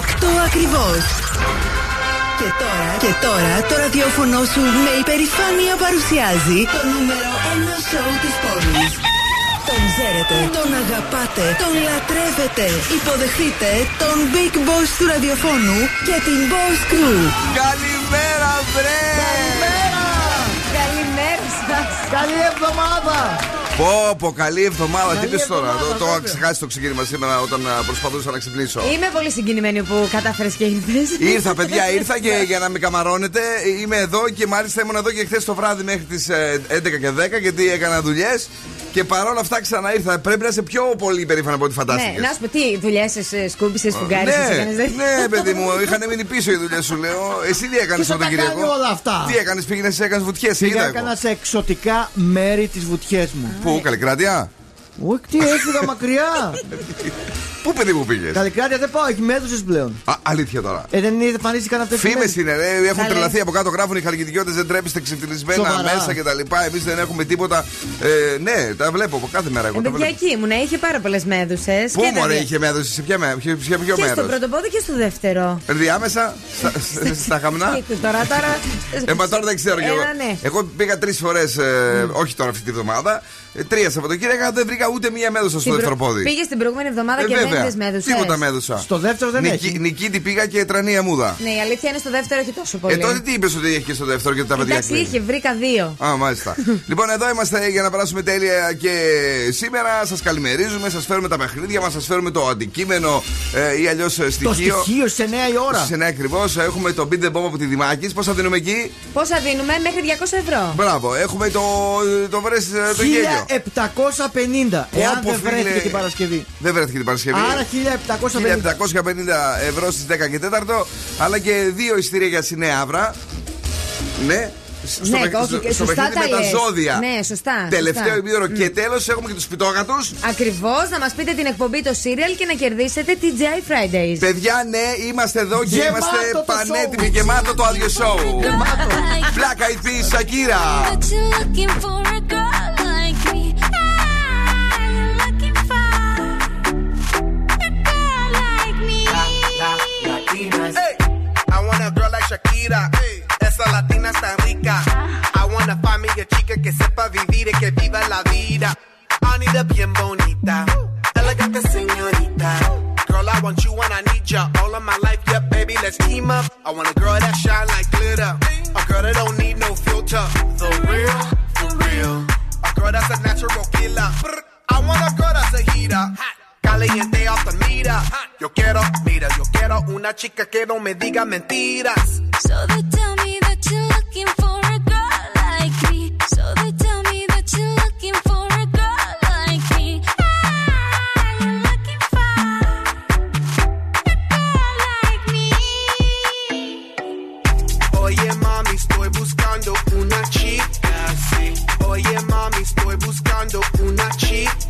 ώρα είναι 8 ακριβώς. Και τώρα, και τώρα το ραδιόφωνο σου με υπερηφάνεια παρουσιάζει το νούμερο 1 σοου της πόλης. Τον ξέρετε, τον αγαπάτε, τον λατρεύετε. Υποδεχτείτε τον Big Boss του ραδιοφώνου και την Boss Crew. Καλημέρα, βρε! Καλημέρα! Καλημέρα σας. Καλή εβδομάδα! Πω, πω, καλή εβδομάδα. Τι Καλή πεις τώρα, εβδομάδα, το, το βέβαια. είχα ξεχάσεις το ξεκίνημα σήμερα όταν α, προσπαθούσα να ξυπνήσω; Είμαι πολύ συγκινημένη που κατάφερες και ήρθες. Ήρθα, παιδιά, ήρθα και για να με καμαρώνετε είμαι εδώ και μάλιστα ήμουν εδώ και χθες το βράδυ μέχρι τις 11 και 10 γιατί έκανα δουλειές. Και παρόλα αυτά ξανά ήρθα. Πρέπει να είσαι πιο πολύ περήφανα από ό,τι Ναι, φαντάστηκες. να σου πω τι δουλειές σκούπισες, φουγκάρισε, ναι, έκανε. ναι, παιδί μου, είχαν μείνει πίσω οι δουλειές σου, λέω. Εσύ τι έκανες Τι θα τον τα Κυριακό. κάνει όλα αυτά. Τι έκανες, πήγαινες, έκανες βουτιές. Πήγα έκανα σε εξωτικά μέρη της βουτιές μου. Πού, Καλλικράτεια. Ουκ, τι έφυγα μακριά; Πού, παιδί μου πήγες; Καλλικράτεια δεν πάω, έχει μέδουσες πλέον. Α, αλήθεια τώρα. Ε, δεν είναι εμφανίστηκαν αυτές Φήμες είναι, ρε. Έχουν Καλέ. τρελαθεί από κάτω, γράφουν οι χαρκιδικιώτε, δεν τρέπεστε ξεφτυλισμένα Σοβαρά. μέσα κτλ. Εμείς δεν έχουμε τίποτα. Ε, ναι, τα βλέπω από κάθε μέρα. Εγώ Ε, τα παιδιά, βλέπω. εκεί ήμουνα, είχε πάρα πολλές μέδουσες. Πού μωρέ είχε με έδωσε, σε ποια μέρα, σε ποιο Και στο μέρος; πρώτο πόδι και στο δεύτερο. Διάμεσα, στα, στα χαμνά; Και τώρα, τώρα. Ε, μα τώρα δεν ξέρω κι εγώ. Έλα, ναι. Εγώ πήγα τρεις φορές, όχι τώρα αυτή τη βδομάδα, ε, τρία Σαββατοκύριακα, δεν βρήκα ούτε μία μέδουσα στο Την δεύτερο προ- πόδι. Πήγες την προηγούμενη εβδομάδα Ε, και δεν βέβαια. είδες μέδουσες. Τίποτα μέδουσα. Στο δεύτερο δεν Νικη- έχει. Νικήτη πήγα και τρανία μούδα. Ναι, η αλήθεια είναι στο δεύτερο όχι τόσο πολύ. Ε, τότε τι είπες ότι έχει και στο δεύτερο και τα παιδιά Εντάξει, κλείνουν; είχε, βρήκα δύο. Α, μάλιστα. λοιπόν, εδώ είμαστε για να περάσουμε τέλεια και σήμερα σας καλημερίζουμε, σας φέρουμε τα παιχνίδια μας, σας φέρουμε το αντικείμενο ε, ή αλλιώς Το στοιχείο. στοιχείο σε 9 η ώρα. Σε ναι, ακριβώς. Έχουμε το Beat the Bomb από τη Δημάκης. Πώ θα δίνουμε εκεί; Πόσα δίνουμε; Μέχρι 200 ευρώ. Μπράβο. Έχουμε το, το, βρες, ε, το γέλιο. 1750. Εάν Πω, δεν φίλε. βρέθηκε την Παρασκευή. Δεν βρέθηκε την Παρασκευή. Άρα 1750. 1750 ευρώ στις 10 και 4. Αλλά και δύο ειστήρια για τη Νέα Αύρα. Ναι. Στο, Ναι, παιχνίδι- όχι, στο, στο σωστά παιχνίδι τα με τα λες. ζώδια. Ναι, σωστά, Τελευταίο σωστά. επίδωρο. Και τέλος έχουμε και τους πιτόγατους. Ακριβώς, να μας πείτε την εκπομπή το serial και να κερδίσετε TGI Fridays. Παιδιά, ναι, είμαστε εδώ και Γεμάτο είμαστε το πανέτοιμοι. show. Γεμάτο το άδειο show. Γεμάτο. Black Eyed Peas, Shakira. Hey, I want a girl like Shakira. Hey. Esa latina está rica. I me a chica que sepa vivir y que viva la vida. I need a bien bonita, elegante señorita. Girl, I want you and I need ya all of my life. Yeah, baby, let's team up. I want a girl that shine like glitter. A girl that don't need no filter. The real, for real. A girl that's a natural killer. I want a girl that's a heater. Caliente off the mira. Yo quiero, mira, yo quiero una chica que no me diga mentiras. So they tell me that you're looking for a girl like me. So they tell me that you're looking for a girl like me. Ah, you're looking for a girl like me. Oye mami, estoy buscando una chica así. Oye mami, estoy buscando una chica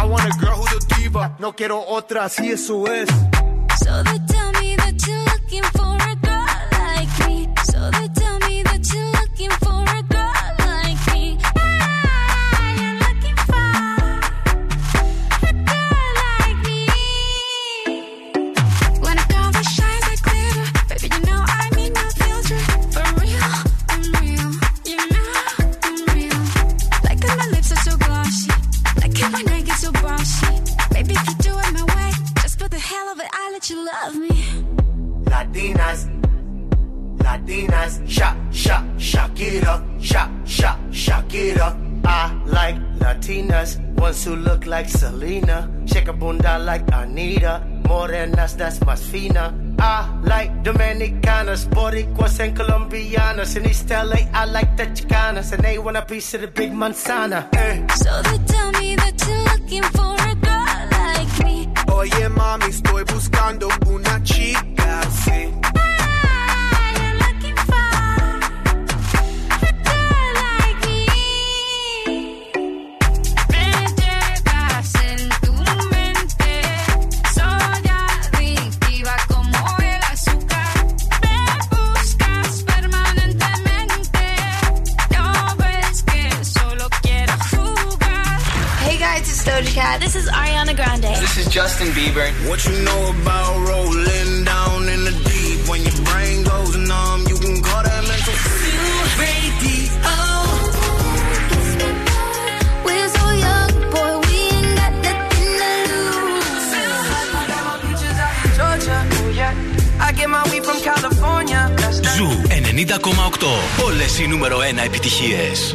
I want a girl who's a diva. No quiero otra, así eso es. So they tell me that you're looking for East LA, I like the Chicanas, and they want a piece of the big manzana. Eh. So they tell me that you're looking for a girl like me. Oye mami, estoy buscando una chica Justin Bieber. What you know about rolling down in the deep? When your brain goes numb, you can call that mental We're so young, boy, we ain't got nothing to lose. Georgia, oh yeah. I get my weed from California. That's that. Ζου 90,8. Όλες οι νούμερο 1 επιτυχίες.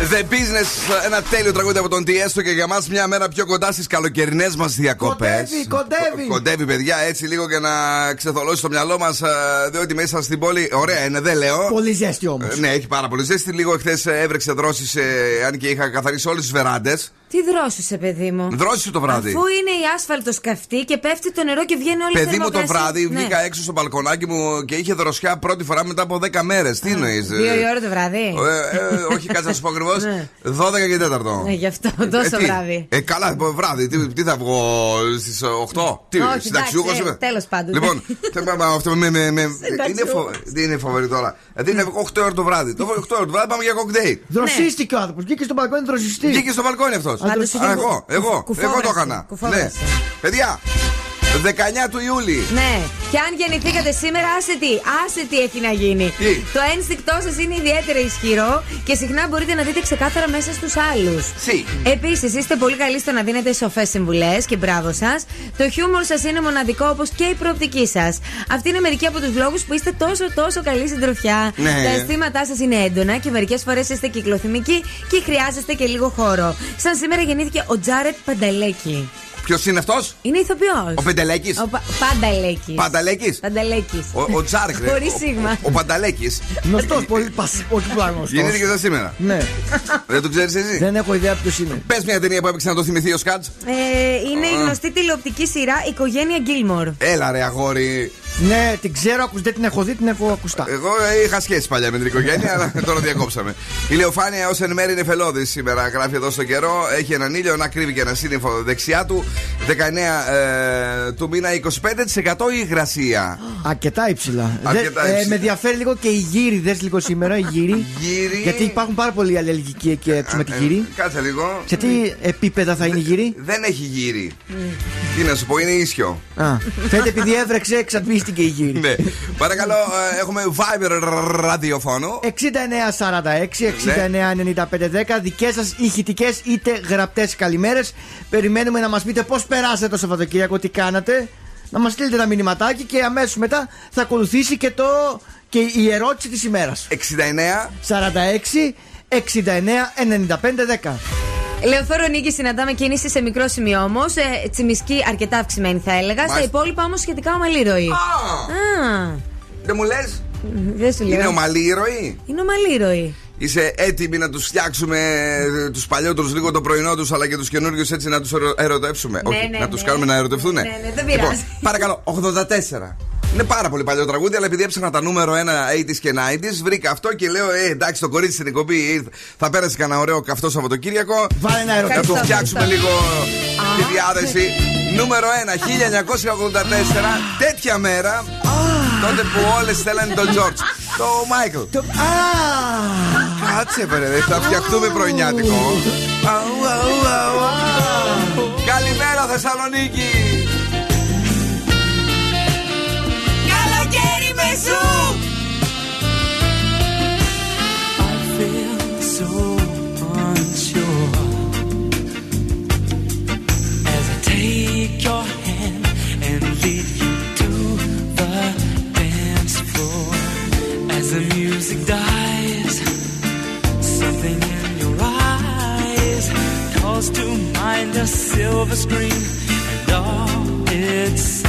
The Business, ένα τέλειο τραγούδι από τον Τιέστο και για μας μια μέρα πιο κοντά στις καλοκαιρινές μας διακοπές. Κοντεύει, κοντεύει. Κοντεύει, παιδιά, έτσι λίγο για να ξεθολώσει το μυαλό μας, διότι μέσα στην πόλη. Ωραία είναι, δεν λέω. Πολύ ζέστη όμως. Ε, Ναι, έχει πάρα πολύ ζέστη. Λίγο χθε έβρεξε δρόσει, αν και είχα καθαρίσει όλες τις βεράντες. Τι δρόσησε, παιδί μου; Δρόσησε το βράδυ. Αφού είναι η άσφαλτο καυτή και πέφτει το νερό και βγαίνει όλη η Παιδί μου το θερμοκρασία. βράδυ Ναι. βγήκα έξω στο μπαλκονάκι μου και είχε δροσιά πρώτη φορά μετά από 10 μέρες. Τι εννοείς. Δύο η ώρα το βράδυ. Ε, ε, όχι, κάτσε να σου πω ακριβώς. 12 και 4. Ναι, γι' αυτό, τόσο τι; βράδυ. Ε, καλά, βράδυ. Τι, τι θα βγω στις 8. Τι, Όχι, συνταξιούχο εντάξει, ε, είμαι. τέλος πάντων. Λοιπόν, τε- μα- μα αυτό με. με, με είναι, Συνταξιούχος. φο, τι είναι φοβερή τώρα. Δηλαδή είναι 8 ώρα το βράδυ. Το 8 ώρα το βράδυ πάμε για κοκτέιλ. Δροσίστηκε ο άνθρωπος. Βγήκε στο μπαλκόνι δροσιστή. Βγήκε στο μπαλκόνι αυτό. Πάντως είχε Εγώ, εγώ, εγώ το κουφόβραση, έκανα. κουφόβραση. Ναι. Παιδιά, 19 του Ιούλη. Ναι. Και αν γεννηθήκατε σήμερα, άσε τι, άσε τι έχει να γίνει. Τι; Το ένστικτό σας είναι ιδιαίτερα ισχυρό και συχνά μπορείτε να δείτε ξεκάθαρα μέσα στους άλλους. Σι. Επίσης, είστε πολύ καλοί στο να δίνετε σοφές συμβουλές και μπράβο σας. Το χιούμορ σας είναι μοναδικό όπως και η προοπτική σας. Αυτή είναι μερικοί από τους λόγους που είστε τόσο τόσο καλή συντροφιά. Ναι. Τα αισθήματά σας είναι έντονα και μερικές φορές είστε κυκλοθυμικοί και χρειάζεστε και λίγο χώρο. Σαν σήμερα γεννήθηκε ο Τζάρετ Πανταλέκη. Ποιος είναι αυτός; Είναι ηθοποιός. Ο Πεντελέκης. Ο Πα- Πανταλέκης. Πανταλέκης. Πανταλέκης. Ο, ο Τζάρκ, ρε. Χωρίς Ο- σίγμα. Ο, ο Πανταλέκης. Γνωστός, πολύ πασ- όχι πολύ γνωστό. Γεννήθηκε εδώ σήμερα. Ναι, Δεν το ξέρεις εσύ; δεν έχω ιδέα ποιος είναι. Πες μια ταινία που έπαιξε να το θυμηθεί ο Σκάτς. Ε, είναι η γνωστή τηλεοπτική σειρά Οικογένεια Γκίλμορ. Έλα ρε αγόρι. Ναι, την ξέρω, ακούς- δεν την έχω δει, την έχω ακουστά. Εγώ ε, είχα σχέση παλιά με την οικογένεια, αλλά τώρα διακόψαμε. Η Λεωφάνεια ως εν μέρη είναι φελώδης σήμερα. Γράφει εδώ στο καιρό. Έχει έναν ήλιο να κρύβει και ένα σύννεφο δεξιά του. 19 ε, του μήνα 25% υγρασία. Αρκετά υψηλά. Αρκετά Δεν- ε, υψηλά. με ενδιαφέρει λίγο και η γύρι. Δες λίγο σήμερα, η γύρι. Γύρι. Γιατί υπάρχουν πάρα πολλοί αλλεργικοί εκεί έξω με τη γύρι. Ε, Κάτσε λίγο. Σε τι επίπεδα θα είναι η γύρι; Δεν έχει γύρι. Τι να σου πω, είναι ίσιο. Α, φαίνεται επειδή έβρεξε, εξαντλήστηκε η γύρι. ναι. Παρακαλώ, ε, έχουμε Viber ραδιοφόνο. 6946-699510 Δικές σας ηχητικές είτε γραπτές καλημέρες. Περιμένουμε να μας πείτε πώς περάσατε το Σαββατοκύριακο, τι κάνατε. Να μας στείλετε ένα μηνυματάκι και αμέσως μετά θα ακολουθήσει και, το, και η ερώτηση της ημέρας. 69. 46 69 95 10. Λεωφόρο Νίκης συναντάμε κίνηση σε μικρό σημείο όμως. Ε, τσιμισκή αρκετά αυξημένη θα έλεγα. Στα Μάλιστα. υπόλοιπα όμως σχετικά ομαλή ροή. Α, Δεν μου λες, δεν σου λέω. είναι ομαλή η ροή; Είναι ομαλή ροή. Είσαι έτοιμη να τους φτιάξουμε τους παλιότερους λίγο το πρωινό τους, αλλά και τους καινούριους έτσι να τους ερωτεύσουμε. Ναι, Όχι, ναι, να τους ναι. κάνουμε να ερωτευτούν. Ναι, ναι, δεν πειράζει. παρακαλώ, 84. Είναι πάρα πολύ παλιό τραγούδι, αλλά επειδή έψαχνα τα νούμερο 1 80s και 90s, βρήκα αυτό και λέω: Ε, εντάξει, το κορίτσι στην εκπομπή θα πέρασε κανένα ωραίο καυτό Σαββατοκύριακο. Βάλε ένα Να το ερωτήριο. φτιάξουμε λίγο τη διάθεση. Νούμερο 1, 1984, τέτοια μέρα. Τότε που όλες θέλανε τον George. Το Michael. Α! Κάτσε, βρε, δεν θα φτιαχτούμε πρωινιάτικο. Αου, αου, αου, αου. Καλημέρα, Θεσσαλονίκη! Καλοκαίρι με calls to mind a silver screen and all its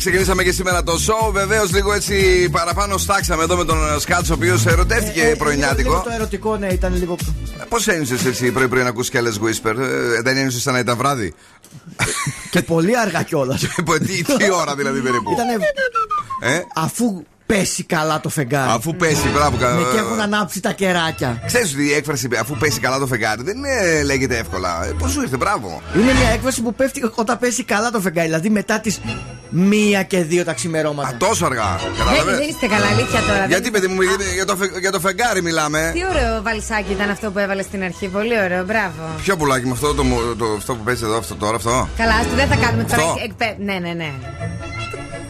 ξεκινήσαμε και σήμερα το show. Βεβαίως λίγο έτσι παραπάνω στάξαμε εδώ με τον Σκάτς, ο οποίος ερωτεύτηκε πρωινιάτικο. Λίγο το ερωτικό, ναι, ήταν λίγο. Πώς ένιωσες έτσι πρωί-πρωί να ακούσει κι άλλε whisper, ε, δεν ένιωσες σαν να ήταν βράδυ; και πολύ αργά κιόλας. τι, τι ώρα δηλαδή περίπου; Ήτανε Ε; αφού πέσει καλά το φεγγάρι. Αφού πέσει, μπράβο. κα- Ναι, και έχουν ανάψει τα κεράκια. Ξέρεις ότι η έκφραση αφού πέσει καλά το φεγγάρι δεν ε, λέγεται εύκολα. Ε, Πώς σου ήρθε, μπράβο. Είναι μια έκφραση που πέφτει όταν πέσει καλά το φεγγάρι. Δηλαδή μετά τι μία και δύο τα ξημερώματα. Τόσο αργά. Δεν, Κατάλαβες; δεν είστε καλά, αλήθεια τώρα. Γιατί, παιδί μου, γιατί- για το, φε- για το φεγγάρι μιλάμε. Τι ωραίο βαλσάκι ήταν αυτό που έβαλες στην αρχή. Πολύ ωραίο, μπράβο. Ποιο πουλάκι με αυτό το, μου- το, αυτό που παίζει εδώ, αυτό τώρα, αυτό; Καλά, άστο, δεν θα κάνουμε τώρα. Αυτό; εκπαί- Ναι, ναι, ναι.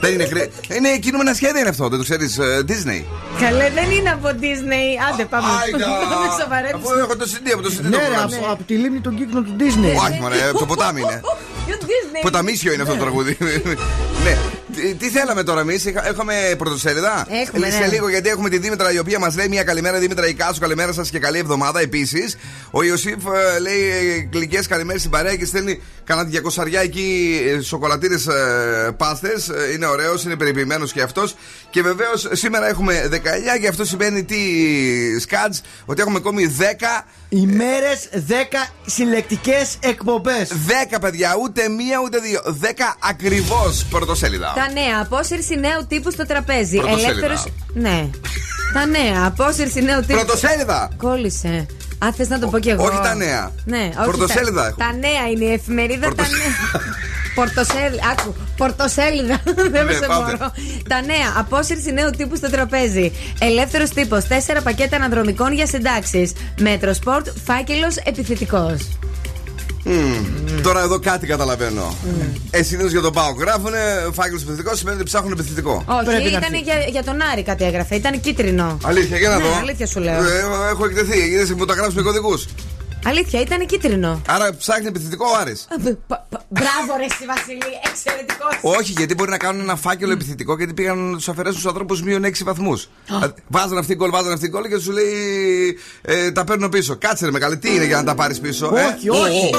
Δεν είναι χρή... Είναι κινούμενα σχέδια είναι αυτό, δεν το ξέρεις Disney; Καλέ, δεν είναι από Disney. Άντε, πάμε. Άιντα. Πάμε σοβαρέψουμε. Αφού έχω το CD από το CD Ναι, το ρε, πρόγραμμα. από, από τη λίμνη των κύκλων του Disney. Όχι, μωρέ, το ποτάμι είναι. Ποιο Disney. Ποταμίσιο είναι αυτό το τραγούδι. ναι. Τι, τι θέλαμε τώρα εμείς, έχουμε πρωτοσέλιδα; Έχουμε, Ε, Σε ναι. λίγο γιατί έχουμε τη Δήμητρα η οποία μας λέει μια καλημέρα Δήμητρα Ικάσου, καλημέρα σας και καλή εβδομάδα επίσης. Ο Ιωσήφ ε, λέει γλυκέ καλημέρες στην παρέα και στέλνει κανένα διακοσαριά εκεί σοκολατήρες πάστε. Είναι ωραίος, είναι περιποιημένος και αυτός. Και βεβαίως σήμερα έχουμε 19 και αυτό σημαίνει τι σκάτζ, ότι έχουμε ακόμη 10 ημέρες 10 συλλεκτικές εκπομπές. 10 παιδιά, ούτε μία ούτε δύο. 10 ακριβώς πρωτοσέλιδα. Τα νέα, απόσυρση νέου τύπου στο τραπέζι. Πρωτοσέλιδα. Ελεύθερος- Ναι. Τα νέα, απόσυρση νέου τύπου. Πρωτοσέλιδα. Κόλλησε. Α, θες να το πω κι εγώ. όχι τα νέα. Ναι, όχι Πρωτοσέλιδα τα, έχουμε. τα νέα είναι η εφημερίδα. Τα νέα. Πορτοσέλιδα. Άκου. Πορτοσέλιδα. Δεν με Ναι, σε πάμε. μπορώ. Τα νέα. Απόσυρση νέου τύπου στο τραπέζι. Ελεύθερος τύπος. Τέσσερα πακέτα αναδρομικών για συντάξεις. Metrosport. Φάκελος επιθετικός. Μμμ. Τώρα εδώ κάτι καταλαβαίνω. Ε, συνήθως για τον ΠΑΟΚ γράφουνε φάκελο επιθετικό σημαίνει ότι ψάχνουν επιθετικό. Όχι, ήταν για, για τον Άρη κάτι έγραφε. Ήταν κίτρινο. Αλήθεια, για να Ναι, δω. αλήθεια σου λέω. Ε, έχω εκτεθεί. Είδες που τα γράψει με κωδικούς. Αλήθεια, ήταν κίτρινο. Άρα ψάχνει επιθετικό ο Άρης. Ε, πα- πα- Μπράβο, ρε, στη Βασιλή. Εξαιρετικός. Όχι, γιατί μπορεί να κάνουν ένα φάκελο επιθετικό γιατί πήγαν να τους αφαιρέσουν του ανθρώπους μείον 6 βαθμούς. Βάζαν αυτή γκολ, βάζαν αυτή γκολ και σου λέει ε, τα παίρνω πίσω. Κάτσε ρε με καλή, τι είναι για να τα πάρεις πίσω. ε; Όχι, όχι.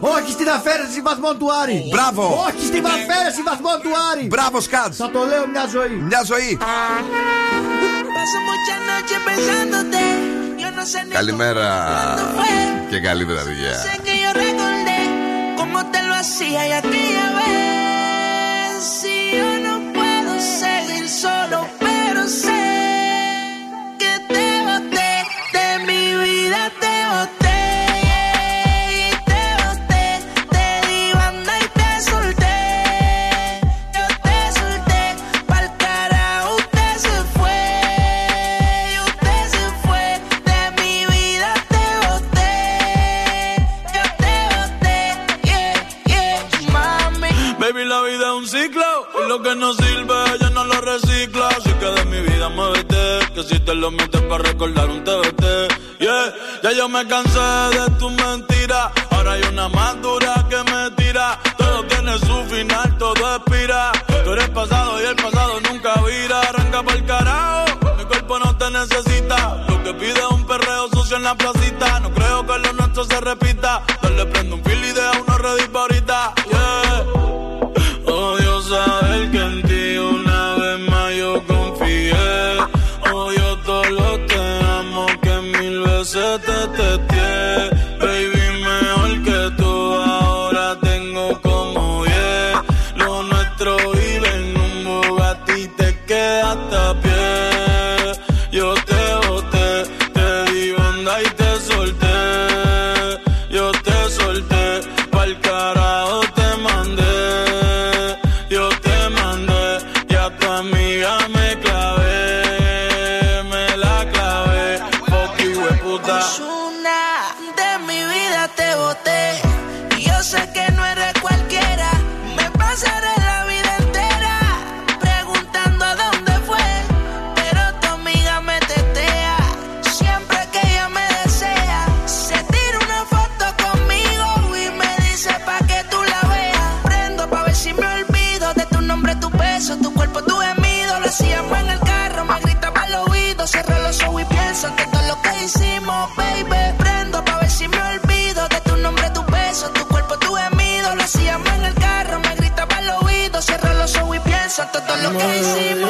Όχι στην αφαίρεση βαθμών του Άρη. Μπράβο. Όχι στην αφαίρεση βαθμών του Άρη. Μπράβο, Σκάτς. Θα το λέω μια ζωή. Μια ζωή. Paso muchas noches pensándote. Yo no sé ni Καλημέρα fue. και καλή βραδιά. Sé que yo recordé cómo te lo hacía y aquella vez. Si yo no puedo seguir solo, lo que no sirve, ella no lo recicla. Así que de mi vida muévete. Que si te lo metes para recordar un TBT. Yeah, ya yo me cansé de tu mentira. Ahora hay una más dura que me tira. Todo tiene su final, todo expira. Tú eres pasado y el pasado nunca vira. Arranca el carajo. Mi cuerpo no te necesita. Lo que pide es un perreo sucio en la placita. No creo que lo nuestro se repita. Dale prendo un todo lo que hicimos,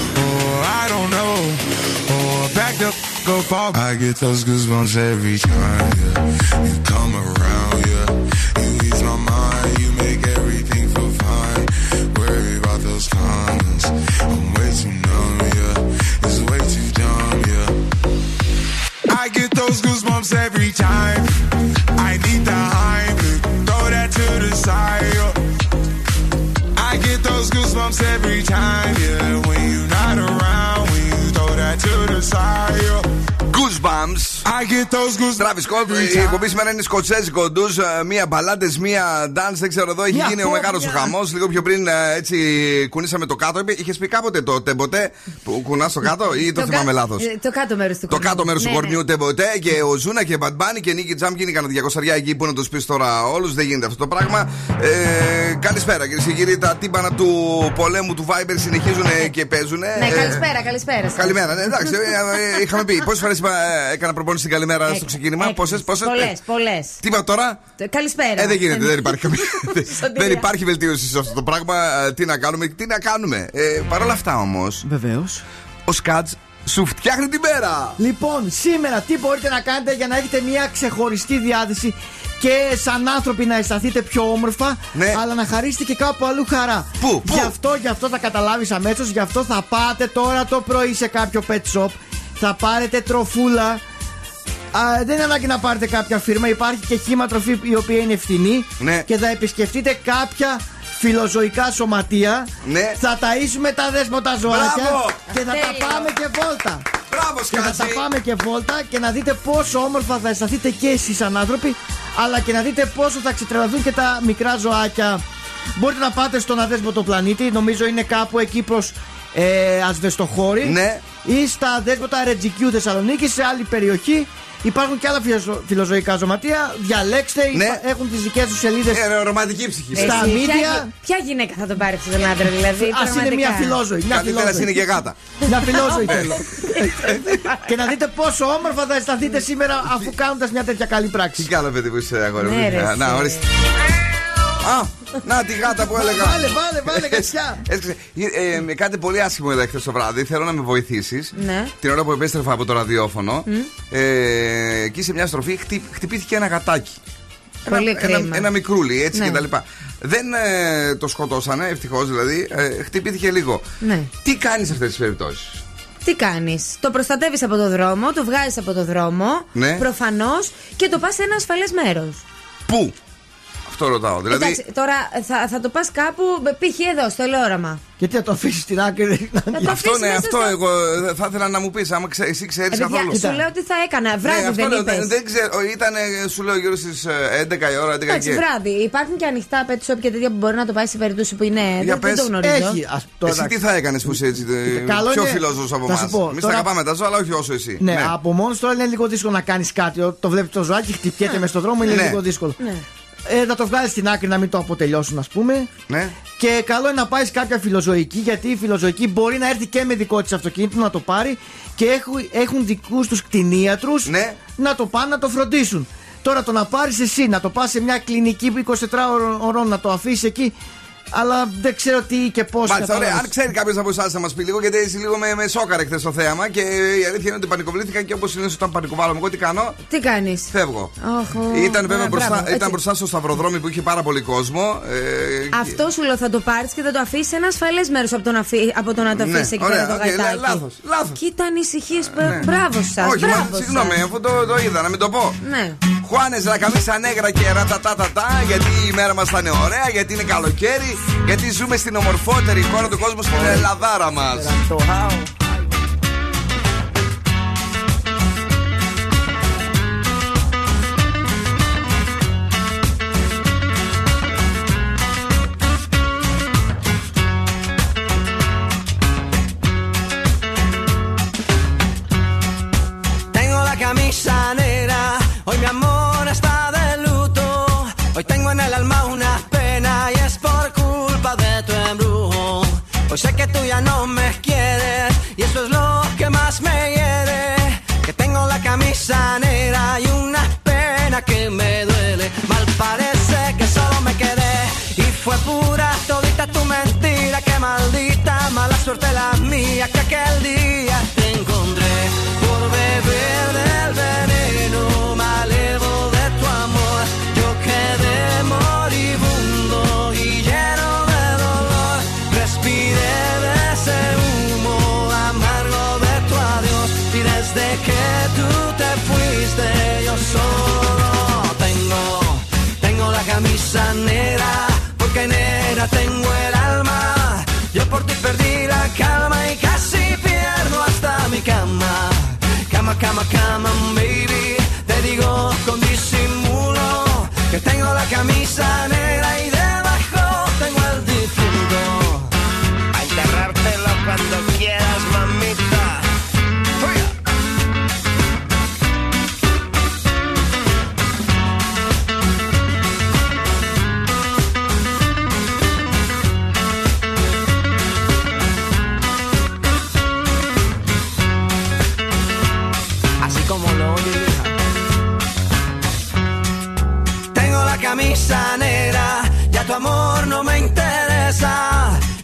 I don't know. Oh, or back the go far. I get those goosebumps every time, yeah. You come around, yeah. You ease my mind, you make everything feel fine. Worry about those comments. I'm way too numb, yeah. It's way too dumb, yeah. I get those goosebumps every time. I need the Heimlich, throw that to the side. yeah. I get those goosebumps every time, yeah. Goosebumps. I get those goosebumps. Travis Scott, η εκπομπή σήμερα είναι σκοτσέζικο ντουζ. ε, Μία μπαλάντες, μία dance. Δεν ξέρω εδώ, έχει Μια γίνει ο μεγάλος φόβια. χαμός. Λίγο πιο πριν ε, έτσι κουνήσαμε το κάτω. Είχες πει κάποτε το τεμποτέ που κουνάς το κάτω ή το θυμάμαι κα- λάθος; ε, Το κάτω μέρος του Το κορμιού. κάτω μέρος του Ναι, κορμιού ναι. τεμποτέ και ο Ζούνα και Μπαντμπάνι και Νίκη Τζαμ γίνηκαν 200 εκεί που να τους πεις τώρα όλους. Δεν γίνεται αυτό το πράγμα. Ε, καλησπέρα κυρίες και κύριοι. Τα τύμπανα του πολέμου του Viber συνεχίζουν ε, και παίζουν. Ναι, καλησπέρα, καλησπέρα. σας. Καλημέρα, ναι, εντάξει. ε, ε, είχαμε πει. Πόσες φορές έκανα προπόνηση την καλημέρα στο ξεκίνημα. Πόσες, πόσε. Πολλές, πολλές. Τι είπα τώρα; Καλησπέρα. Ε, δεν γίνεται, δεν υπάρχει καμία. Σωτηρία. δεν υπάρχει βελτίωση σε αυτό το πράγμα. Ε, Τι να κάνουμε, τι να κάνουμε. Ε, Παρ' όλα αυτά όμως, Βεβαίως. ο Σκάτ σου φτιάχνει την μέρα. Λοιπόν, σήμερα τι μπορείτε να κάνετε για να έχετε μια ξεχωριστή διάθεση και σαν άνθρωποι να αισθανθείτε πιο όμορφα, Ναι. αλλά να χαρίσετε και κάπου αλλού χαρά. Πού, πού; Γι' αυτό, γι' αυτό θα καταλάβεις αμέσως, γι' αυτό θα πάτε τώρα το πρωί σε κάποιο pet shop, θα πάρετε τροφούλα. Α, δεν είναι ανάγκη να πάρετε κάποια φίρμα, υπάρχει και χήμα τροφή η οποία είναι φθηνή Ναι. και θα επισκεφτείτε κάποια φιλοζωικά σωματεία. Ναι. Θα ταΐσουμε τα δέσποτα ζωάκια Μπράβο! και θα Τέλειο. τα πάμε και βόλτα. Μπράβο, Και θα τα Σκάτζη. πάμε και βόλτα και να δείτε πόσο όμορφα θα αισθανθείτε και εσείς σαν άνθρωποι, αλλά και να δείτε πόσο θα ξετρελαθούν και τα μικρά ζωάκια. Μπορείτε να πάτε στον αδέσποτο πλανήτη, νομίζω είναι κάπου εκεί προς ε, Ασβεστοχώρη. Ναι. Ή στα αδέσποτα Ρετζικιού Θεσσαλονίκη, σε άλλη περιοχή. Υπάρχουν και άλλα φιλοζω- φιλοζωικά ζωματεία. Διαλέξτε, Ναι. υπά- έχουν τις δικές τους σελίδες. Ε, ρομαντική ψυχή. Στα Εσύ, media- Ποια, ποια γυναίκα θα τον πάρει αυτόν τον άντρα, δηλαδή. Α είναι πραγματικά; μια φιλόζωη. Μια Καλύτερα φιλόζωη. είναι και γάτα. Μια φιλόζωη θέλω. και να δείτε πόσο όμορφα θα αισθανθείτε σήμερα αφού κάνοντας μια τέτοια καλή Τι πράξη. κάνω, παιδί που είσαι, αγόρι μου. Ναι, ρε, Α, Να, εσύ. ορίστε. Α, να τη γάτα που έλεγα. Βάλε, βάλε, βάλε, γατσιά. Έσκασε. Ε, ε, με κάτι πολύ άσχημο εδώ χθε το βράδυ. Θέλω να με βοηθήσεις. Ναι. Την ώρα που επέστρεφα από το ραδιόφωνο. Ε, εκεί σε μια στροφή χτυ- χτυπήθηκε ένα γατάκι. Πολύ ένα, κρίμα. ένα, ένα μικρούλι έτσι Ναι. και τα λοιπά. Δεν ε, το σκοτώσανε, ευτυχώς δηλαδή. Ε, χτυπήθηκε λίγο. Ναι. Τι κάνεις σε αυτές τις περιπτώσεις; Τι κάνεις, Το προστατεύεις από το δρόμο, το βγάζεις από το δρόμο. Ναι. Προφανώς και το πας σε ένα ασφαλές μέρος. Πού; Αυτό ρωτάω. Δηλαδή. Εντάξει, τώρα θα, θα το πας κάπου, π.χ. εδώ, στο ελόραμα. Γιατί να το αφήσεις στην άκρη. Να το Αυτό αφήσεις ναι, μέσα αυτό στο- εγώ ε, θα ήθελα να μου πεις, άμα ξέ, εσύ ξέρεις Ε, παιδιά, καθόλου. σου λέω τι θα έκανα. Βράδυ Ναι, αυτό δεν λέω, είπες. δεν, δεν ξέρω. Ήταν, ε, σου λέω, γύρω στις 11 η ώρα, 11 Εντάξει, και. βράδυ. Υπάρχουν και ανοιχτά pet shop και τέτοια που μπορεί να το πάει σε περίπτωση που είναι. Για δεν, δεν πες. το γνωρίζω. Έχει. Ας, τώρα, Εσύ τι θα έκανες που είσαι έτσι. ε, καλό πιο είναι- φιλόζωος από θα σου εμάς. πω, Εμείς τα τώρα- αγαπάμε τα ζώα, αλλά όχι όσο εσύ. Ναι, από μόνος τώρα είναι λίγο δύσκολο να κάνεις κάτι. Το βλέπεις το ζωάκι, χτυπιέται μες στον δρόμο, είναι Ναι. λίγο δύσκολο. Ναι. Ε, να το βγάλεις στην άκρη να μην το αποτελειώσουν, ας πούμε. Ναι. Και καλό είναι να πάει σε κάποια φιλοζωική, γιατί η φιλοζωική μπορεί να έρθει και με δικό της αυτοκίνητο να το πάρει και έχουν, έχουν δικούς τους κτηνίατρους Ναι. να το πάνε να το φροντίσουν. Τώρα το να πάρεις εσύ, να το πας σε μια κλινική 24 ώρων- ώρων να το αφήσεις εκεί, αλλά δεν ξέρω τι και πώς. Μάλιστα, ωραία. Αν ξέρει κάποιος από εσάς να μας πει λίγο, γιατί εσύ λίγο με, με σόκαρε χθες το θέαμα και η αλήθεια είναι ότι πανικοβλήθηκα και όπως είναι όταν πανικοβάλλομαι. Εγώ τι κάνω, Τι κάνεις; φεύγω. Όχ, Ήταν βέβαια α, μπροστά, μπράβο, ήταν έτσι. μπροστά στο σταυροδρόμι που είχε πάρα πολύ κόσμο. Ε, Αυτό σου λέω θα το πάρεις και θα το αφήσεις σε ένα ασφαλές μέρος από, το να αφή- από το να το Ναι, αφήσει εκεί ωραία, πέρα το οκ, γατάκι. λάθος, λάθος. Κοίτα ανησυχίες. Ναι. Μπράβο σας. Όχι, μα, Μπράβο συγγνώμη, σας. αφού το, το είδα, να μην το πω. Ναι. Χουάνε Ρακαμίσα Νέγρα και ρατατατατά, γιατί η μέρα μας θα είναι ωραία, γιατί είναι καλοκαίρι, γιατί ζούμε στην ομορφότερη χώρα του κόσμου, στην Ελλαδάρα μας. suerte la mía que aquel día cama, baby. Te digo con disimulo que tengo la camisa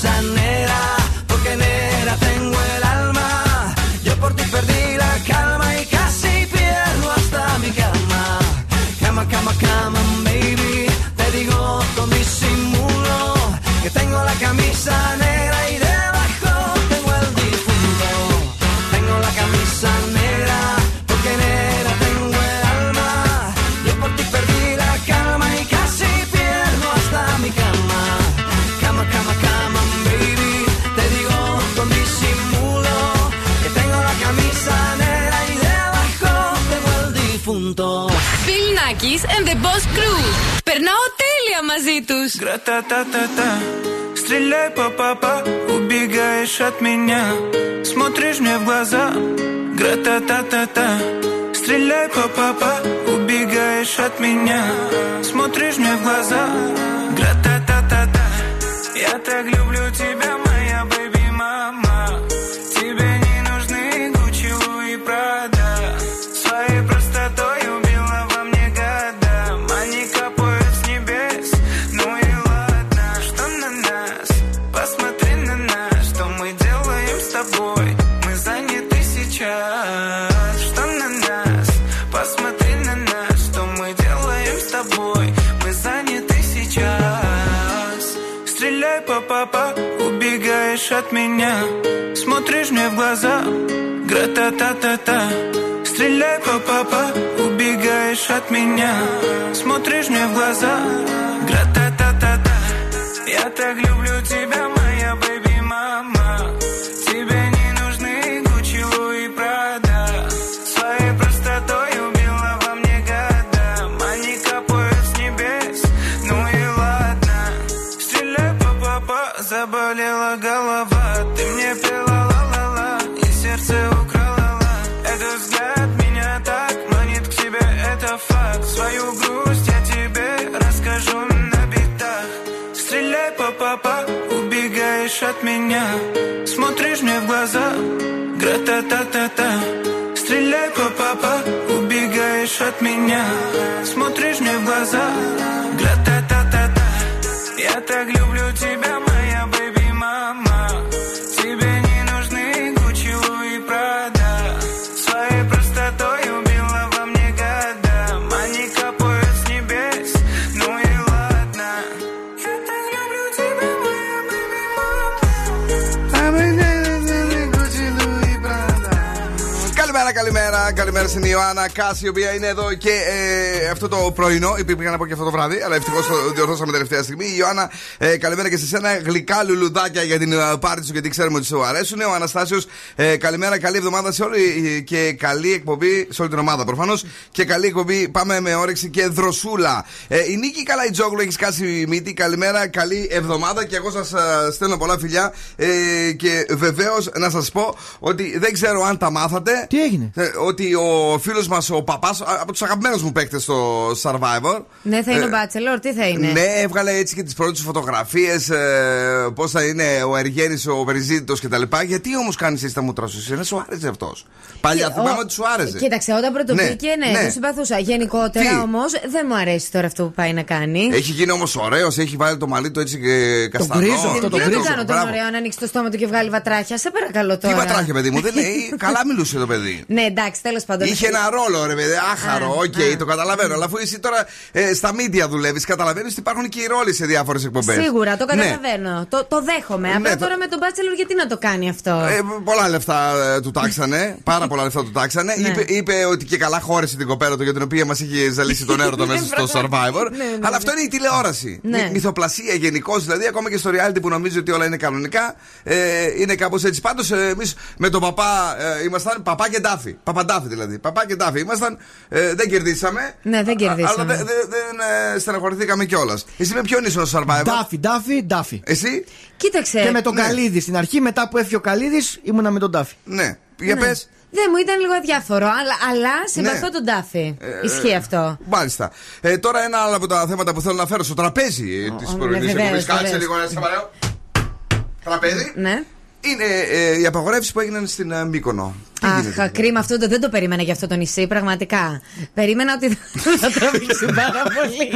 cosa nera, porque nera tengo el alma. Yo por ti perdí la calma y casi pierdo hasta mi cama. Cama, cama, cama, baby. Te digo con disimulo que tengo la camisa negra паразитус Гра-та-та-та-та. Стреляй, папа, Убегаешь от меня. Смотришь мне в глаза. Гра-та-та-та-та. Стреляй, папа, Убегаешь от меня. Смотришь мне в глаза. Гра-та-та-та-та. Я так люблю от меня. Смотришь мне в глаза. Гра-та-та-та-та Стреляй, па-па-па Убегаешь от меня. Смотришь мне в глаза. Гра-та-та-та-та Я так люблю тебя. темнота Стреляй, папа, убегаешь от меня. Смотришь мне в глаза. Στην Ιωάννα Κάση, η οποία είναι εδώ και ε, αυτό το πρωινό. Υπήρχε να πω και αυτό το βράδυ, αλλά ευτυχώς το διορθώσαμε τελευταία στιγμή. Η Ιωάννα, ε, καλημέρα και σε σένα. Γλυκά λουλουδάκια για την ε, πάρτη σου, γιατί ξέρουμε ότι σου αρέσουν. Ο Αναστάσιος, ε, καλημέρα, καλή εβδομάδα σε όλη ε, και καλή εκπομπή σε όλη την ομάδα προφανώς. Και καλή εκπομπή, πάμε με όρεξη και δροσούλα. Ε, η Νίκη Καλαϊτζόγλου έχει σκάσει μύτη. Καλημέρα, καλή εβδομάδα και εγώ σας στέλνω πολλά φιλιά. Ε, και βεβαίως να σας πω ότι δεν ξέρω αν τα μάθατε. Τι έγινε; Ε, ότι ο φίλος μας ο παπάς, από τους αγαπημένους μου παίκτες στο Survivor. Ναι, θα είναι ε, ο Bachelor, τι θα είναι; Ναι, έβγαλε έτσι και τις πρώτες φωτογραφίες. Ε, Πώς θα είναι ο Εργένη, ο Βεριζίτητος κτλ. Γιατί όμως κάνεις έτσι τα μούτρα σου, εσύ, δεν σου άρεσε αυτός. Παλιά Ε, θυμάμαι ο- ότι σου άρεσε. Κοίταξε, όταν πρωτοβγήκε, ναι, ναι. το συμπαθούσα. Γενικότερα Τι; όμως δεν μου αρέσει τώρα αυτό που πάει να κάνει. Έχει γίνει όμως ωραίος, έχει βάλει το μαλλί του έτσι και καστανός. γκρίζο αυτό, Δεν το τι να γκρίζο. το κάνω τον Μπράβο. ωραίο να ανοίξει το στόμα του και βγάλει βατράχια. Σε παρακαλώ Τι τώρα. βατράχια, παιδί μου, δεν λέει. Καλά μιλούσε το παιδί. Ναι, εντάξει, τέλος πάντων. Είχε ένα ρόλο, ρε παιδί, άχαρο, Α, οκ, α. το καταλαβαίνω. Αλλά αφού εσύ τώρα ε, στα μίντια δουλεύεις, καταλαβαίνεις ότι υπάρχουν και οι ρόλοι σε διάφορες εκπομπές. Σίγουρα, το Ναι. καταλαβαίνω. Το, το δέχομαι. Απλά Ναι, το- τώρα με τον Bachelor γιατί να το κάνει αυτό; Ε, πολλά λεφτά ε, του τάξανε. πάρα πολλά λεφτά του τάξανε. Ναι. Είπε, είπε ότι και καλά χώρισε την κοπέλα του για την οποία μας είχε ζαλίσει τον έρωτα μέσα στο Survivor. Ναι, ναι, Αλλά ναι. αυτό είναι η τηλεόραση. Ναι. Μυ- μυθοπλασία γενικώς. Δηλαδή, ακόμα και στο reality που νομίζει ότι όλα είναι κανονικά, ε, είναι κάπως έτσι. Πάντως, εμείς με τον παπά ε, ήμασταν παπά και ντάφι. Παπαντάφι δηλαδή. Παπά και ντάφι ήμασταν. Ε, δεν κερδίσαμε. Ναι, δεν Α- κερδίσαμε. Αλλά δεν δεν- δεν, ε, στεναχωρηθήκαμε κιόλας. Εσύ με ποιον ήσουν στο Survivor; Ντάφι, Ντάφι, Ντάφι. Εσύ; Κοίταξε. Και με τον ναι. Καλίδη στην αρχή, μετά που έφυγε ο Καλίδης, ήμουνα με τον Ντάφι. Ναι. Για Ναι. πες. Δεν μου ήταν λίγο αδιάφορο, αλλά, αλλά συμπαθώ Ναι. τον Τάφι. Ε, Ισχύει αυτό. Μάλιστα. Ε, τώρα ένα άλλο από τα θέματα που θέλω να φέρω στο τραπέζι της ναι, πρωινής βεβαίως, εκπομπής. Κάτσε βεβαίως. λίγο να σε παρέω. Τραπέζι. Ναι. Είναι ε, οι απαγορεύσεις που έγιναν στην ε, Μύκονο. Τι γίνεται. Αχ, κρίμα αυτό. το- Δεν το περίμενα για αυτό το νησί, πραγματικά. Περίμενα ότι θα τραβήξει πάρα πολύ.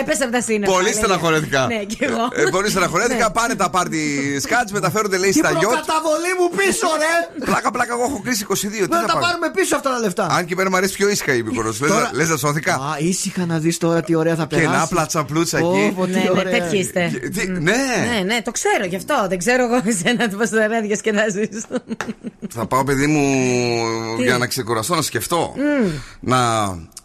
Έπεσε από τα σύννεφα. Πολύ αλήθεια. στεναχωρέθηκα. Ναι, και εγώ. Ε, πολύ στεναχωρέθηκα. Ναι. Πάνε τα πάρτι σκάτς, μεταφέρονται λέει Τι στα γιότ. προκαταβολή μου πίσω, ρε! Πλάκα, πλάκα, εγώ έχω κλείσει 22. Τι Δεν θα τα πάρω; πάρουμε πίσω αυτά τα λεφτά. Αν και εμένα μου αρέσει πιο ήσυχα η Μύκονος. Τώρα- Λες να σώθηκα. Α, ήσυχα να δεις τώρα τι ωραία θα Και περάσεις. να πλάτσα πλούτσα Ω, εκεί. πω, τι Ναι, ναι, ωραία. τέτοιοι είστε. Και- τι- Μμ. ναι. ναι, ναι, το ξέρω γι' αυτό. Δεν ξέρω εγώ εσένα πώς θα διασκεδάζει. Θα πάω, παιδί μου, Τι; για να ξεκουραστώ, να σκεφτώ. Να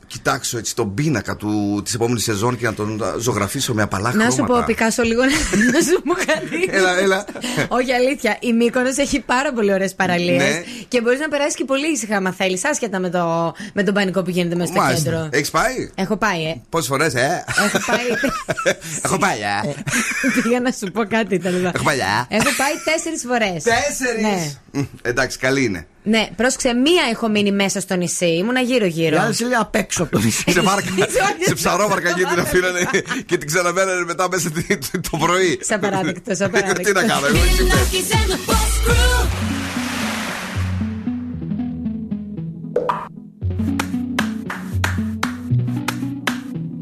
κοιτάξω έτσι τον πίνακα του της επόμενης σεζόν και να τον ζωγραφίσω με απαλά Να χρώματα. σου πω, Πικάσο, λίγο να να σου πω κάτι. Έλα, έλα. Όχι αλήθεια. Η Μύκονος έχει πάρα πολύ ωραίες παραλίες. Ναι. Και μπορείς να περάσεις και πολύ ήσυχα, άμα θέλεις, άσχετα με, το, με τον πανικό που γίνεται μέσα στο Μάλιστα. κέντρο. Έχεις πάει; Έχω πάει, ε. Πόσες φορές, ε; Έχω πάει. Έχω πάει, ε. Πήγα να σου πω κάτι τέλος. Έχω πάει, ε. Έχω πάει τέσσερις φορές. Τέσσερις; Ναι. Εντάξει, καλή είναι. Ναι, πρόσεξε, μία έχω μείνει μέσα στο νησί. Ήμουνα Η γύρω-γύρω. άλλη σε λέει απ' έξω από το νησί. σε βάρκα, όχι. σε ψαρόβαρκα και την αφήνανε και την ξαναμένανε μετά μέσα τη- το πρωί. Σαν παράδεκτο, σαν παράδεκτο. Τι να κάνω, εγώ εσύ πες. Lucky's and the boss crew.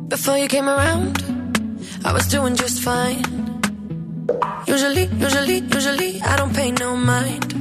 Before you came around, I was doing just fine. Usually, usually, usually, I don't pay no mind.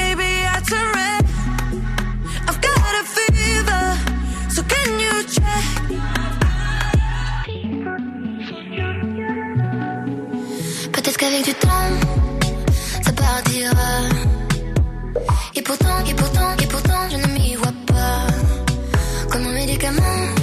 qu'avec du temps, ça partira. Et pourtant, et pourtant, et pourtant, je ne m'y vois pas. Comme un médicament,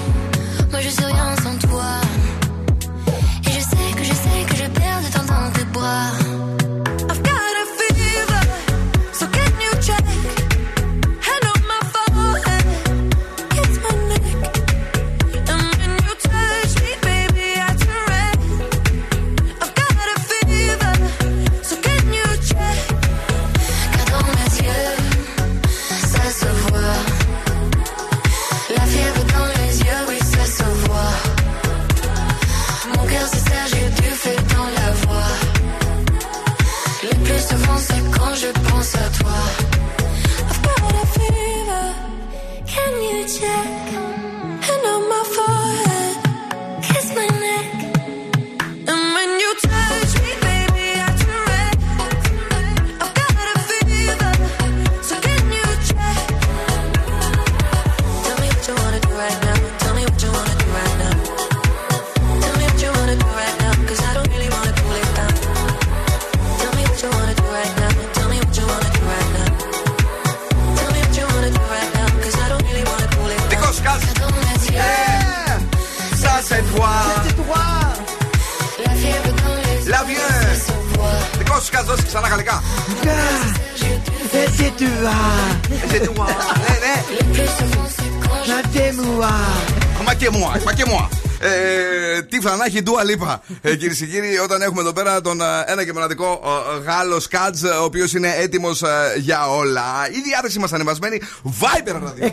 Ε, τι φανάχη ντουα λίπα. Ε, Κυρίες και κύριοι, όταν έχουμε εδώ πέρα τον ε, ένα και μοναδικό ε, Γάλλος Σκάτζ, ο οποίος είναι έτοιμος για όλα. Η διάθεση μας ανεβασμένη. Viber ραδιόφωνο.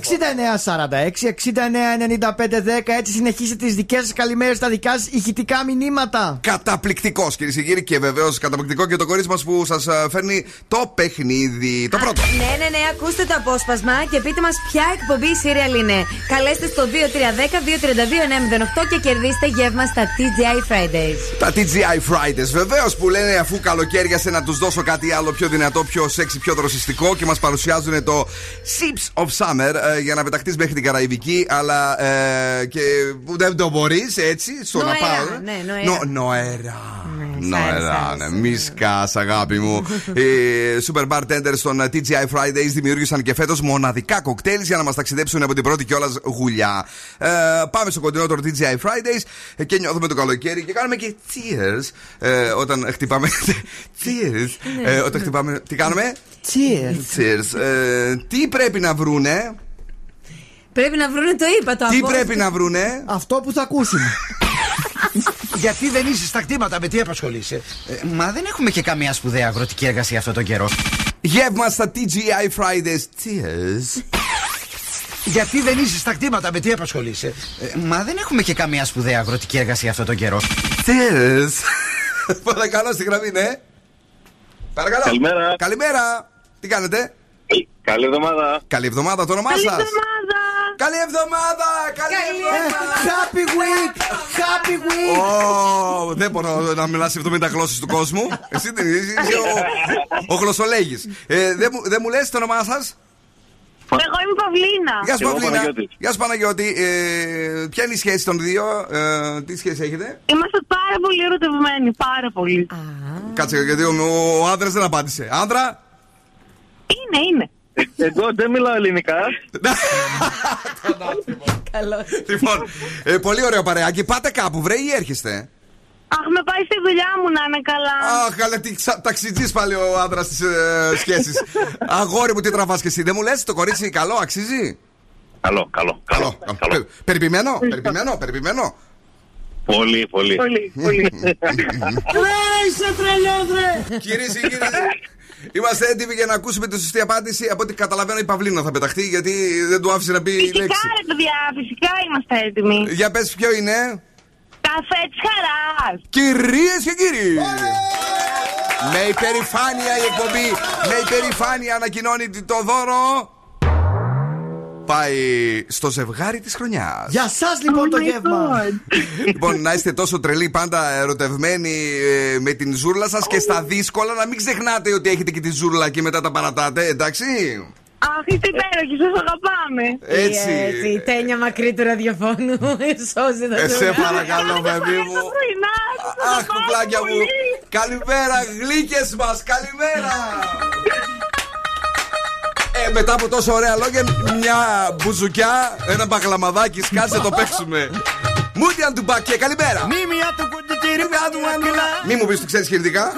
6946-699510 έτσι συνεχίστε τις δικές σας καλημέρες στα δικά σας ηχητικά μηνύματα. Καταπληκτικός κυρίες και κύριοι και βεβαίως καταπληκτικό και το κορίτσι μας που σας φέρνει το παιχνίδι. Το πρώτο. Ναι, ναι, ναι, ακούστε το απόσπασμα και πείτε μας ποια εκπομπή serial είναι. Καλέστε στο 2310-232-908 και κερδίστε γεύμα στα TGI Fridays. Τα TGI Fridays βεβαίως που λένε αφού καλοκαίριασε να τους δώσω κάτι άλλο πιο δυνατό, πιο σεξι, πιο δροσιστικό και μας παρουσιάζουν το Sips of Summer ε, για να πεταχτείς μέχρι την Καραϊβική, αλλά ε, και που δεν το μπορείς έτσι στο Νοερά, να πάω. ναι, νοερά. Νο- νοερά. σ' άρεσε, Νοερά, ναι. Μη σκάς, αγάπη μου. Οι super bartenders των ε, TGI Fridays δημιούργησαν και φέτος μοναδικά κοκτέιλς για να μας ταξιδέψουν από την πρώτη κιόλας γουλιά. Ε, πάμε στο κοντινότερο TGI Fridays ε, και νιώθουμε το καλοκαίρι και κάνουμε και cheers ε, όταν χτυπάμε. cheers. Ε, όταν χτυπάμε. Τι κάνουμε; Cheers. Cheers. Ε, τι πρέπει να βρούνε; Πρέπει να βρούνε το είπα το Τι απόσπασμα. πρέπει να βρούνε; Αυτό που θα ακούσουμε. Γιατί δεν είσαι στα κτήματα, με τι απασχολείσαι; Ε, μα δεν έχουμε και καμία σπουδαία αγροτική εργασία αυτόν τον καιρό. Γεύμα στα TGI Fridays. Cheers. Γιατί δεν είσαι στα κτήματα, με τι απασχολείσαι; Ε, μα δεν έχουμε και καμία σπουδαία αγροτική εργασία αυτόν τον καιρό. Cheers. Παρακαλώ στη γραμμή, ναι. Παρακαλώ. Καλημέρα. Καλημέρα. Τι κάνετε; Καλή εβδομάδα. Καλή εβδομάδα, το όνομά Καλή σας. εβδομάδα. Καλή εβδομάδα. Καλή εβδομάδα. Happy week! Happy week! Ω, δεν μπορώ να μιλάς 70 γλώσσες του κόσμου. Εσύ δεν είσαι, είσαι ο, ο γλωσσολέγης. Ε, δεν μου, δεν μου λες το όνομά σας; Εγώ είμαι Παυλίνα. Γεια σου, Παυλίνα. Γεια σου, Παναγιώτη. Ε, ποια είναι η σχέση των δύο, ε, τι σχέση έχετε; Είμαστε πάρα πολύ ερωτευμένοι. Πάρα πολύ. Κάτσε, γιατί ο, ο άντρα δεν απάντησε. Άντρα. Είναι, είναι. Εγώ δεν μιλάω ελληνικά. Καλό. Λοιπόν, ε, πολύ ωραίο παρεάκι. Πάτε κάπου, βρε, ή έρχεστε. Αχ, με πάει στη δουλειά μου να είναι καλά. Αχ, καλά, τι ταξιτζή πάλι ο άντρας της ε, σχέσης. Αγόρι μου, τι τραβάς και εσύ. Δεν μου λες το κορίτσι καλό, αξίζει; Καλό, καλό, καλό. Πε- Περιποιημένο, περιποιημένο, περιποιημένο. Πολύ, πολύ. Πολύ, πολύ. Ρε, είσαι τρελός, ρε! Κυρίες και κύριοι, είμαστε έτοιμοι για να ακούσουμε τη σωστή απάντηση. Από ό,τι καταλαβαίνω, η Παυλίνα θα πεταχτεί γιατί δεν του άφησε να πει Φυσικά, λέξη. ρε παιδιά, φυσικά είμαστε έτοιμοι. Για πες, ποιο είναι; Καφέ τη χαρά. Κυρίες και κύριοι! Με υπερηφάνεια η εκπομπή, με υπερηφάνεια ανακοινώνει το δώρο. Πάει στο ζευγάρι της χρονιάς Για σας λοιπόν το γεύμα. Λοιπόν, να είστε τόσο τρελοί, πάντα ερωτευμένοι ε, με την ζούρλα σας και στα δύσκολα να μην ξεχνάτε ότι έχετε και τη ζούρλα και μετά τα παρατάτε, εντάξει. Αχ, είστε υπέροχοι, σας αγαπάμε. Έτσι. Έτσι, η τένια μακρύ του ραδιοφώνου. Σώζει τα Ε, σε ζώα. παρακαλώ, παιδί μου. Αχ, κουκλάκια μου. Καλημέρα, γλύκες μας, καλημέρα. Ε, μετά από τόσο ωραία λόγια, μια μπουζουκιά, ένα μπαγλαμαδάκι, σκάσε το παίξουμε. Μούντιαν του Μπακέ, καλημέρα. Μη μου πεις ότι ξέρεις χειρητικά.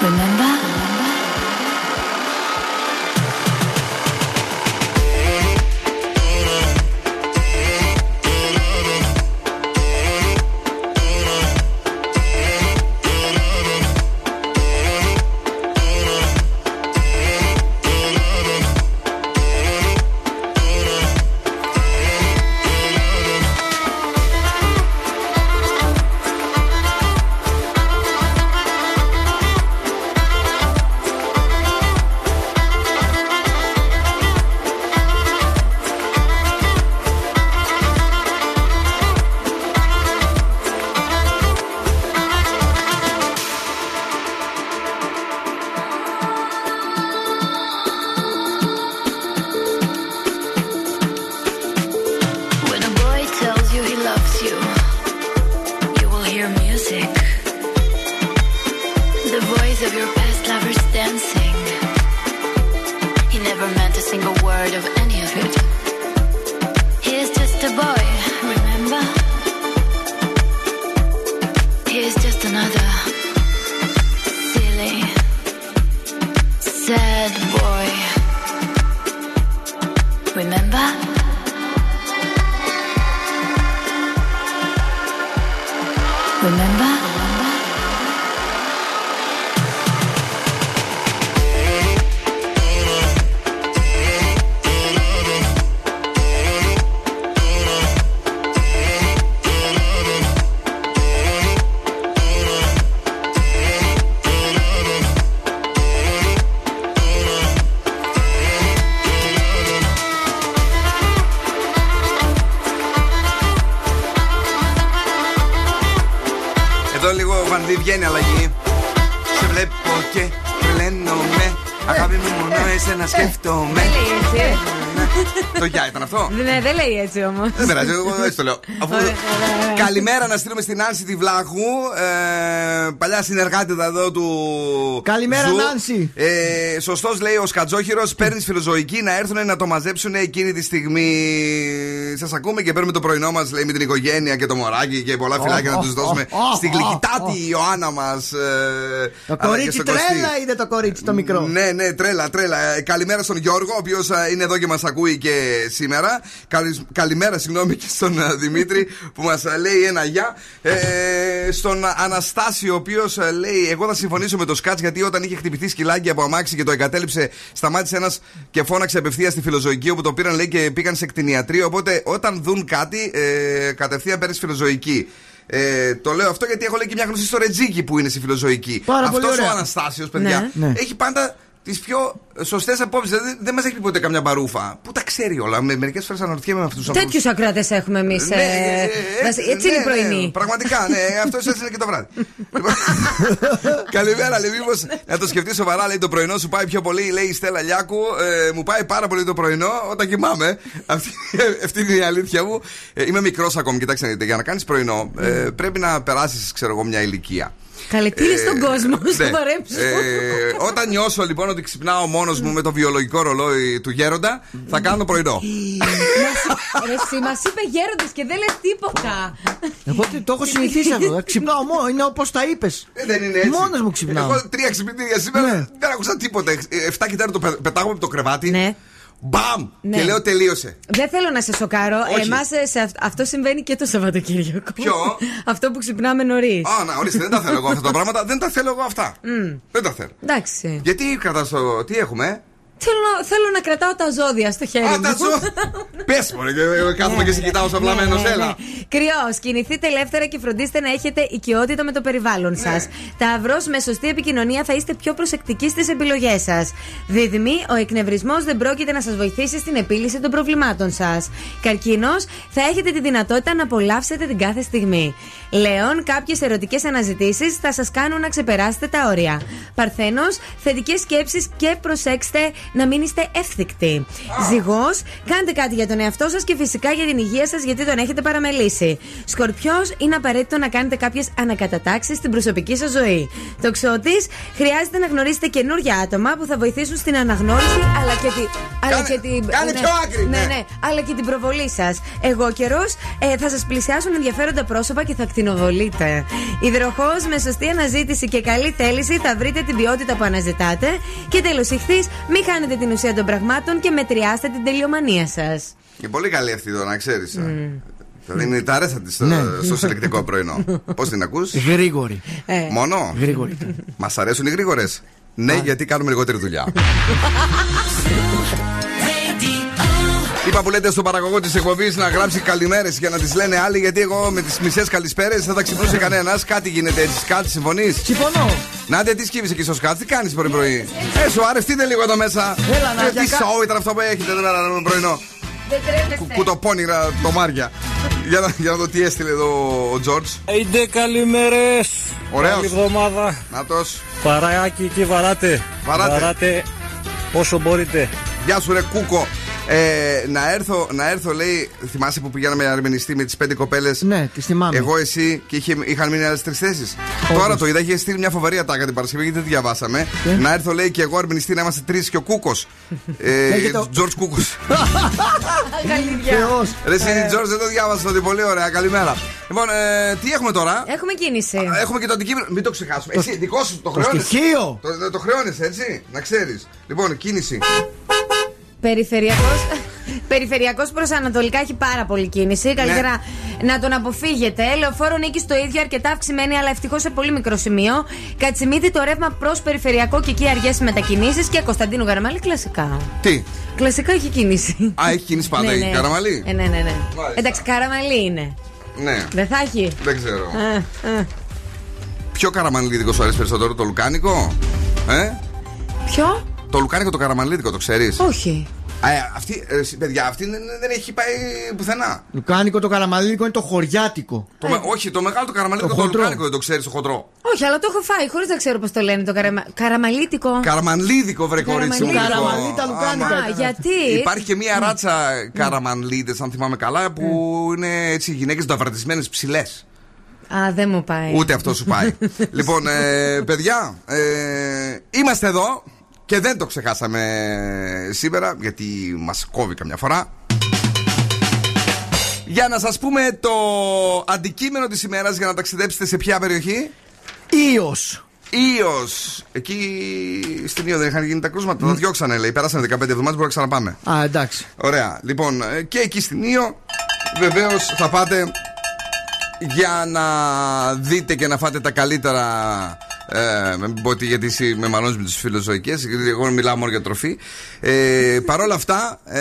Remember? Έτσι όμως. Δεν πειράζει, εγώ έτσι το λέω. Αφού... Καλημέρα να στείλουμε στη Νάνση τη Βλάχου, ε, παλιά συνεργάτη εδώ του. Καλημέρα, Zoo. Νάνση. Ε, Σωστός λέει ο Σκατζόχυρος, παίρνεις φιλοζωική να έρθουν να το μαζέψουν εκείνη τη στιγμή. Σας ακούμε και παίρνουμε το πρωινό μας, λέει με την οικογένεια και το μωράκι και πολλά φιλάκια να τους δώσουμε στην γλυκύτατη Ιωάννα μας. Το κορίτσι τρέλα είναι το κορίτσι το μικρό; Ναι, ναι, τρέλα, τρέλα. Ε, Καλημέρα στον Γιώργο, ο οποίος είναι εδώ και μας ακούει και σήμερα. Καλη- Καλημέρα, συγγνώμη, και στον ε, Δημήτρη που μας λέει ένα γεια. Ε, στον Αναστάσιο, ο οποίος λέει: Εγώ θα συμφωνήσω με το Σκάτς γιατί όταν είχε χτυπηθεί σκυλάκι από αμάξι και το εγκατέλειψε, σταμάτησε ένας και φώναξε απευθείας στη φιλοζωική όπου το πήραν λέει και πήγαν σε κτηνιατρίο. Οπότε όταν δουν κάτι, ε, κατευθείαν παίρνεις φιλοζωική. Ε, το λέω αυτό γιατί έχω λέει και μια γνωστή στο Ρετζίκι που είναι στη φιλοζωική. Πάρα πολύ Αυτός ο ωραία. Αναστάσιος, παιδιά, Ναι. Ναι. έχει πάντα τις πιο σωστές απόψεις. Δηλαδή δεν μας έχει πει ποτέ καμιά μπαρούφα. Πού τα ξέρει όλα. Μερικές φορές αναρωτιέμαι με αυτούς τους ανθρώπους. Τέτοιου ακροατές έχουμε εμείς. Ναι, ε, ε, έτσι είναι η ναι, πρωινή. ναι, πραγματικά, ναι, αυτός έτσι είναι και το βράδυ. Λοιπόν, Καλημέρα, λέει. Μήπως να το σκεφτεί σοβαρά, λέει το πρωινό σου πάει πιο πολύ, λέει η Στέλλα Λιάκου. Ε, μου πάει πάρα πολύ το πρωινό όταν κοιμάμαι. Αυτή, αυτή είναι η αλήθεια μου. Ε, είμαι μικρός ακόμη, κοιτάξτε να δείτε. Για να κάνεις πρωινό ε, πρέπει να περάσεις, ξέρω εγώ, μια ηλικία. Καλέ, τι είναι στον κόσμο, ναι. στο παρέμψου. Ε, όταν νιώσω λοιπόν ότι ξυπνάω μόνος μου με το βιολογικό ρολόι του γέροντα, θα κάνω πρωινό. Ρε, εσύ μας είπε γέροντας και δεν λες τίποτα. Εγώ τι- το έχω συνηθίσει αυτό. Ξυπνάω μόνος, είναι όπως τα είπες. Ε, δεν είναι έτσι. Μόνος μου ξυπνάω. Εγώ τρία ξυπνητήρια σήμερα Ναι. δεν άκουσα τίποτα. Ε, Εφτά και τέταρτο πε- πετάγομαι από το κρεβάτι. Ναι. Μπαμ! Ναι. Και λέω τελείωσε. Δεν θέλω να σε σοκάρω. Όχι. Εμάς αυτό συμβαίνει και το Σαββατοκύριακο. Ποιο; αυτό που ξυπνάμε νωρίς. Α, να, ορίστε, δεν τα θέλω εγώ αυτά τα πράγματα. Δεν τα θέλω εγώ αυτά. Δεν τα θέλω. Εντάξει. Γιατί κρατά το. Τι έχουμε, Θέλω, να- θέλω να κρατάω τα ζώδια στο χέρι Α, μου. τα ζω- Πες μου, και ε, κάθομαι και σε κοιτάω σαν βλαμμένος, Ναι, ναι, έλα. ναι. Κρυός, κινηθείτε ελεύθερα και φροντίστε να έχετε οικειότητα με το περιβάλλον Ναι. σας. Ταυρό, με σωστή επικοινωνία θα είστε πιο προσεκτικοί στις επιλογές σας. Δίδυμη, ο εκνευρισμός δεν πρόκειται να σας βοηθήσει στην επίλυση των προβλημάτων σας. Καρκίνος, θα έχετε τη δυνατότητα να απολαύσετε την κάθε στιγμή. Λέων, κάποιες ερωτικές αναζητήσεις θα σας κάνουν να ξεπεράσετε τα όρια. Παρθένος, θετικές σκέψεις και προσέξτε να μην είστε εύθυκτοι. Ζυγός, κάντε κάτι για τον εαυτό σας και φυσικά για την υγεία σας γιατί τον έχετε παραμελήσει. Σκορπιός, είναι απαραίτητο να κάνετε κάποιες ανακατατάξεις στην προσωπική σας ζωή. Τοξότης, χρειάζεται να γνωρίσετε καινούργια άτομα που θα βοηθήσουν στην αναγνώριση αλλά και, τη, αλλά Κάνε- και την. κάνε πιο άκρη, ναι, ναι. ναι, αλλά και την προβολή σας. Εγώ καιρός ε, θα σας πλησιάσουν ενδιαφέροντα πρόσωπα και θα κτηνοβολείτε. Υδροχός, με σωστή αναζήτηση και καλή θέληση θα βρείτε την ποιότητα που αναζητάτε. Και τέλος, ηχθείς, μην χάνετε την ουσία των πραγμάτων και μετριάστε την τελειομανία σας. Και πολύ καλή αυτή εδώ, να ξέρεις. Θα δίνει τα αρέστα της στο, Ναι. στο συλλεκτικό πρωινό. Πώς την ακούς, Γρήγορη. Ε. Μόνο; Γρήγορη. Μας αρέσουν οι γρήγορες; Ναι, γιατί κάνουμε λιγότερη δουλειά. Είπα που λέτε στο παραγωγό της εκπομπής να γράψει καλημέρες για να τις λένε άλλοι, γιατί εγώ με τις μισές καλησπέρες δεν θα ξυπνούσε κανένας. Κάτι γίνεται έτσι. Σκάτ, συμφωνείς; Συμφωνώ. Νάντε, τι σκύβεις εκεί στο σκάτς, τι κάνεις πρωί πρωί; Ε, σου αρεστείτε λίγο εδώ μέσα; Έλα, ε, Νάντια, τι κα- σοου ήταν αυτό που έχετε εδώ πέρα το πρωινό; Δεν τρέπεστε. Κουτοπώνυρα το Μάρια. για, να, για να δω τι έστειλε εδώ ο Τζορτζ. Είτε καλημέρες. Ωραίος. Καλή εβδομάδα. Νάτος. Παράκι εκεί βαράτε. Βαράτε. όσο μπορείτε. Γεια σου, ρε Κούκο. Ε, να, έρθω, να έρθω, λέει, θυμάσαι που πηγαίναμε αρμενιστή με τις πέντε κοπέλες; Ναι, τις θυμάμαι. Εγώ, εσύ και είχε, είχαν μείνει άλλες τρεις θέσεις. Τώρα το είδα, είχε στείλει μια φοβερή ατάκα την Παρασκευή γιατί δεν τη διαβάσαμε. Και; Να έρθω, λέει, και εγώ αρμενιστή να είμαστε τρεις και ο Κούκος. ε, Λέγεται ο- Τζορτ Κούκος. Θεός. Ρε, εσύ, Ε. Τζορτ, δεν το διάβασα ότι πολύ ωραία. Καλημέρα. Λοιπόν, ε, τι έχουμε τώρα; Έχουμε κίνηση. Έχουμε και το αντικείμενο. Μην το ξεχάσουμε. Εσύ, δικός σου το Το χρεώνεις. στοιχείο. Το, το χρεώνεις, έτσι. Να ξέρεις. Λοιπόν, κίνηση. Περιφερειακός, περιφερειακός προς Ανατολικά έχει πάρα πολύ κίνηση. Καλύτερα να τον αποφύγετε. Λεωφόρο νίκη το ίδιο, αρκετά αυξημένη, αλλά ευτυχώς σε πολύ μικρό σημείο. Κατσιμίδη το ρεύμα προς περιφερειακό και εκεί αργές μετακινήσεις και Κωνσταντίνου Γαραμάλη κλασικά. Τι; Κλασικά έχει κίνηση. Α, έχει κίνηση πάντα η Καραμαλή. Ε, ναι, ναι, ναι. Μάλιστα. Εντάξει, Καραμαλή είναι. Ναι. Δεν θα έχει; Δεν ξέρω. Ε, ε. Ποιο καραμανλίδικο σου αρέσει περισσότερο, το λουκάνικο; Ε; Ποιο; Το λουκάνικο το καραμανλίδικο, το ξέρεις; Όχι. Α, ε, αυτή, ε, παιδιά, αυτή δεν, δεν έχει πάει πουθενά. Λουκάνικο το καραμαλίκο είναι το χωριάτικο. Το με- όχι, το μεγάλο το καραμαλίκο Το το, χοντρό. λουκάνικο δεν το ξέρεις, το χοντρό. Όχι, αλλά το έχω φάει χωρίς να ξέρω πώς το λένε το καραμα... καραμαλίτικο. Καραμανλίδικο, βρε κορίτσι μου. Καραμανλίδικο. λοιπόν. Καραμαλίτα λουκάνικα Άμα. ήταν. γιατί; Υπάρχει και μία ράτσα καραμανλίδε, αν θυμάμαι καλά, που είναι έτσι γυναίκες νταβρατισμένες ψηλές. Α, δεν μου πάει. Ούτε αυτό σου πάει. λοιπόν, ε, παιδιά, ε, είμαστε εδώ και δεν το ξεχάσαμε σήμερα γιατί μας κόβει καμιά φορά. Για να σας πούμε το αντικείμενο της ημέρας για να ταξιδέψετε σε ποια περιοχή; Ήος. Ήος. Εκεί στην Ήο δεν είχαν γίνει τα κρούσματα. Τα διώξανε, λέει. Πέρασαν 15 εβδομάδες, μπορούμε να ξαναπάμε. Α, εντάξει. Ωραία. Λοιπόν, ε, και εκεί στην Ήο βεβαίως θα πάτε για να δείτε και να φάτε τα καλύτερα. Ε, μην πω ότι γιατί εσύ με μαλώνεις με τους φιλοζωικές γιατί Εγώ μιλάω μόνο για τροφή. Ε, Παρ' όλα αυτά, ε,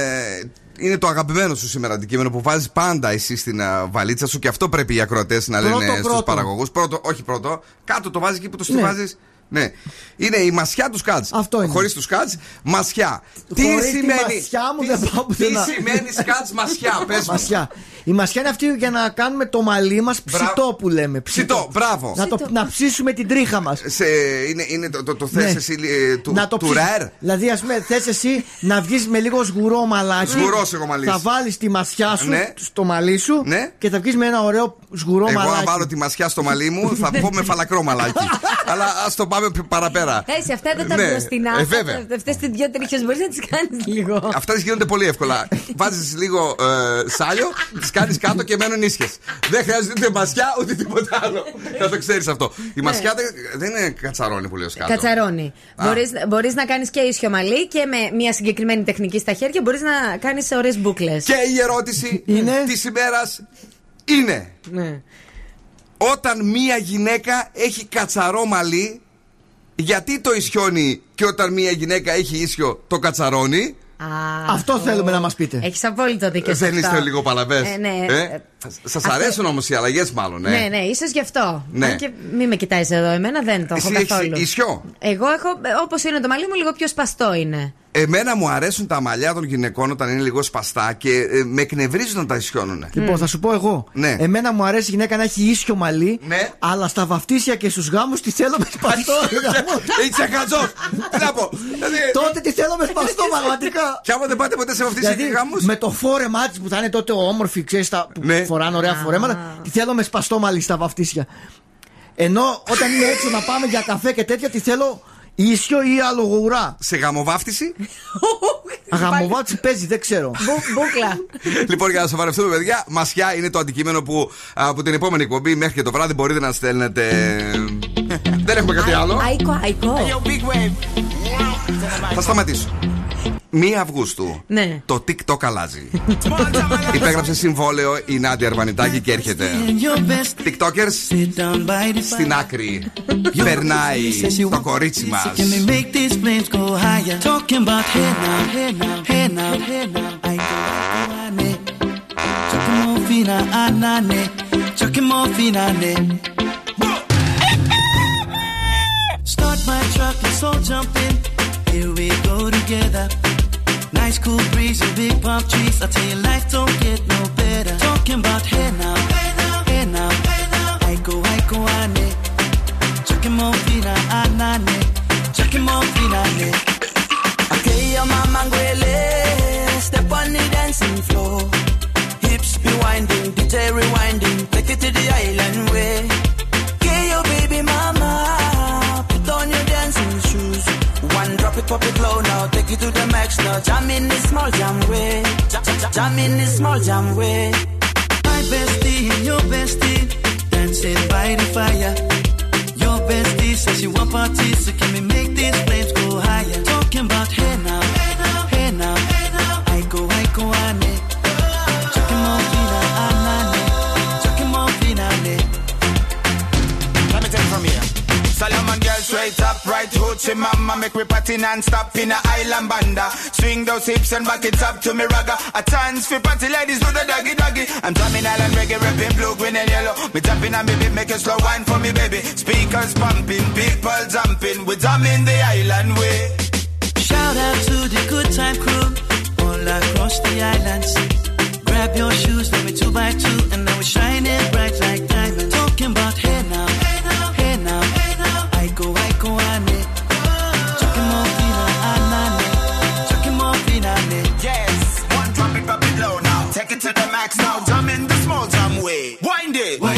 είναι το αγαπημένο σου σήμερα αντικείμενο που βάζεις πάντα εσύ στην α, βαλίτσα σου και αυτό πρέπει οι ακροατές να Πρώτο, λένε στους πρώτο. παραγωγούς. Πρώτο, όχι πρώτο. Κάτω το βάζεις εκεί που το Ναι. Στιβάζει. Ναι. Είναι η μασιά του σκάτ. Αυτό είναι. Χωρίς του σκάτ, μασιά. Τι Χωρίς τη σημαίνει. μασιά μου δεν πάω Τι πουθενά. σημαίνει σκάτ μασιά, πες μου. Μασιά. Η μασιά είναι αυτή για να κάνουμε το μαλλί μας ψητό που λέμε. Ψητό, μπράβο. Να, το, να ψήσουμε την τρίχα μας. Σε, είναι, είναι το, το, το θες Ναι. εσύ ε, του, να το του ψήσεις. ραρ. Δηλαδή, ας πούμε, θες εσύ να βγεις με λίγο σγουρό μαλάκι. Σγουρός εγώ μαλλί. Θα βάλεις τη μασιά σου Ναι. στο μαλλί σου και θα βγεις με ένα ωραίο σγουρό Εγώ μαλάκι. αν βάλω τη μασιά στο μαλλί μου θα πω με φαλακρό μαλάκι. Αλλά ας το πάμε π- παραπέρα. Έτσι, αυτά εδώ τα Ναι, μπροστινά. ε, βέβαια. Αυτές τις δύο τρίχες μπορείς να τις κάνεις λίγο. Αυτά γίνονται πολύ εύκολα. Βάζεις λίγο ε, σάλιο, τις κάνεις κάτω και μένουν ίσχες. Δεν χρειάζεται ούτε μασιά ούτε τίποτα άλλο. Να το ξέρεις αυτό. Η μασιά δεν, δεν είναι κατσαρόνι που λέω κάτω. Κατσαρώνει. Α. Μπορεί να κάνεις και ίσιο μαλλί και με μια συγκεκριμένη τεχνική στα χέρια μπορείς να κάνεις ωραίες μπουκλε. Και η ερώτηση της ημέρας είναι. Ναι. Όταν μία γυναίκα έχει κατσαρό μαλλί, γιατί το ισιώνει και όταν μία γυναίκα έχει ίσιο το κατσαρώνει; Αυτό θέλουμε να μας πείτε. Έχεις απόλυτο δίκιο. σε Δεν αυτό. είστε λίγο παλαβές. Ε, ναι. Ε; Σα αρέσουν όμως οι αλλαγές, μάλλον. Ε; Ναι, ναι, ίσως γι' αυτό. Ναι. Αν και μη με κοιτάει εδώ, εμένα δεν το έχω Εσύ έχεις καθόλου. ίσιο; Εγώ έχω, όπως είναι το μαλλί μου, λίγο πιο σπαστό είναι. Εμένα μου αρέσουν τα μαλλιά των γυναικών όταν είναι λίγο σπαστά και ε, με εκνευρίζουν να τα ισιώνουν. Λοιπόν, θα σου πω εγώ. Ναι. Εμένα μου αρέσει η γυναίκα να έχει ίσιο μαλλί, Ναι. αλλά στα βαφτίσια και στους γάμους τη θέλω με σπαστό. Είσαι χαζό! Τι να πω; Τότε τη θέλω με σπαστό, πραγματικά. Και άμα δεν πάτε ποτέ σε βαφτίσια Δηλαδή, και γάμους; Με το φόρεμά της που θα είναι τότε όμορφη, ξέρεις τα που Ναι. Φοράνε ωραία φορέματα, τη θέλω με σπαστό μαλλί στα βαφτίσια. Ενώ όταν είναι έξω να πάμε για καφέ και τέτοια, τη θέλω ίσιο ή αλογουρά. Σε γαμοβάφτιση; Αγαμοβάτσι παίζει, δεν ξέρω. Μπούκλα. λοιπόν, για να σοβαρευτούμε, παιδιά, μασιά είναι το αντικείμενο που από την επόμενη εκπομπή μέχρι και το βράδυ μπορείτε να στέλνετε. Δεν έχουμε κάτι άλλο. Αίκο, αίκο. Θα σταματήσω. 1 Αυγούστου ναι. το TikTok αλλάζει. Υπέγραψε συμβόλαιο η Νάντια Αρμανιτάκη και έρχεται. TikTokers στην άκρη. Περνάει το κορίτσι μας. Nice cool breeze and big palm trees. I tell you, life don't get no better. Talking about hey now, hey now, hey now, hey now. I go, I go I ane. Chucking more fina ah, ah, anane. Chucking more fina ah, ne. Okay, your mama ngwele, step on the dancing floor. Hips be winding, DJ rewinding, take it to the island way. Pop it low now, take it to the max now. Jam in this small jam way, jam, jam, in this small jam way. My bestie and your bestie dancing by the fire. Your bestie says she want parties, so can we make these flames go higher? Talking about hey now, right, top right, hoochie mama. Make we party non-stop in a island banda. Swing those hips and back it up to me ragga. A dance for party ladies do the doggy doggy. I'm drumming island reggae, rapping blue, green and yellow. Me jumping on me beat, make a slow wine for me baby. Speakers pumping, people jumping. We drumming the island way. Shout out to the good time crew all across the islands. Grab your shoes, let me two by two, and now we're shining bright like diamonds. Talking about hey now.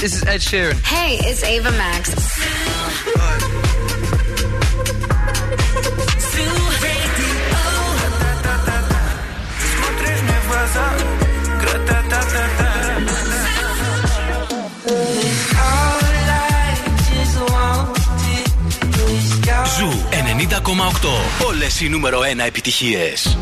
This is Ed Hey, it's Ava Max. Ζου Όλες οι νούμερο ένα επιτυχίες.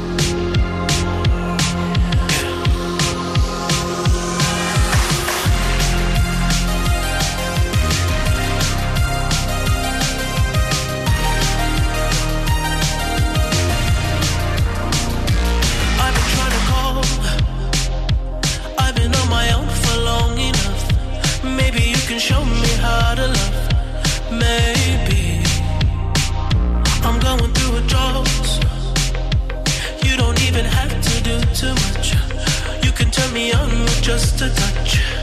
just a touch.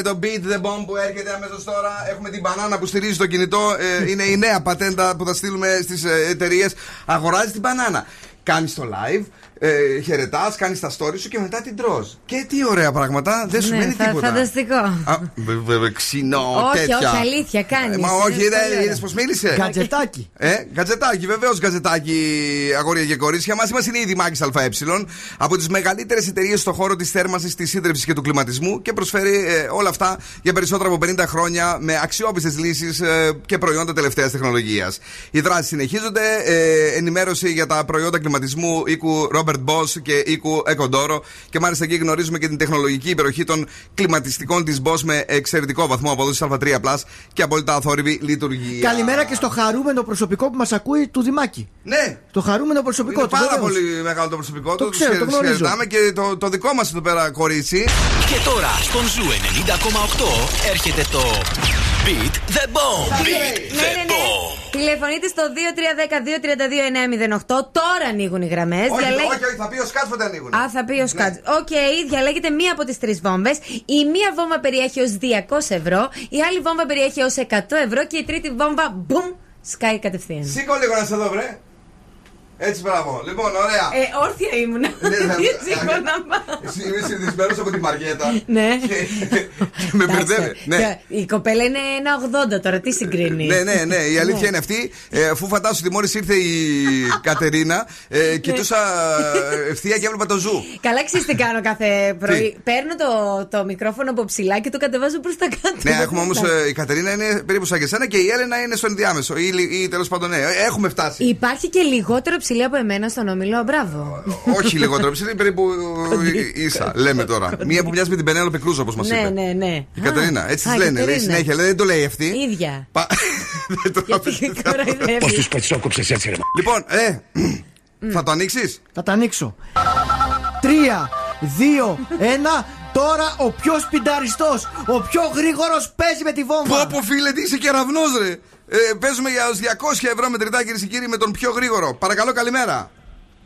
είναι το Beat the Bomb που έρχεται αμέσως τώρα. Έχουμε την μπανάνα που στηρίζει το κινητό. Ε, είναι η νέα πατέντα που θα στείλουμε στις ε, εταιρείες. Αγοράζεις την μπανάνα. Κάνεις το live, ε, χαιρετάς, κάνεις τα story σου και μετά την τρώ. Και τι ωραία πράγματα, δεν σου Ναι, μένει φα- τίποτα. Φανταστικό. Α, βε- βε- βε- ξινό, όχι, τέτοια. όχι, αλήθεια, κάνεις. Ε, Μα όχι, είδες πώ μίλησε; Γκατζετάκι. Ε, γκατζετάκι, βεβαίως γκατζετάκι, αγόρια και κορίτσια. Μαζί μας είναι η Δημάκη ΑΕ, από τις μεγαλύτερες εταιρείες στον χώρο της θέρμανσης, της σύντρεψης και του κλιματισμού και προσφέρει ε, όλα αυτά για περισσότερα από 50 χρόνια με αξιόπιστες λύσεις και προϊόντα τελευταίας τεχνολογίας. Οι δράσεις συνεχίζονται. Ε, ενημέρωση για τα προϊόντα κλιματισμού οίκου Robert Boss και οίκου Ecodoro. Και μάλιστα εκεί γνωρίζουμε και την τεχνολογική υπεροχή των κλιματιστικών της Boss με εξαιρετικό βαθμό απόδοση Α3 και απόλυτα αθόρυβη λειτουργία. Καλημέρα και στο χαρούμενο προσωπικό που μας ακούει του Δημάκη. Ναι. Το χαρούμενο προσωπικό Είναι του. πάρα βεβαίως. πολύ μεγάλο το προσωπικό Το του. ξέρω, το Τους γνωρίζω. χαιρετάμε και το, το δικό μας εδώ πέρα κορίτσι. Και τώρα στον Zoo 90,8 έρχεται το Beat the Bomb. Beat Ναι, the ναι, ναι. Bomb. Τηλεφωνείτε στο 2310-232-908. Τώρα ανοίγουν οι γραμμές. Όχι, όχι, όχι, θα πει ο Σκάτς πότε ανοίγουν. Α, θα πει ο Σκάτς. Οκ, διαλέγετε μία από τις τρεις βόμβες. Η μία βόμβα περιέχει ως 200 ευρώ, η άλλη βόμβα περιέχει ως 100 ευρώ και η τρίτη βόμβα, μπουμ, σκάει κατευθείαν. Σήκω λίγο να σε δω, βρε. Έτσι, μπράβο. Λοιπόν, ωραία. Ε, όρθια ήμουνα. Ναι, θα- Σήκω να πάω. Εσύ Είμαι συνηθισμένος από τη Μαριέτα. Ναι. Και με μπερδεύει. Ναι. Και Η κοπέλα είναι ένα 80 τώρα, τι συγκρίνει; Ναι, ναι, ναι. Η αλήθεια είναι αυτή. Ε, αφού φαντάσου ότι μόλις ήρθε η Κατερίνα, ε, κοιτούσα ε, ευθεία και έβλεπα το ζου. Καλά, ξέρεις τι κάνω κάθε πρωί. Παίρνω το, το μικρόφωνο από ψηλά και το κατεβάζω προς τα κάτω. Ναι, έχουμε όμως. η Κατερίνα είναι περίπου σαν και εσένα και η Έλενα είναι στο ενδιάμεσο. Ή, ή τέλος πάντων, ναι. Έχουμε φτάσει. Υπάρχει και λιγότερο ψηλή από εμένα στον όμιλο. Μπράβο. Όχι λιγότερο ψηλή, περίπου ε, ίσα. Λέμε τώρα. Μία που μοιάζει με την Πενέλοπε Κρούζ, όπως μας ναι, είπε. ναι, ναι. Η Κατερίνα, έτσι Α, τη λένε. Λέει Κατερίνα. συνέχεια, λέει, δεν το λέει αυτή. ίδια. Πα- Δεν το κοροϊδεύει. Πώς τους πετσόκοψες έτσι, ρε. Λοιπόν, ε, θα το ανοίξεις; Θα τα ανοίξω. Τρία, δύο, ένα. Τώρα ο πιο σπινταριστός, ο πιο γρήγορος παίζει με τη βόμβα. Πω πω φίλε, τι είσαι κεραυνό, ρε. Ε, παίζουμε για 200 ευρώ μετρητά, κυρίες και κύριοι, με τον πιο γρήγορο. Παρακαλώ, καλημέρα.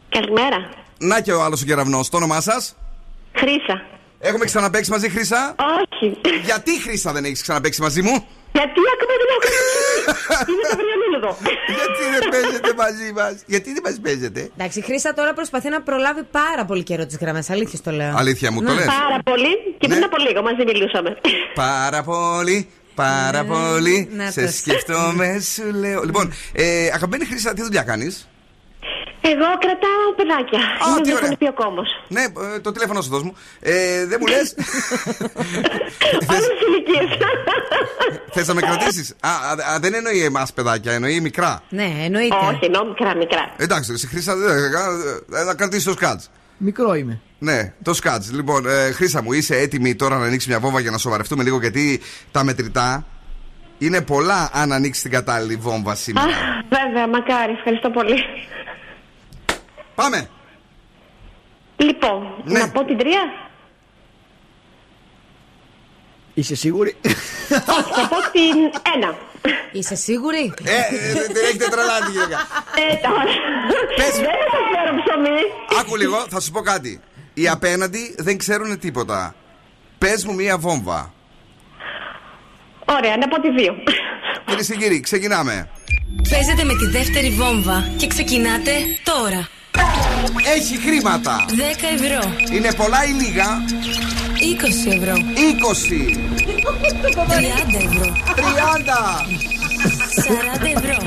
Καλημέρα. Να και ο άλλος ο κεραυνός. Το όνομά σας; Χρήσα. Έχουμε ξαναπέξει μαζί, Χρήσα. Όχι. Γιατί, Χρήσα, δεν έχεις ξαναπέξει μαζί μου; Γιατί ακόμα δεν έχω Είναι το βριονίλουδο. Γιατί δεν παίζετε μαζί μας; Γιατί δεν μας παίζετε; Εντάξει, η Χρήσα τώρα προσπαθεί να προλάβει πάρα πολύ καιρό τις γραμμές. Αλήθεια το λέω. Αλήθεια μου το Ναι. λες. Πάρα πολύ και πριν από λίγο μαζί μιλούσαμε. Πάρα πολύ. Πάρα πολύ. να Σε το. σκέφτομαι, σου λέω. Λοιπόν, ε, αγαπημένη Χρήσα, τι δουλειά κάνει. Εγώ κρατάω παιδάκια. Α, τι Είμαι ωραία. νηπιοκόμος. Ναι, ε, το τηλέφωνο σου δώσ' μου. Ε, δεν μου λε. Όλες τις ηλικίες. Θε να με κρατήσει. Α, α, α, δεν εννοεί εμά παιδάκια, εννοεί μικρά. Ναι, εννοείται. Όχι, εννοώ μικρά, μικρά. Εντάξει, εσύ Χρήσα δεν θα να κρατήσει το σκάτ. Μικρό είμαι. Ναι, το σκάτς. Λοιπόν, ε, Χρήσα μου, είσαι έτοιμη τώρα να ανοίξεις μια βόμβα για να σοβαρευτούμε λίγο γιατί τα μετρητά είναι πολλά αν ανοίξεις την κατάλληλη βόμβα Α, σήμερα. βέβαια, μακάρι. Ευχαριστώ πολύ. Πάμε. Λοιπόν, Ναι. να πω την τρία. Είσαι σίγουρη; Όχι, θα πω την ένα. Είσαι σίγουρη; Ε, ε, δεν δεν έχετε τρελάνει, γυναίκα. Ε, τώρα. Πες. Δεν θα φέρω ψωμί. Άκου λίγο, θα σου πω κάτι. Οι απέναντι δεν ξέρουν τίποτα. Πες μου μία βόμβα. Ωραία, να πω τη δύο. Κυρίες και κύριοι, ξεκινάμε. Παίζετε με τη δεύτερη βόμβα και ξεκινάτε τώρα. Έχει χρήματα. 10 ευρώ. Είναι πολλά ή λίγα; 20 ευρώ. 20. 30 ευρώ. 30. 40 ευρώ.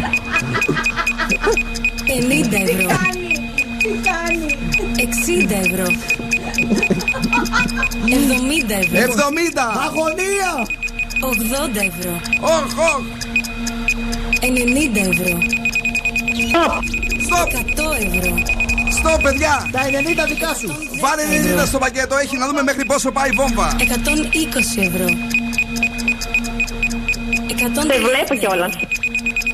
50 ευρώ. 60 ευρώ. 70 ευρώ. 70. Αγωνία. 80 ευρώ. Οχ, οχ. 90 ευρώ. Στοπ. 100 ευρώ. Στο παιδιά. Τα 90 δικά σου. Βάλε 90 στο πακέτο, έχει να δούμε μέχρι πόσο πάει η βόμβα. 120 ευρώ. 130 Σε βλέπω κιόλας.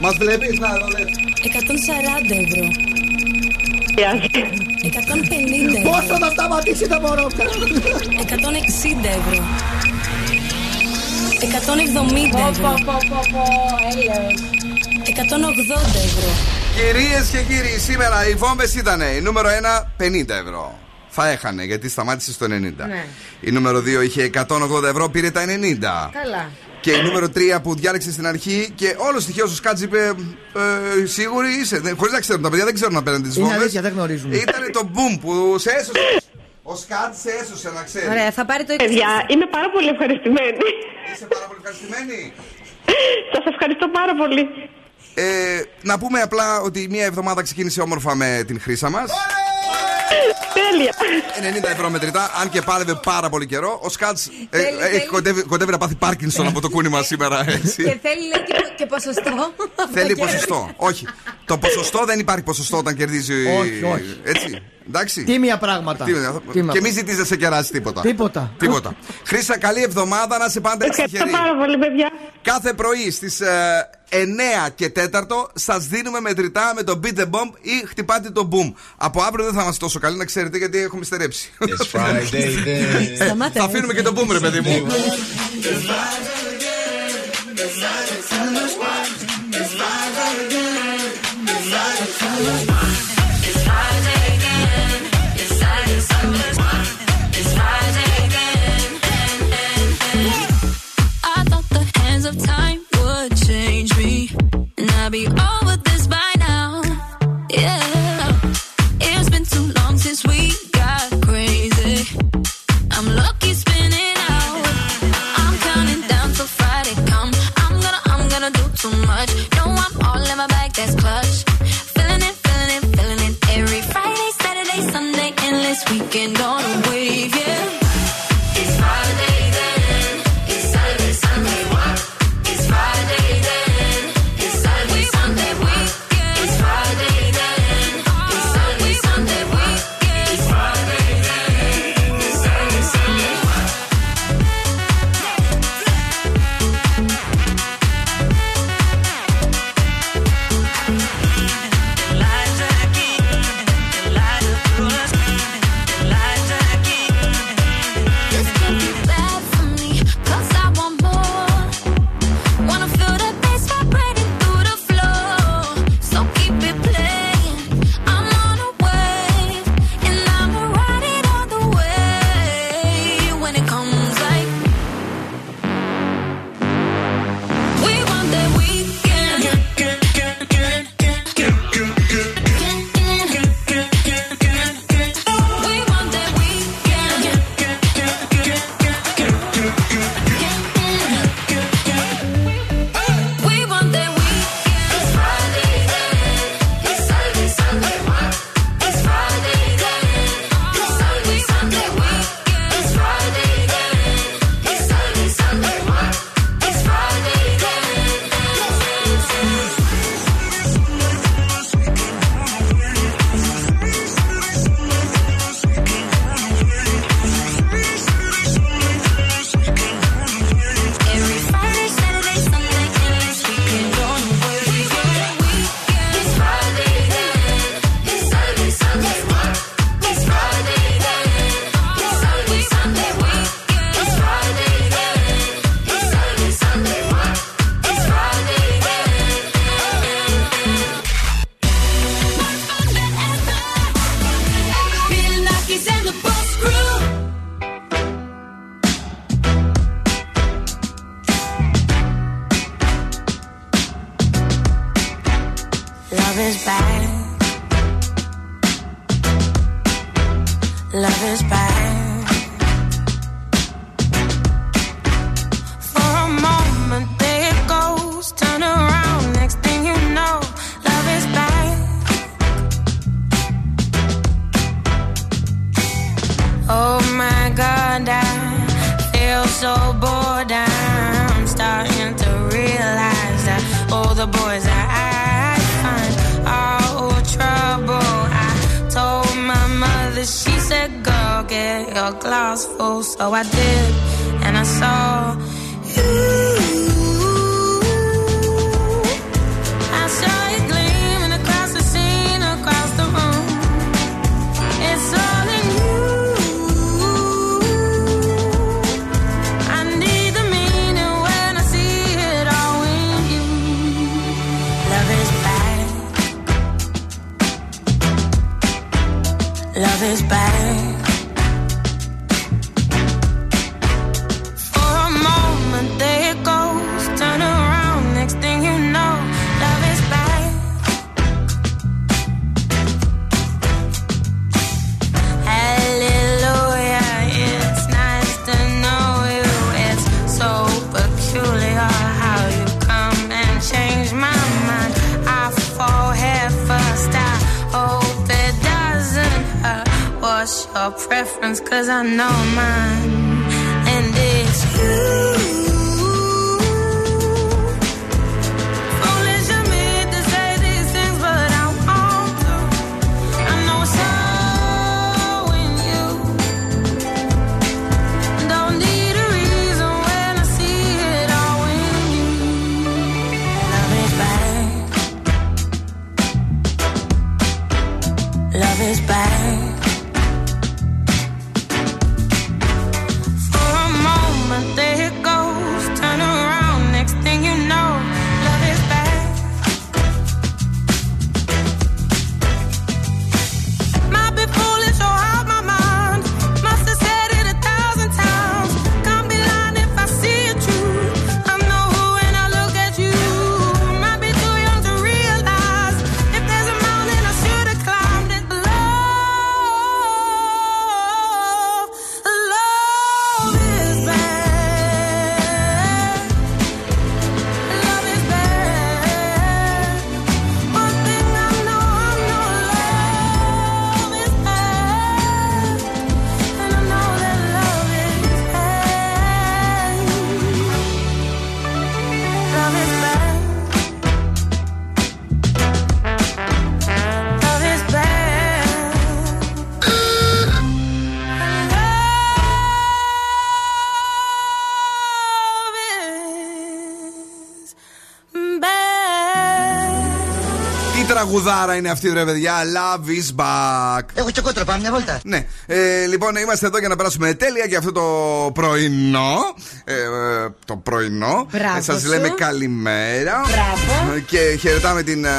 Μας βλέπεις, να το λες. 140 ευρώ. 150 ευρώ. Πόσο θα σταματήσει το μωρό. 160 ευρώ. 170 ευρώ. 180 ευρώ. Κυρίες και κύριοι, σήμερα οι βόμβες ήταν η νούμερο 1 50 ευρώ. Θα έχανε γιατί σταμάτησε στο 90. Ναι. Η νούμερο 2 είχε 180 ευρώ, πήρε τα 90. Καλά. Και η νούμερο 3 που διάλεξε στην αρχή και όλος τυχαίως ο Σκάτζ είπε ε, Σίγουροι είσαι. Χωρίς να ξέρουν τα παιδιά, δεν ξέρουν απέναντι τι Είναι βόμβες. αλήθεια, δεν γνωρίζουμε. Ήταν το boom που σε έσωσε. Ο Σκάτζ σε έσωσε, να ξέρεις. Ωραία, θα πάρει το Παιδιά, είμαι πάρα πολύ ευχαριστημένη. Είσαι πάρα πολύ ευχαριστημένη. Σας ευχαριστώ πάρα πολύ. Ε, να πούμε απλά ότι μία εβδομάδα ξεκίνησε όμορφα με την χρήσα μας. Τέλεια. 90 ευρώ μετρητά, αν και πάλευε πάρα πολύ καιρό. Ο Σκάτ Θέλει, θέλει. κοντεύει, κοντεύει να πάθει Πάρκινσον από το κούνημα σήμερα, έτσι. Και θέλει λέει και, πο- και ποσοστό. Θέλει ποσοστό. Όχι. Το ποσοστό δεν υπάρχει ποσοστό όταν κερδίζει. Όχι, όχι. Έτσι. Εντάξει. Τίμια πράγματα. Τι- Τίμια. Και μη ζητήσει να σε κεράσει τίποτα. Τίποτα. Τίποτα. Χρήσα, καλή εβδομάδα να σε πάντα έτσι Ευχαριστώ τυχερή. πάρα πολύ, παιδιά. Κάθε πρωί στις 9 και 4 σας δίνουμε μετρητά με το Beat the Bomb ή χτυπάτε το Boom. Από αύριο δεν θα είμαστε τόσο καλοί να ξέρετε γιατί έχουμε στερέψει. Σταμάτα, θα αφήνουμε και το Boom, ρε παιδί μου. be Oh. Τι τραγουδάρα είναι αυτή, ρε παιδιά. Love is back. Έχω και κότρα, πάμε μια βόλτα. Ναι. Ε, λοιπόν, είμαστε εδώ για να περάσουμε τέλεια για αυτό το πρωινό. Ε, ε, το πρωινό. Μπράβο Σας σου. λέμε καλημέρα. Μπράβο. Και χαιρετάμε την ε,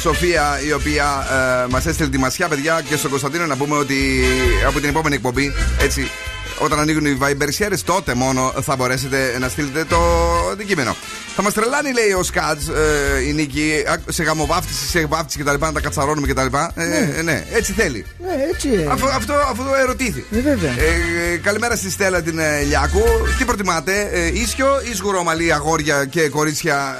Σοφία η οποία ε, μας έστειλε τη μασιά, παιδιά, και στον Κωνσταντίνο να πούμε ότι από την επόμενη εκπομπή, έτσι, όταν ανοίγουν οι Viber shares, τότε μόνο θα μπορέσετε να στείλετε το αντικείμενο. Θα μας τρελάνει, λέει ο Σκάτ, ε, η Νίκη, α, σε γαμοβάφτιση, σε βάφτιση κτλ. Να τα κατσαρώνουμε κτλ. Ε, Ναι. ναι, έτσι θέλει. Ναι, έτσι. ε. Αυτό, αυτό, αυτό ερωτήθη. Ε, βέβαια. Ε, καλημέρα στη Στέλλα την ε, Λιάκου. Τι προτιμάτε, ε, ίσιο ή σγουρόμαλι αγόρια και κορίτσια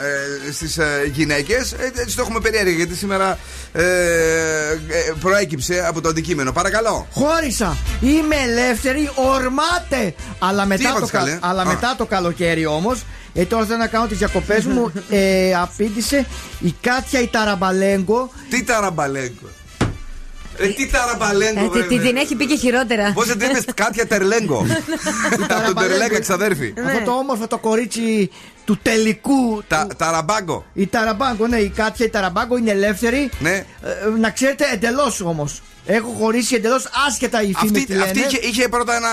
ε, στις ε, γυναίκες; Ε, έτσι το έχουμε περίεργα γιατί σήμερα ε, ε, προέκυψε από το αντικείμενο. Παρακαλώ. Χώρισα. Είμαι ελεύθερη, ορμάτε. Αλλά μετά, είπατε, το, κα- καλέ; αλλά Α. μετά το καλοκαίρι όμως, ε, τώρα θέλω να κάνω τις διακοπές μου. ε, απήντησε η Κάτια η Ταραμπαλέγκο. Τι ταραμπαλέγκο; Ε, τι ταραμπαλέγκο, Ε, τι- τι την έχει πει και χειρότερα. Πώς δεν είπες Κάτια Τερλέγκο; Από τον Τερλέγκα, ξαδέρφη. Αυτό το όμορφο το κορίτσι του τελικού. Τα, ταραμπάγκο. Η Ταραμπάγκο, ναι, η Κάτια η Ταραμπάγκο είναι ελεύθερη. Ναι. Ε, να ξέρετε εντελώς όμως. Έχω χωρίσει εντελώς άσχετα οι φήμε Αυτή, αυτή είχε, είχε πρώτα ένα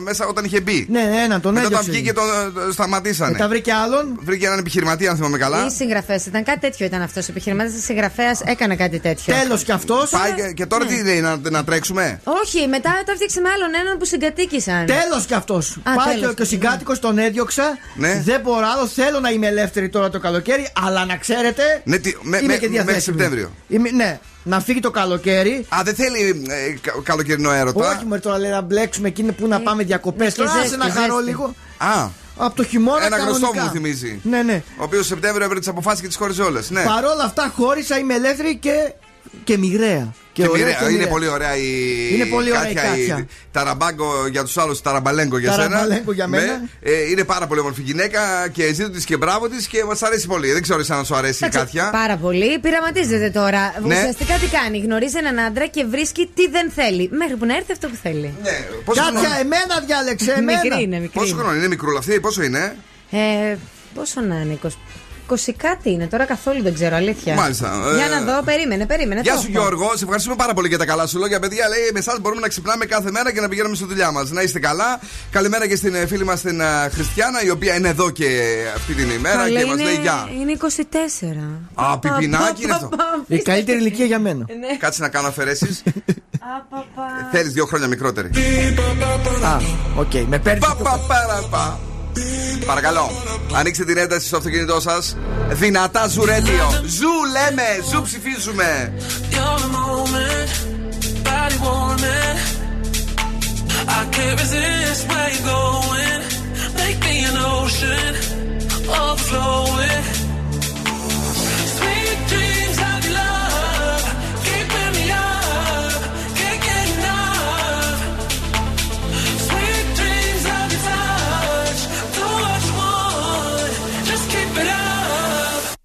μέσα όταν είχε μπει. Ναι, ναι, έναν τον Μετά όταν έδιωξε. βγήκε τον τον σταματήσανε. Μετά βρήκε άλλον. Βρήκε έναν επιχειρηματία, αν θυμάμαι καλά. Ή συγγραφέα. Ήταν κάτι τέτοιο ήταν αυτός. Ο επιχειρηματίας συγγραφέας έκανε κάτι τέτοιο. Τέλος κι αυτός. Πάει και, και τώρα τι λέει, να, να τρέξουμε; Όχι, μετά το έφτιαξε με άλλον έναν που συγκατοίκησαν. Τέλος κι αυτός. Πάει τέλος. και, και ο συγκάτοικος τον έδιωξα. Ναι. Δεν μπορώ άλλο. Θέλω να είμαι ελεύθερη τώρα το καλοκαίρι. Αλλά να ξέρετε. Ναι, τι- με- είμαι με- και μέχρι διαθέσιμη. Σεπτέμβριο. Είμαι- ναι, να φύγει το καλοκαίρι. Α, δεν θέλει ε, κα- καλοκαιρινό έρωτα. Όχι, μωρέ, τώρα λέει να μπλέξουμε εκεί που να πάμε διακοπές. ναι, και Τώρα άσε ζέστη, να χαρώ ζέστη. λίγο. Α, Από το χειμώνα ένα γνωστό κανονικά. μου θυμίζει. Ναι, ναι. Ο οποίος Σεπτέμβριο έπαιρνε τις αποφάσεις και τις χώριζε όλες. Ναι. Παρόλα αυτά χώρισα, είμαι ελεύθερη και, και μοιραία. Και ωραία μοιραία. και είναι μοιραία. πολύ ωραία η. Είναι πολύ ωραία η Κάτια, Κάτια. Ταραμπάγκο για τους άλλους, ταραμπαλέγκο για σένα. Ταραμπαλέγκο για μένα. Ναι. Ε, είναι πάρα πολύ όμορφη γυναίκα και ζήτω της και μπράβο της και μας αρέσει πολύ. Δεν ξέρω αν σου αρέσει η Εντάξει, Κάτια. Πάρα πολύ. Πειραματίζεται τώρα. Ναι. Ουσιαστικά τι κάνει. Γνωρίζει έναν άντρα και βρίσκει τι δεν θέλει. Μέχρι που να έρθει αυτό που θέλει. Ναι, πόσο Κάτια, χρόνο- εμένα διάλεξε. Εμένα. Μικρή είναι, μικρή. Πόσο είναι. χρόνο είναι μικρούλα αυτή, πόσο είναι; Ε, πόσο να είναι, 20, 20 κάτι είναι, τώρα καθόλου δεν ξέρω, αλήθεια. Μάλιστα, ε, Για να δω, περίμενε, περίμενε. Γεια το σου έχω. Γιώργο, σε ευχαριστούμε πάρα πολύ για τα καλά σου λόγια. Παιδιά, λέει με εσάς μπορούμε να ξυπνάμε κάθε μέρα και να πηγαίνουμε στη δουλειά μας. Να είστε καλά. Καλημέρα και στην ε, φίλη μας την ε, Χριστιανά, η οποία είναι εδώ και αυτή την ημέρα Καλέ, και μας είναι, λέει γεια. είναι 24. Α, πιπινάκι είναι αυτό. Η καλύτερη ηλικία για μένα. Ναι. Κάτσε να κάνω αφαιρέσεις. Απαπα. Θέλεις δύο χρόνια μικρότερη. Α, οκ, με παίρνεις. Πα, πα, παρα, πα. Παρακαλώ, ανοίξτε την ένταση στο αυτοκίνητό σας. Δυνατά Zoo Radio. Zoo λέμε, Zoo ψηφίζουμε. You're the moment,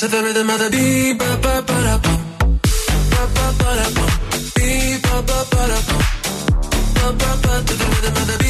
to the rhythm of the beat, ba ba ba ba ba ba ba ba ba ba ba ba to the rhythm of.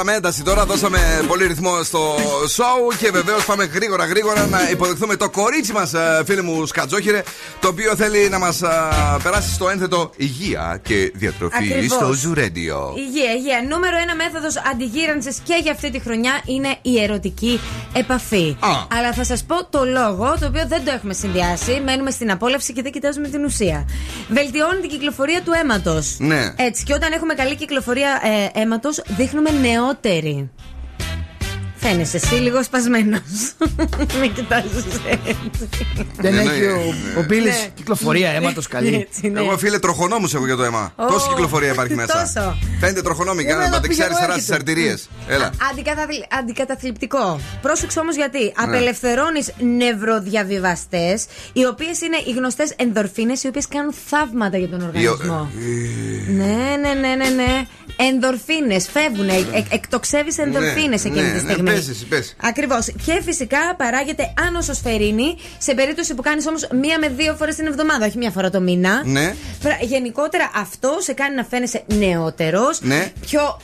Δώσαμε ένταση τώρα, δώσαμε πολύ ρυθμό στο show και βεβαίως πάμε γρήγορα γρήγορα να υποδεχθούμε το κορίτσι μας, φίλε μου Σκατζόχυρε, το οποίο θέλει να μας περάσει στο ένθετο υγεία και διατροφή Ακριβώς. στο Ζουρέντιο. Υγεία, υγεία. Νούμερο ένα μέθοδος αντιγύρανσης και για αυτή τη χρονιά είναι η ερωτική επαφή. Α. Αλλά θα σας πω το λόγο, το οποίο δεν το έχουμε συνδυάσει. Μένουμε στην απόλαυση και δεν κοιτάζουμε την ουσία. Βελτιώνει την κυκλοφορία του αίματος. Ναι. Έτσι. Και όταν έχουμε καλή κυκλοφορία ε, αίματος, δείχνουμε νεότεροι. Φαίνεσαι εσύ λίγο σπασμένος. Μην κοιτάζεις έτσι. Δεν Ναι, έχει ναι, ο, ναι. ο Μπίλης Ναι. κυκλοφορία αίματος καλή. Έτσι, ναι. Εγώ φίλε τροχονόμους έχω για το αίμα. Ω, Τόση κυκλοφορία υπάρχει μέσα. τόσο. Φαίνεται τροχονόμοι και Εμένα ένα πήγαινε δεξιά-αριστερά έρχεται. στις αρτηρίες. Έλα. Αντικαταθλι... Αντικαταθλιπτικό. Πρόσεξε όμως γιατί. Απελευθερώνεις νευροδιαβιβαστές, οι οποίες είναι οι γνωστές ενδορφίνες, οι οποίες κάνουν θαύματα για τον οργανισμό. Ναι, ναι, ναι, ναι, ναι. Ενδορφίνες φεύγουν. Εκτοξεύεις ενδορφίνες Ναι, εκείνη ναι, τη ναι, στιγμή. Πες εσύ, πες. Ακριβώς. Και φυσικά παράγεται άνοσοσφαιρίνη σε περίπτωση που κάνεις όμως μία με δύο φορές την εβδομάδα, όχι μία φορά το μήνα. Ναι. Πρα- Γενικότερα αυτό σε κάνει να φαίνεσαι νεότερος, Ναι. πιο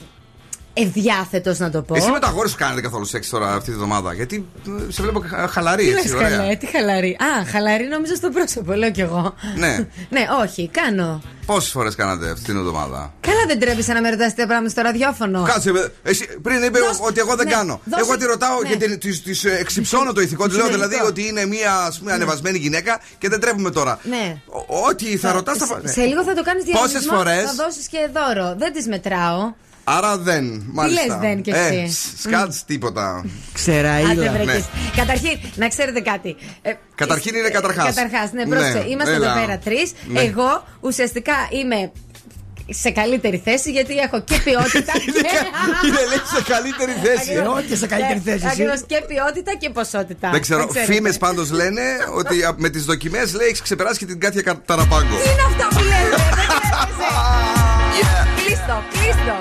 ευδιάθετο να το πω. Εσύ με το αγόρι σου κάνετε καθόλου σεξ τώρα αυτή τη βδομάδα. Γιατί ε, σε βλέπω χα- χαλαρή Τι έτσι. λες ωραία. καλέ, τι χαλαρή. Α, χαλαρή νομίζω στο πρόσωπο, λέω κι εγώ. Ναι. ναι, όχι, κάνω. Πόσες φορές κάνατε αυτή την εβδομάδα; Καλά δεν τρέπεσαι να με ρωτάς τέτοια πράγματα στο ραδιόφωνο. Κάτσε, με- εσύ πριν είπε Δώσ' ότι εγώ δεν ναι, κάνω. δώσε- Εγώ τη ρωτάω ναι. και την- της- της ε, εξυψώνω το ηθικό. Τη λέω δηλαδή Συμφωνητικό. ότι είναι μια ας πούμε, ανεβασμένη γυναίκα και δεν τρέπουμε τώρα. Ναι. Ο- Ό,τι θα ρωτάς θα Σε- Σε λίγο θα το κάνεις διαγωνισμό. Πόσες φορές; Θα δώσεις και δώρο. Δεν τις μετράω. Άρα δεν. Μάλιστα. λες δεν κι εσύ; Ε, σ- σκάτς τίποτα. Άντε Ξεραίλα. βρε Ναι. και εσύ. Καταρχήν, να ξέρετε κάτι. Ε, Καταρχήν είναι καταρχάς. Καταρχάς, ναι, Ναι, πρόσεξε. Είμαστε έλα. εδώ πέρα τρεις. Ναι. Εγώ ουσιαστικά είμαι σε καλύτερη θέση γιατί έχω και ποιότητα. Είναι λέει σε καλύτερη θέση. Εγώ και σε καλύτερη θέση, εσύ. Ακριβώς και ποιότητα και ποσότητα. Δεν ξέρω. Να ξέρετε. Φήμες πάντως λένε ότι α, με τις δοκιμές λέει έχεις ξεπεράσει και την Κάτια Κα- Ταραπάγκο. Τι είναι αυτό που λες, ρε, δεν τρέπεσαι. Κλείστο, κλείστο.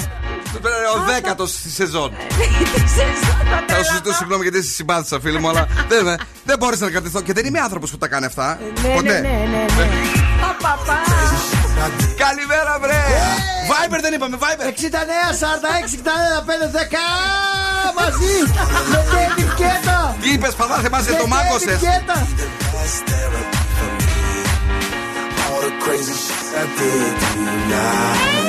Ο δέκατος στη σεζόν. Τι σεζόν, το Θα σου ζητήσω τρελαθώ. συγγνώμη γιατί σε συμπάθησα, φίλε μου, αλλά δεν, δεν μπόρεσα να κρατηθώ. Και δεν είμαι άνθρωπος που τα κάνει αυτά. Ναι, Ποτέ. ναι, ναι, ναι, ναι. Πα, πα, πα. Καλημέρα, βρε! Viber δεν είπαμε, Viber! 69, 46, 61, 5, 10 μαζί με την ετικέτα. Τι είπες, παδά, θυμάσαι, Με το την μάγκωσες. ετικέτα. All the crazy shit I did tonight.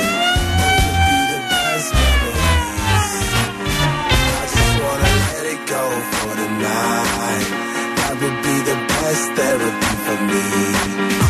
For the night, that would be the best therapy for me.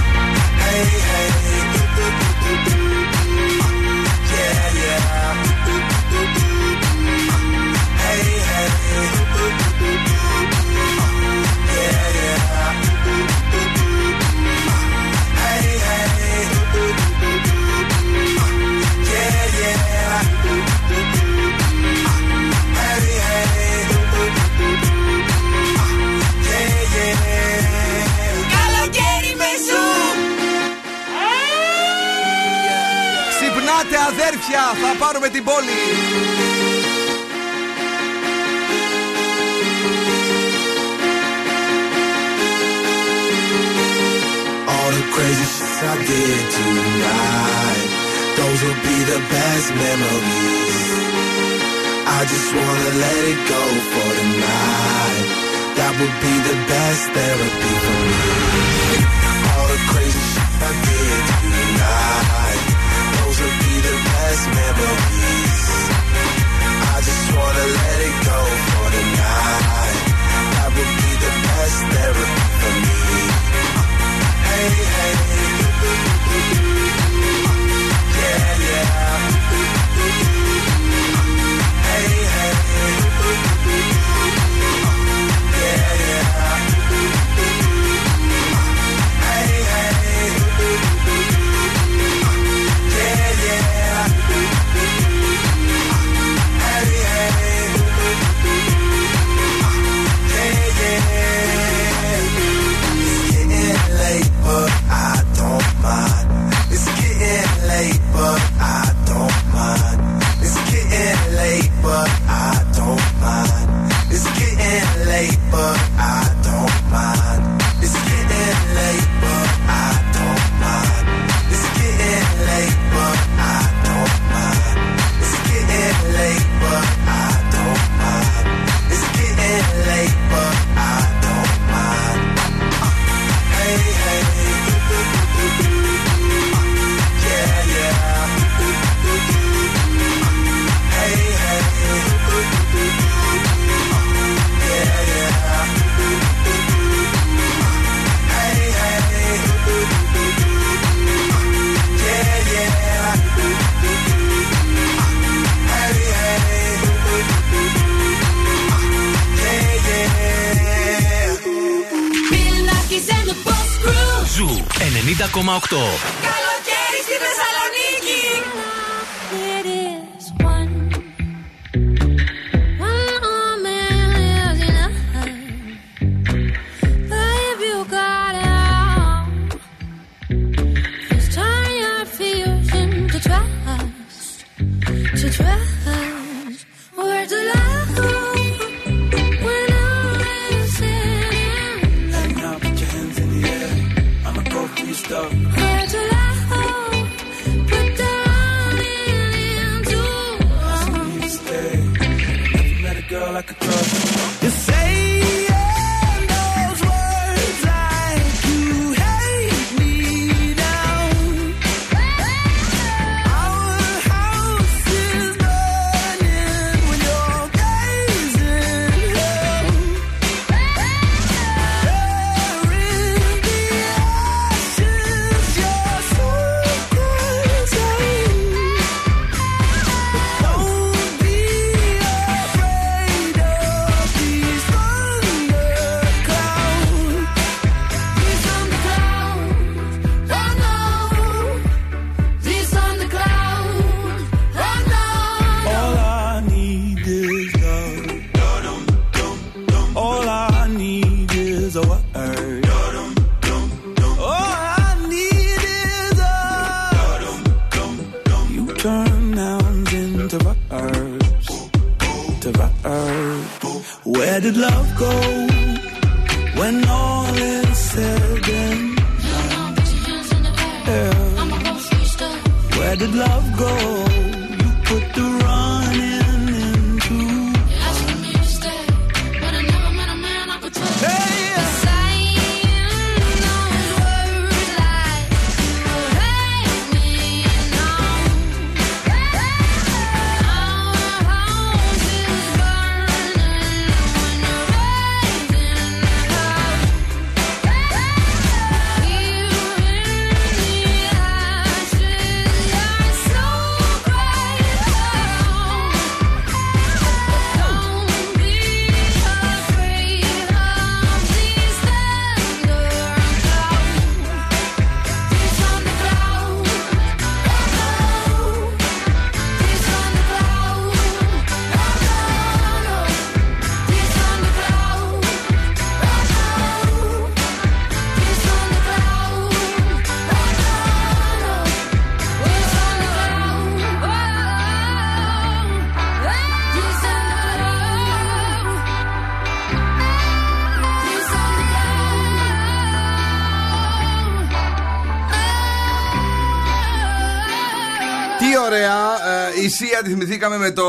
Θυμηθήκαμε με το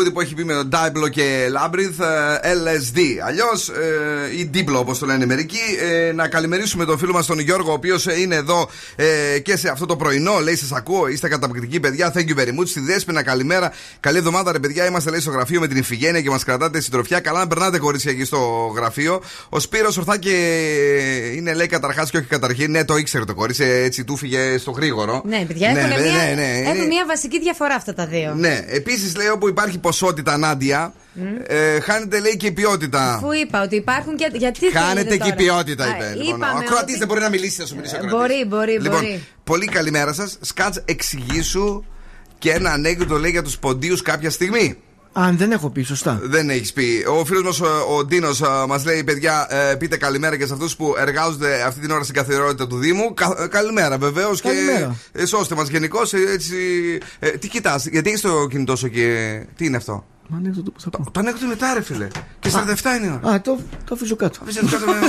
τραγούδι που έχει πει με τον Ντάιμπλο και Labyrinth ε, LSD. Αλλιώς ε, ή Diplo όπως το λένε μερικοί. Ε, να καλημερίσουμε τον φίλο μας τον Γιώργο, ο οποίος είναι εδώ ε, και σε αυτό το πρωινό. Λέει: Σας ακούω, είστε καταπληκτικοί παιδιά. Thank you very much. Στη Δέσπινα, καλημέρα. Καλή εβδομάδα, ρε παιδιά. Είμαστε λέει στο γραφείο με την Ιφηγένεια και μας κρατάτε συντροφιά. Καλά να περνάτε κορίτσια εκεί στο γραφείο. Ο Σπύρος ορθά και είναι λέει καταρχάς και όχι καταρχήν. Ναι, το ήξερε το κορίτσι, έτσι του φύγε στο γρήγορο. Ναι, παιδιά, Ναι, έχουν, ναι, μια, ναι, ναι. έχουν Είναι- μια βασική διαφορά αυτά τα δύο. Ναι, επίσης λέει όπου υπάρχει ποσότητα, Νάντια, ε, χάνεται λέει και η ποιότητα. Αφού είπα ότι υπάρχουν και. Γιατί Χάνεται θέλετε και η τώρα; ποιότητα, Α, είπε. Λοιπόν, ο είπαμε ακροατής ότι- δεν μπορεί να μιλήσει, θα σου μιλήσει ο ακροατής. Μπορεί, μπορεί, Λοιπόν, μπορεί. πολύ καλημέρα σας. Σκάτς, εξηγήσου και ένα ανέκδοτο λέει για τους ποντίους κάποια στιγμή. Αν δεν έχω πει, σωστά. Δεν έχεις πει. Ο φίλος μας, ο, ο Ντίνος, μας λέει: Παιδιά, ε, πείτε καλημέρα και σε αυτούς που εργάζονται αυτή την ώρα στην καθημερινότητα του Δήμου. Κα, ε, καλημέρα, βεβαίως. Και Καλημέρα. ε, σώστε μας γενικώς. Έτσι. Ε, τι κοιτάς, γιατί έχεις το κινητό σου και. Τι είναι αυτό; Μα ανέκδοτο που θα πω. Το ανέκδοτο μετά, ρε φίλε. Και 47 είναι η ώρα. Α, το, το αφήσω κάτω. Αφήστε το κάτω, ναι.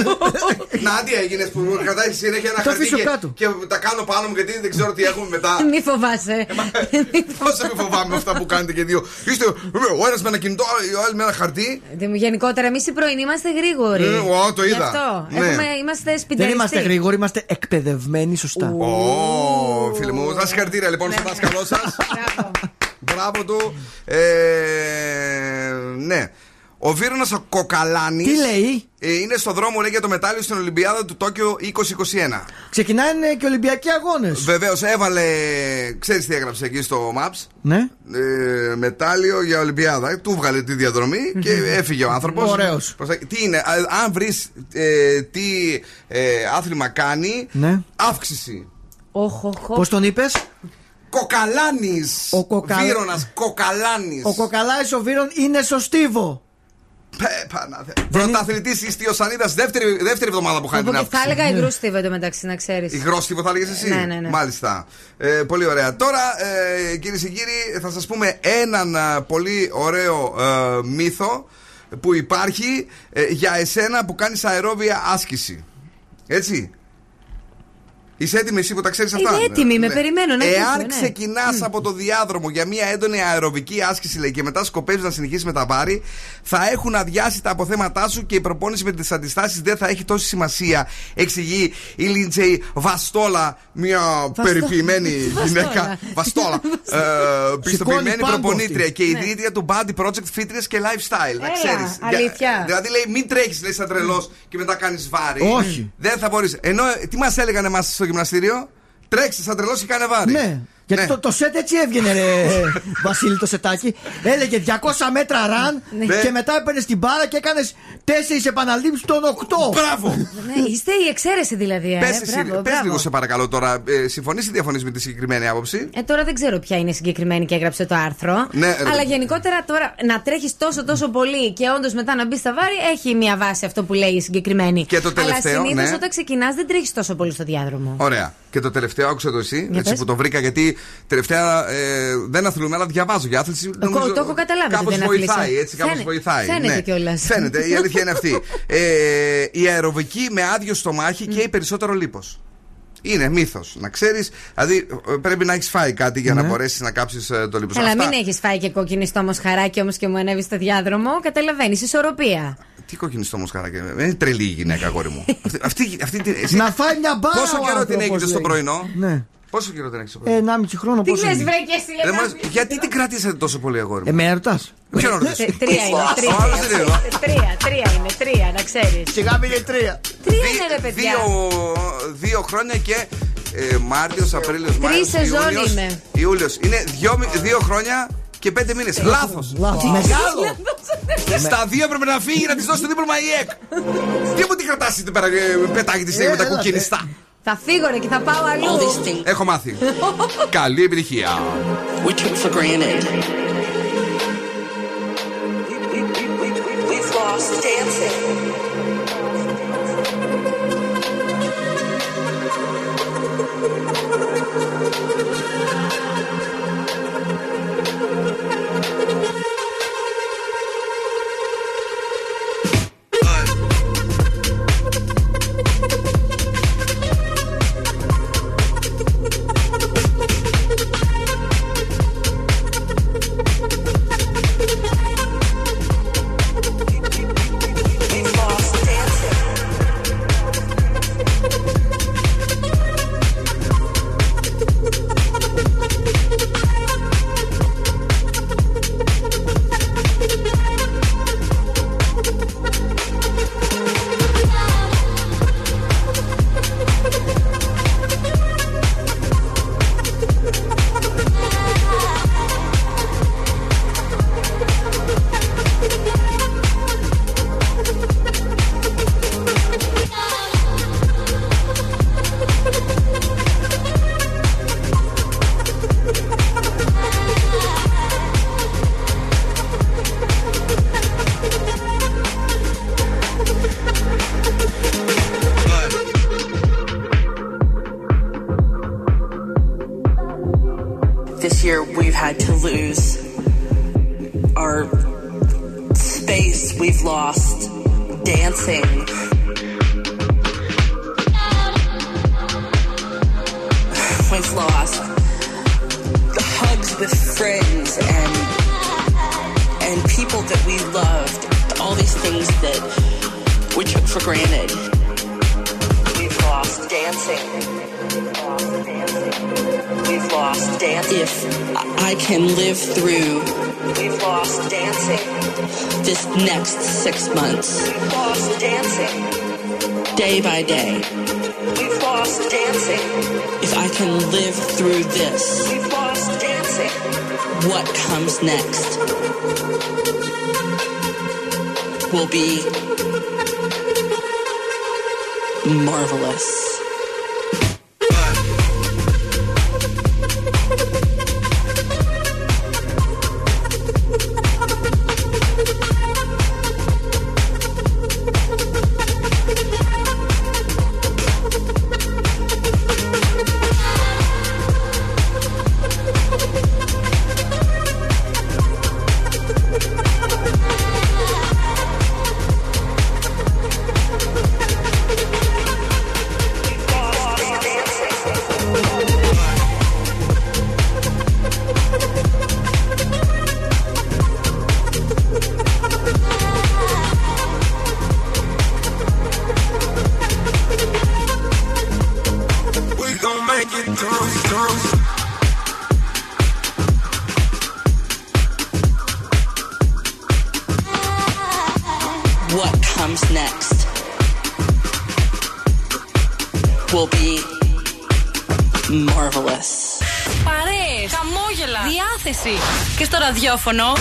Νάντια έγινες που μου κρατάει συνέχεια ένα Το χαρτί αφήσω και, κάτω. και τα κάνω πάνω μου γιατί δεν ξέρω τι έχουμε μετά. Μη φοβάσαι. Πώς σε μη φοβάμαι αυτά που κάνετε και δύο. Είστε ο ένας με ένα κινητό, ο άλλος με ένα χαρτί. Δεν- Γενικότερα, εμείς οι πρωινοί είμαστε γρήγοροι. Ε, ω, το είδα. Γι' αυτό. Ναι. Έχουμε, είμαστε Δεν σπινταριστοί. είμαστε γρήγοροι, είμαστε εκπαιδευμένοι σωστά. Ω, φίλοι μου, σα συγχαρητήρια λοιπόν στον δάσκαλό σας. Μπράβο του. Ε, ναι. Ο Βίρονα ο Κοκαλάνης. Τι λέει; είναι στο δρόμο λέει, για το μετάλλιο στην Ολυμπιάδα του Τόκιο 2021. Ξεκινάνε και Ολυμπιακοί αγώνες. Βεβαίως έβαλε. Ξέρεις τι έγραψε εκεί στο Maps; Ναι. Ε, μετάλλιο για Ολυμπιάδα. Ε, Του βγάλε τη διαδρομή και έφυγε ο άνθρωπος. Ωραίος. Τι είναι, α, αν βρεις τι ε, άθλημα κάνει, Ναι. αύξηση. Πώς τον είπες, Κοκαλάνης. Ο Κοκα- Βίρονας Κοκαλάνης. Ο Κοκαλάης ο Βύρον είναι στο στίβο. Πρωταθλητής Ιστιοσανίδας, δεύτερη, δεύτερη εβδομάδα που χάνει Εγώ την και θα αύξηση. έλεγα υγρού στίβο εντωμεταξύ, να ξέρεις. Υγρόστιβο θα έλεγες εσύ; Ναι, ναι, ναι. Μάλιστα. Ε, πολύ ωραία. Τώρα, ε, κυρίες και κύριοι, θα σας πούμε έναν α, πολύ ωραίο ε, μύθο που υπάρχει ε, για εσένα που κάνεις αερόβια άσκηση. Έτσι. Είσαι έτοιμη εσύ που τα ξέρεις αυτά; Είμαι έτοιμη, με περιμένω να Εάν ακούσω, ναι. ξεκινάς από το διάδρομο για μια έντονη αεροβική άσκηση, λέει, και μετά σκοπεύεις να συνεχίσεις με τα βάρη, θα έχουν αδειάσει τα αποθέματά σου και η προπόνηση με τις αντιστάσεις δεν θα έχει τόση σημασία. Εξηγεί η Λίντζεϊ Βαστόλα, μια περιποιημένη γυναίκα. Βαστόλα. ε, πιστοποιημένη πάγκο προπονήτρια αυτή. και η Ναι. ιδρύτρια του Body Project Fitness και Lifestyle. Να Έλα, ξέρεις. αλήθεια. Δηλαδή λέει, μην τρέχεις, λέει, σαν τρελός και μετά κάνεις βάρη. Όχι. Δεν θα μπορείς. Ενώ ε, τι μας έλεγαν εμάς στο γυμναστήριο, τρέξτε σαν τρελό και κάνε βάρη. Ναι. Γιατί το, το σετ έτσι έβγαινε, ρε, Βασίλη, το σετάκι. Έλεγε 200 μέτρα ραν Ναι. και μετά έπαιρνες την μπάρα και έκανες 4 επαναλήψεις των 8. Μπράβο! Ναι, είστε η εξαίρεση δηλαδή. ε. Πες, εσύ, Μπράβο, πες μπράβο. λίγο σε παρακαλώ τώρα. Ε, συμφωνείς ή διαφωνείς με τη συγκεκριμένη άποψη; Ε, τώρα δεν ξέρω ποια είναι η συγκεκριμένη και έγραψε το άρθρο. Ναι, ρε. αλλά γενικότερα τώρα να τρέχεις τόσο τόσο πολύ και όντως μετά να μπεις στα βάρη έχει μια βάση αυτό που λέει η συγκεκριμένη. Και το τελευταίο, Αλλά συνήθως ναι. όταν ξεκινάς δεν τρέχεις τόσο πολύ στο διάδρομο. Ωραία. Και το τελευταίο, άκουσα το εσύ, Για έτσι πες. που το βρήκα, γιατί τελευταία ε, δεν αθλούμε, αλλά διαβάζω για άθληση. Εγώ το έχω καταλάβει ότι Κάπως δεν βοηθάει, αθλείσαι. έτσι, κάπως Φαίνε- βοηθάει. φαίνεται ναι. κιόλας. Φαίνεται, η αλήθεια είναι αυτή. Ε, η αεροβική με άδειο στομάχι καίει περισσότερο λίπος. Είναι μύθος. Να ξέρεις, δηλαδή ε, πρέπει να έχεις φάει κάτι για να μπορέσεις να κάψεις το λίπος Αλλά Αυτά- μην έχεις φάει και κοκκινιστό όμω χαράκι όμως και μου ανέβεις στο διάδρομο. Καταλαβαίνεις, ισορροπία. Τι κοκκινιστό όμω χαράκι. Δεν είναι τρελή η γυναίκα, αγόρι μου. αυτή, αυτή, αυτή, την- εσύ- Να φάει μια μπάρα. Πόσο ο καιρό την άνθρωπος, έγινε στο λέει. πρωινό; Ναι. Πόσο καιρό την έχεις στο πρωινό. Ε, 1,5 χρόνο Τι πόσο λες, είναι; βρε και εσύ, Δεν ένα- μας- γιατί την κρατήσατε τόσο πολύ, αγόρι μου; Ε, με ερωτά. Ποιον ρωτάς; Τε- Τρία είναι. Ο Τρία, άλλος δεν είναι εδώ. τρία, τρία είναι. Τρία, να ξέρεις. Σιγά μην είναι τρία. Τρία είναι, ρε παιδιά. Δύο, δύο χρόνια και ε, Μάρτιος, Απρίλιος, Μάιο. σεζόν είμαι. Ιούλιος. Είναι δύο, μη- δύο χρόνια και πέντε μήνες. Λάθος. Λάθος. Μεγάλο. Στα δύο έπρεπε να φύγει να της δώσει το δίπλωμα η ΕΚ. Τι μου την κρατάς την πέρα, ε, πετάγει τη στιγμή με τα έλα, κουκκινιστά. Θα φύγω ρε και θα πάω αλλού. Έχω μάθει. Καλή επιτυχία. For now.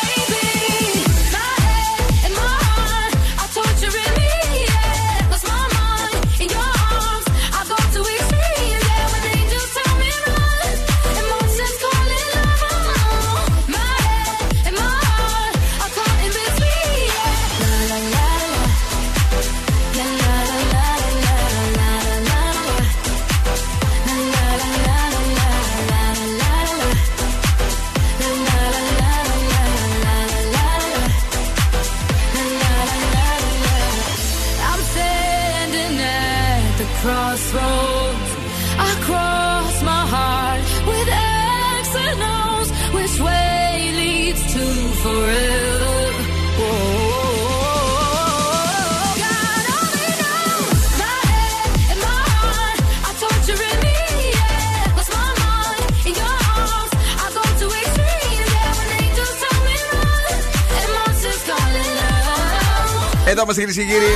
Εδώ είμαστε κυρίες και κύριοι.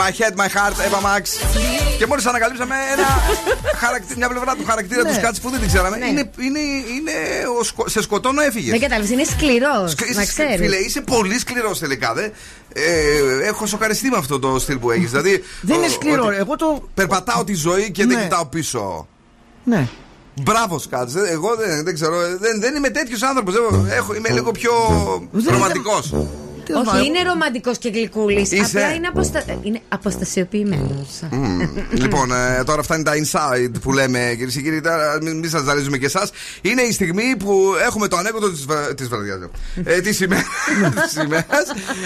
My head, my heart, Eva Max. Και μόλις ανακαλύψαμε ένα χαρακτη... μια πλευρά του χαρακτήρα ναι. του κάτσου που δεν την ξέραμε. Ναι. Είναι, είναι, είναι ο σκο... σε σκοτώνω έφυγες. Δεν κατάλαβε, είναι σκληρός. Σκ... Φίλε, είσαι πολύ σκληρός τελικά. Δε. Ε, έχω σοκαριστεί με αυτό το στυλ που έχεις. Δηλαδή, δεν είναι σκληρό. Ότι... Εγώ το... Περπατάω τη ζωή και ναι. δεν κοιτάω πίσω. Ναι. Μπράβο, Σκάτ. Εγώ δεν, δεν ξέρω. Ε, δεν, δεν είμαι τέτοιος άνθρωπος. Ναι. Είμαι ναι. λίγο πιο ρομαντικό. Τέλος Όχι, πάντων. είναι ρομαντικός και γλυκούλης. Είσαι. Απλά είναι, αποστα... είναι αποστασιοποιημένος. Μμμ. λοιπόν, ε, τώρα αυτά είναι τα inside που λέμε κυρίες και κύριοι. Τώρα μην, μην σας ζαλίζουμε και εσάς. Είναι η στιγμή που έχουμε το ανέκδοτο της βρα... της βραδιάς, λέω. ε, της ημέρας. της ημέρας.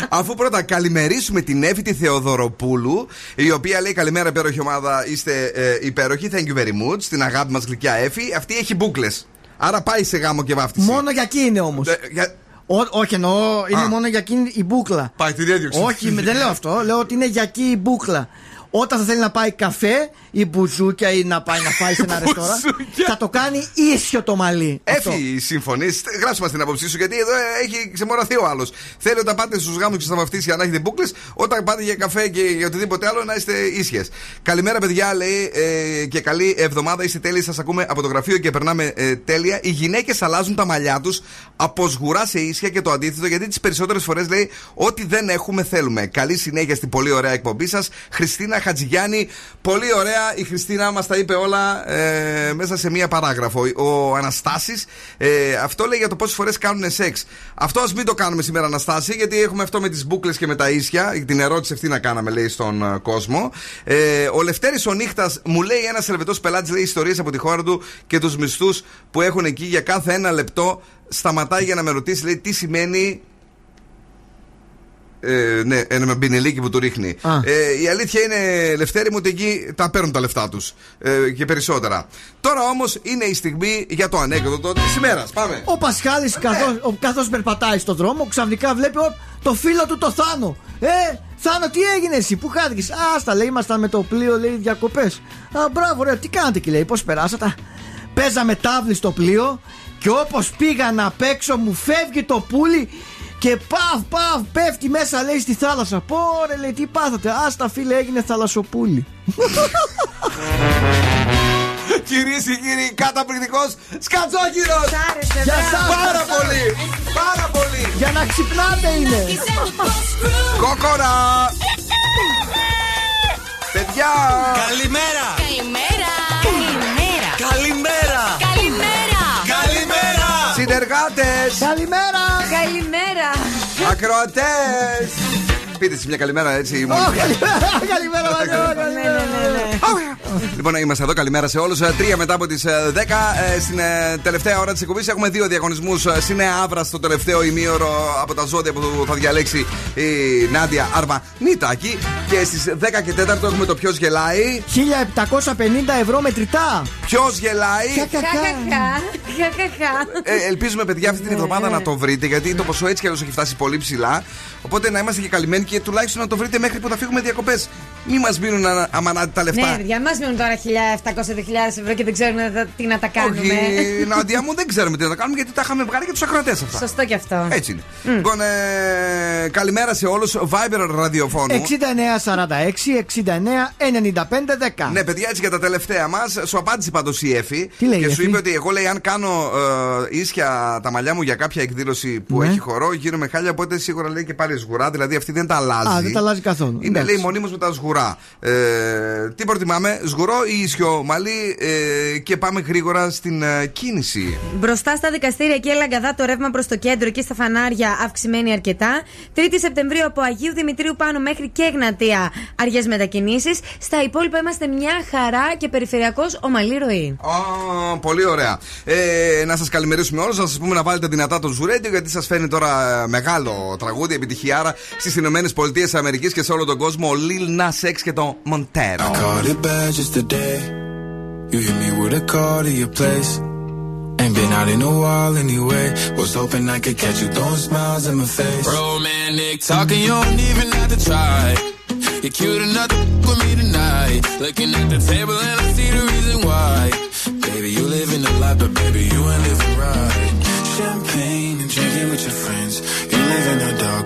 Αφού πρώτα καλημερίσουμε την Εύη τη Θεοδωροπούλου, η οποία λέει καλημέρα, υπέροχη ομάδα. Είστε ε, υπέροχοι. Thank you very much. Στην αγάπη μας γλυκιά Εύη. Αυτή έχει μπουκλες. Άρα πάει σε γάμο και βάφτιση. Μόνο για εκεί είναι όμως. Ε, για- Όχι, εννοώ είναι Α. μόνο για εκείνη η μπούκλα. Πάει τη διέδιωξη. Όχι, με- δεν λέω αυτό. Λέω ότι είναι για εκεί η μπούκλα. Όταν θα θέλει να πάει καφέ ή μπουζούκια ή να πάει να φάει σε ένα ρεστόρα, θα το κάνει ίσιο το μαλλί. Αυτό. Έφη, συμφωνείς. Γράψε μας την άποψή σου, γιατί εδώ ε, έχει ξεμοραθεί ο άλλος. Θέλει όταν πάτε στους γάμους και στα βαφτίσια να έχετε μπουκλες, όταν πάτε για καφέ και για οτιδήποτε άλλο να είστε ίσιες. Καλημέρα, παιδιά, λέει ε, και καλή εβδομάδα. Είστε τέλειοι, σας ακούμε από το γραφείο και περνάμε ε, τέλεια. Οι γυναίκες αλλάζουν τα μαλλιά τους από σγουρά σε ίσια και το αντίθετο, γιατί τις περισσότερες φορές λέει ότι δεν έχουμε θέλουμε. Καλή συνέχεια στην πολύ ωραία εκπομπή σας. Χριστίνα Χατζηγιάννη, πολύ ωραία. Η Χριστίνα μας τα είπε όλα ε, μέσα σε μία παράγραφο. Ο Αναστάσης, ε, αυτό λέει για το πόσες φορές κάνουν σεξ. Αυτό ας μην το κάνουμε σήμερα, Αναστάση, γιατί έχουμε αυτό με τις μπουκλες και με τα ίσια. Την ερώτηση αυτή να κάναμε, λέει, στον ε, κόσμο. Ε, ο Λευτέρης ο Νύχτας μου λέει ένας ελβετός πελάτης, λέει ιστορίες από τη χώρα του και τους μισθούς που έχουν εκεί για κάθε ένα λεπτό. Σταματάει για να με ρωτήσει, λέει, τι σημαίνει ε, ναι, ένα μπινελίκι που του ρίχνει. Α. Ε, η αλήθεια είναι, Λευτέρη μου, ότι εκεί τα παίρνουν τα λεφτά τους. Ε, και περισσότερα. Τώρα όμως είναι η στιγμή για το ανέκδοτο της ημέρας. Πάμε. Ο Πασχάλης, καθώ καθώς περπατάει στον δρόμο, ξαφνικά βλέπει ο, το φίλο του το Θάνο. Ε, Θάνο, τι έγινε εσύ, πού χάθηκε; Άστα, λέει, ήμασταν με το πλοίο, λέει, διακοπές. Α, μπράβο, ρε, τι κάνετε εκεί, λέει, πώς περάσατε; «Α, Παίζαμε τάβλη στο πλοίο και όπως πήγα να παίξω, μου φεύγει το πουλί και παφ, παφ, πέφτει μέσα, λέει, στη θάλασσα. Πόρε, λέει, τι πάθατε. Άστα, φίλε, έγινε θαλασσοπούλι. Κυρίες και κύριοι, καταπληκτικός Σκατζόκυρο! Γεια σας. Πάρα πολύ! Πάρα πολύ! Για να ξυπνάτε είναι. Κόκορα! Παιδιά! Καλημέρα! Καλημέρα! Καλημέρα! Καλημέρα! Καλημέρα! Καλημέρα! Συνεργάτες! Καλημέρα! Καλημέρα! Ακροατέ! Πείτε σε μια καλημέρα έτσι. μόλις. Ω, Καλημέρα, καλημέρα, Μανώλη, καλημέρα. Λοιπόν, είμαστε εδώ. Καλημέρα σε όλους. Τρία μετά από τις 10. Ε, Στην ε, τελευταία ώρα της εκπομπής έχουμε δύο διαγωνισμούς. Συνέα Αύρα στο τελευταίο ημίωρο από τα ζώδια που θα διαλέξει η Νάντια Αρμανίτακη. Και στις 10 και 4 έχουμε το ποιος γελάει. 1750 ευρώ μετρητά. Ποιος γελάει. Χαχαχά. Χαχαχά. Ε, ελπίζουμε, παιδιά, αυτή την εβδομάδα να το βρείτε γιατί το ποσό έτσι κι αλλιώς έχει φτάσει πολύ ψηλά. Οπότε να είμαστε και καλυμμένοι και τουλάχιστον να το βρείτε μέχρι που θα φύγουμε διακοπές. Μην μας μείνουν ανα- αμανάτι τα λεφτά. Ναι, παιδιά, μας μείνουν τώρα 1.700-2.000 ευρώ και δεν ξέρουμε τα- τι να τα κάνουμε. Όχι, Νάντια μου, δεν ξέρουμε τι να τα κάνουμε γιατί τα είχαμε βγάλει και τους ακροατές αυτά. Σωστό κι αυτό. Έτσι είναι. Λοιπόν, ε, καλημέρα σε όλους. Viber ραδιοφώνου. 6946 69 95 10. Ναι, παιδιά, έτσι για τα τελευταία μας. Σου απάντησε πάντως η Εφη. Τι λέει και η σου Εφη; είπε ότι εγώ λέει, αν κάνω ε, ίσια τα μαλλιά μου για κάποια εκδήλωση που Ναι. έχει χορό, γίνομαι χάλια. Οπότε σίγουρα λέει και πάλι σγουρά. Δηλαδή αυτή δεν τα αλλάζει. Α, δεν τα αλλάζει καθόλου. Είναι Εντάξει. λέει μονίμως με τα σγουρά. Ε, τι προτιμάμε, σγουρό ή ίσιο μαλλί. Ε, και πάμε γρήγορα στην ε, κίνηση. Μπροστά στα δικαστήρια και Λαγκαδά το ρεύμα προς το κέντρο και στα φανάρια αυξημένη αρκετά. 3η Σεπτεμβρίου από Αγίου Δημητρίου πάνω μέχρι και Εγνατία αργές μετακινήσεις. Στα υπόλοιπα είμαστε μια χαρά και περιφερειακός ομαλή ροή. Α, πολύ ωραία. Ε, να σας καλημερίσουμε όλους, να σας πούμε να βάλετε δυνατά το Ζουρέντιο, γιατί σας φέρνει τώρα ε, μεγάλο τραγούδι, επιτυχιάρα στις Ηνωμένες Πολιτείε Αμερική και σε όλο τον κόσμο. Ο Lil Nas X και το Montero. Caught it bad just today. You hit me with a call to your place. Ain't been out in a while anyway. Was hoping I could catch you throwing smiles in my face. Romantic talking, you don't even have to try. You're cute enough to f- with me tonight. Looking at the table and I see the reason why. Baby, you living the life, but baby, you ain't living right. Champagne and drinking with your friends. You live in the dark,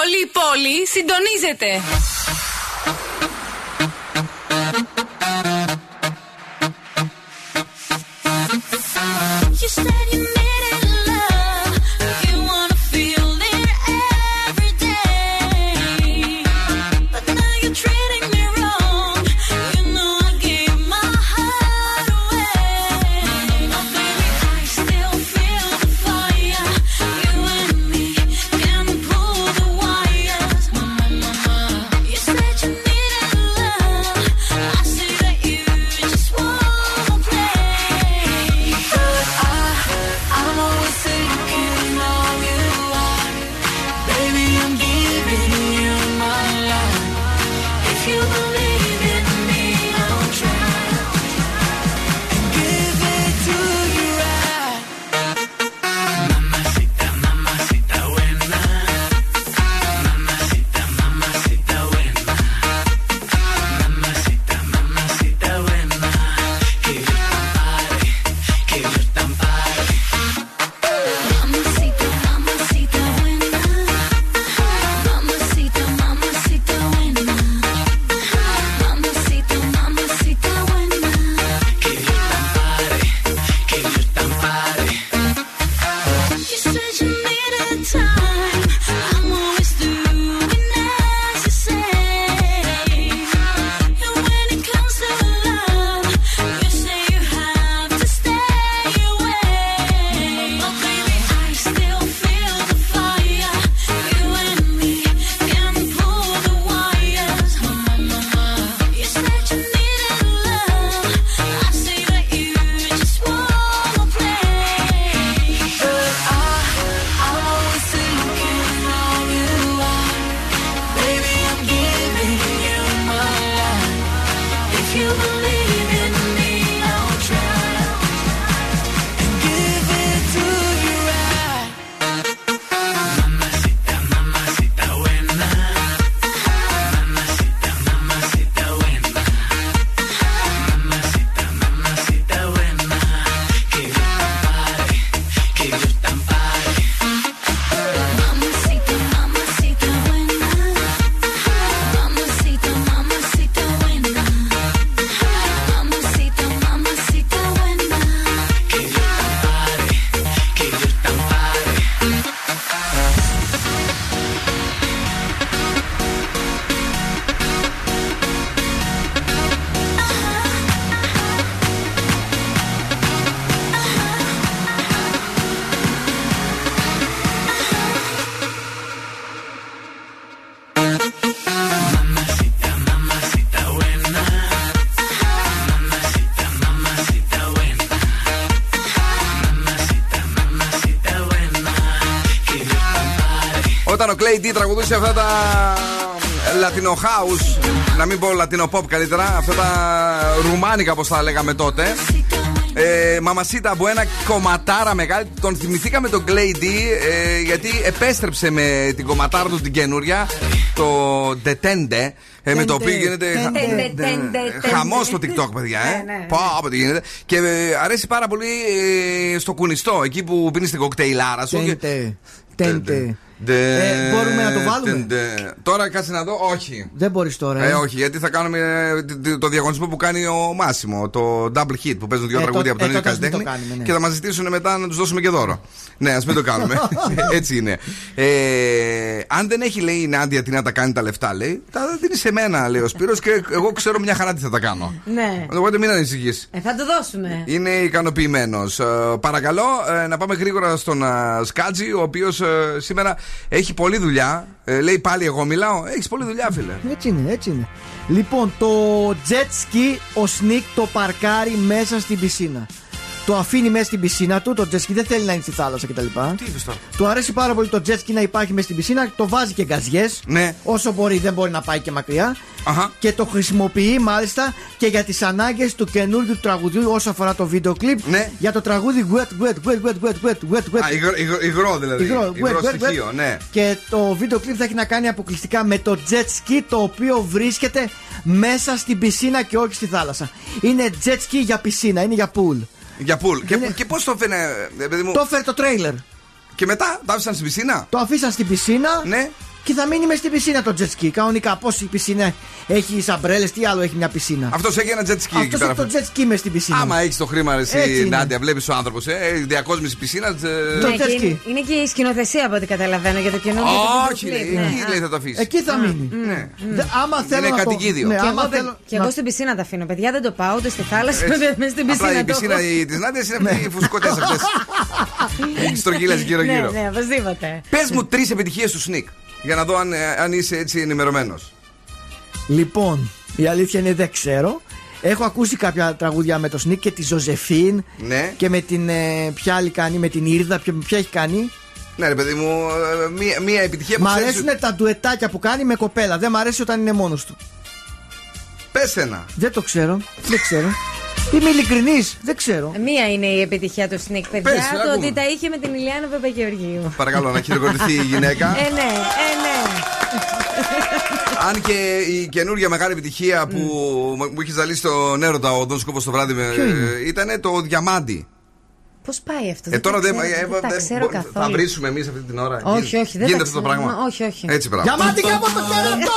Όλη η πόλη συντονίζεται. You said you Όταν ο Clay D τραγουδούσε αυτά τα Latino House, να μην πω Latino Pop καλύτερα, αυτά τα ρουμάνικα όπως τα λέγαμε τότε. Ε, Μαμασίτα από ένα κομματάρα μεγάλη. Τον θυμηθήκαμε τον Clay D ε, γιατί επέστρεψε με την κομματάρα του την καινούρια, το Detende, ε, με το οποίο γίνεται χαμός στο TikTok, παιδιά. Ε. Ναι, ναι. Πω, πω, τι γίνεται. Και ε, αρέσει πάρα πολύ ε, στο κουνιστό, εκεί που πίνεις την κοκτέιλάρα σου. και- Τέντε. Τέντε. Ε, μπορούμε να το βάλουμε; ντε, ντε. Τώρα κάτσε να δω, όχι. Δεν μπορείς τώρα. Ε, ε. όχι, γιατί θα κάνουμε ε, τ- τ- το διαγωνισμό που κάνει ο Μάσιμο. Το double hit που παίζουν δύο Ε, τραγούδια τότε- από τον ε, ίδιο τότε ας μην το καλλιτέχνη. κάνουμε, ναι. Και θα μας ζητήσουν μετά να τους δώσουμε και δώρο. Ναι, ας μην το κάνουμε. Έτσι είναι. Ε, αν δεν έχει, λέει η Νάντια, τι να τα κάνει τα λεφτά, λέει, τα δίνει σε μένα, λέει ο Σπύρος και εγώ ξέρω μια χαρά τι θα τα κάνω. Ναι. Οπότε μην ανησυχείς. Ε, θα το δώσουμε. Είναι ικανοποιημένος. παρακαλώ ε, να πάμε γρήγορα στον ε, Σκάτζη, ο οποίος σήμερα έχει πολλή δουλειά. Ε, λέει πάλι εγώ μιλάω. Έχεις πολλή δουλειά, φίλε. Έτσι είναι, έτσι είναι. Λοιπόν, το jet ski ο Σνικ το παρκάρει μέσα στην πισίνα. Το αφήνει μέσα στην πισίνα του, το jet ski δεν θέλει να είναι στη θάλασσα κτλ. Τι είπες τώρα; Του αρέσει πάρα πολύ το jet ski να υπάρχει μέσα στην πισίνα, το βάζει και γκαζιές. Ναι. Όσο μπορεί, δεν μπορεί να πάει και μακριά. Αχα. Και το χρησιμοποιεί μάλιστα και για τις ανάγκες του καινούργιου τραγουδιού όσο αφορά το βίντεο κλιπ. Ναι. Για το τραγούδι Wet, Wet, Wet, Wet, Wet, Wet, Wet, Wet. Α, υγρό, υγρό, υγρό δηλαδή. Υγρό, Υγρό wet, wet, στοιχείο, wet. ναι. Και το βίντεο κλιπ θα έχει να κάνει αποκλειστικά με το jet ski το οποίο βρίσκεται μέσα στην πισίνα και όχι στη θάλασσα. Είναι jet ski για πισίνα, είναι για pool. Για πουλ. Και, και πώς το φαίνε, ε, παιδί μου; Το έφερε το τρέιλερ. Και μετά το άφησαν στην πισίνα; Το αφήσαν στην πισίνα Ναι. Και θα μείνει μέσα στην πισίνα το jet ski. Κανονικά, πώ η πισίνα έχει σαμπρέλε, τι άλλο έχει μια πισίνα; Αυτός έχει ένα jet ski εκεί Αυτός πέρα. έχει το jet ski μέσα στην πισίνα. Άμα έχεις το χρήμα, Έτσι εσύ, είναι. Νάντια, βλέπεις ο άνθρωπος, ε, διακόσμηση πισίνας. Το Ναι, jet και ski. είναι, είναι και η σκηνοθεσία από ό,τι καταλαβαίνω για το καινούργιο του Όχι, βίντεο λέει, κλιπ, ναι. εκεί λέει θα το αφήσεις. Εκεί θα μείνει. Ναι. Δε- άμα θέλω Είναι να το- κατοικίδιο. Ναι, Και, άμα εγώ, θέλω και να- εγώ στην πισίνα τα αφήνω. Παιδιά δεν το πάω ούτε στη θάλασσα Έτσι. ούτε μέσα στην Απλά πισίνα. η το πισίνα έχω. της Νάντιας είναι αυτή οι φουσκωτές αυτές. Έχει στρογγύλε Ναι, γύρω-γύρω. ναι, οπωσδήποτε. Πες μου τρεις επιτυχίες του Σνικ. Για να δω αν, ε, αν είσαι έτσι ενημερωμένος. Λοιπόν, η αλήθεια είναι δεν ξέρω. Έχω ακούσει κάποια τραγούδια με το Snik και τη Ζωζεφίν Ναι. και με την. Ε, ποια άλλη κάνει, με την Ήρδα, ποια, ποια έχει κάνει. Ναι, ρε παιδί μου, ε, μία, μία επιτυχία που Μ' ξέρεις αρέσουν ότι- τα ντουετάκια που κάνει με κοπέλα. Δεν μ' αρέσει όταν είναι μόνος του. Πες ένα. Δεν το ξέρω. Δεν ξέρω. Είμαι ειλικρινής. Δεν ξέρω. Μία είναι η επιτυχία του Snik, παιδιά. Πες, το ακούμε. ότι τα είχε με την Ηλιάνα Παπαγεωργίου. Παρακαλώ να χειροκροτηθεί η γυναίκα. Ε, ναι, ε, ναι. Αν και η καινούργια μεγάλη επιτυχία που μου είχε ζαλίσει τον έρωτα ο Δον Σκόπο το βράδυ με- Ποιο είναι; ε, ήταν το διαμάντι. Πώς πάει αυτό, Ε, δεν τώρα τα δεν ξέρω, ε, δεν τα δεν ξέρω μπο- καθόλου. Θα βρίσουμε εμείς αυτή την ώρα. Όχι, Γίνεται- όχι, δεν Γίνεται τα αυτό το ξέρω. πράγμα. Μα, όχι, όχι. Έτσι πράγμα. Διαμάτι κάπου το κερατό!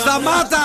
Σταμάτα!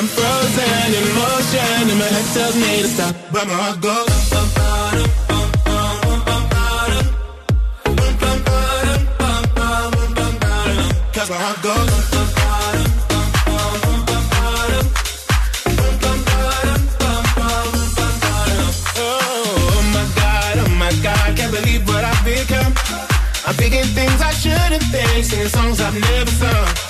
I'm frozen in motion, and my head tells me to stop, but my heart goes. My heart goes. Oh, oh my god, oh my god, can't believe what I've become. I'm thinking things I shouldn't think, singing songs I've never sung.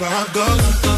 that's how I go.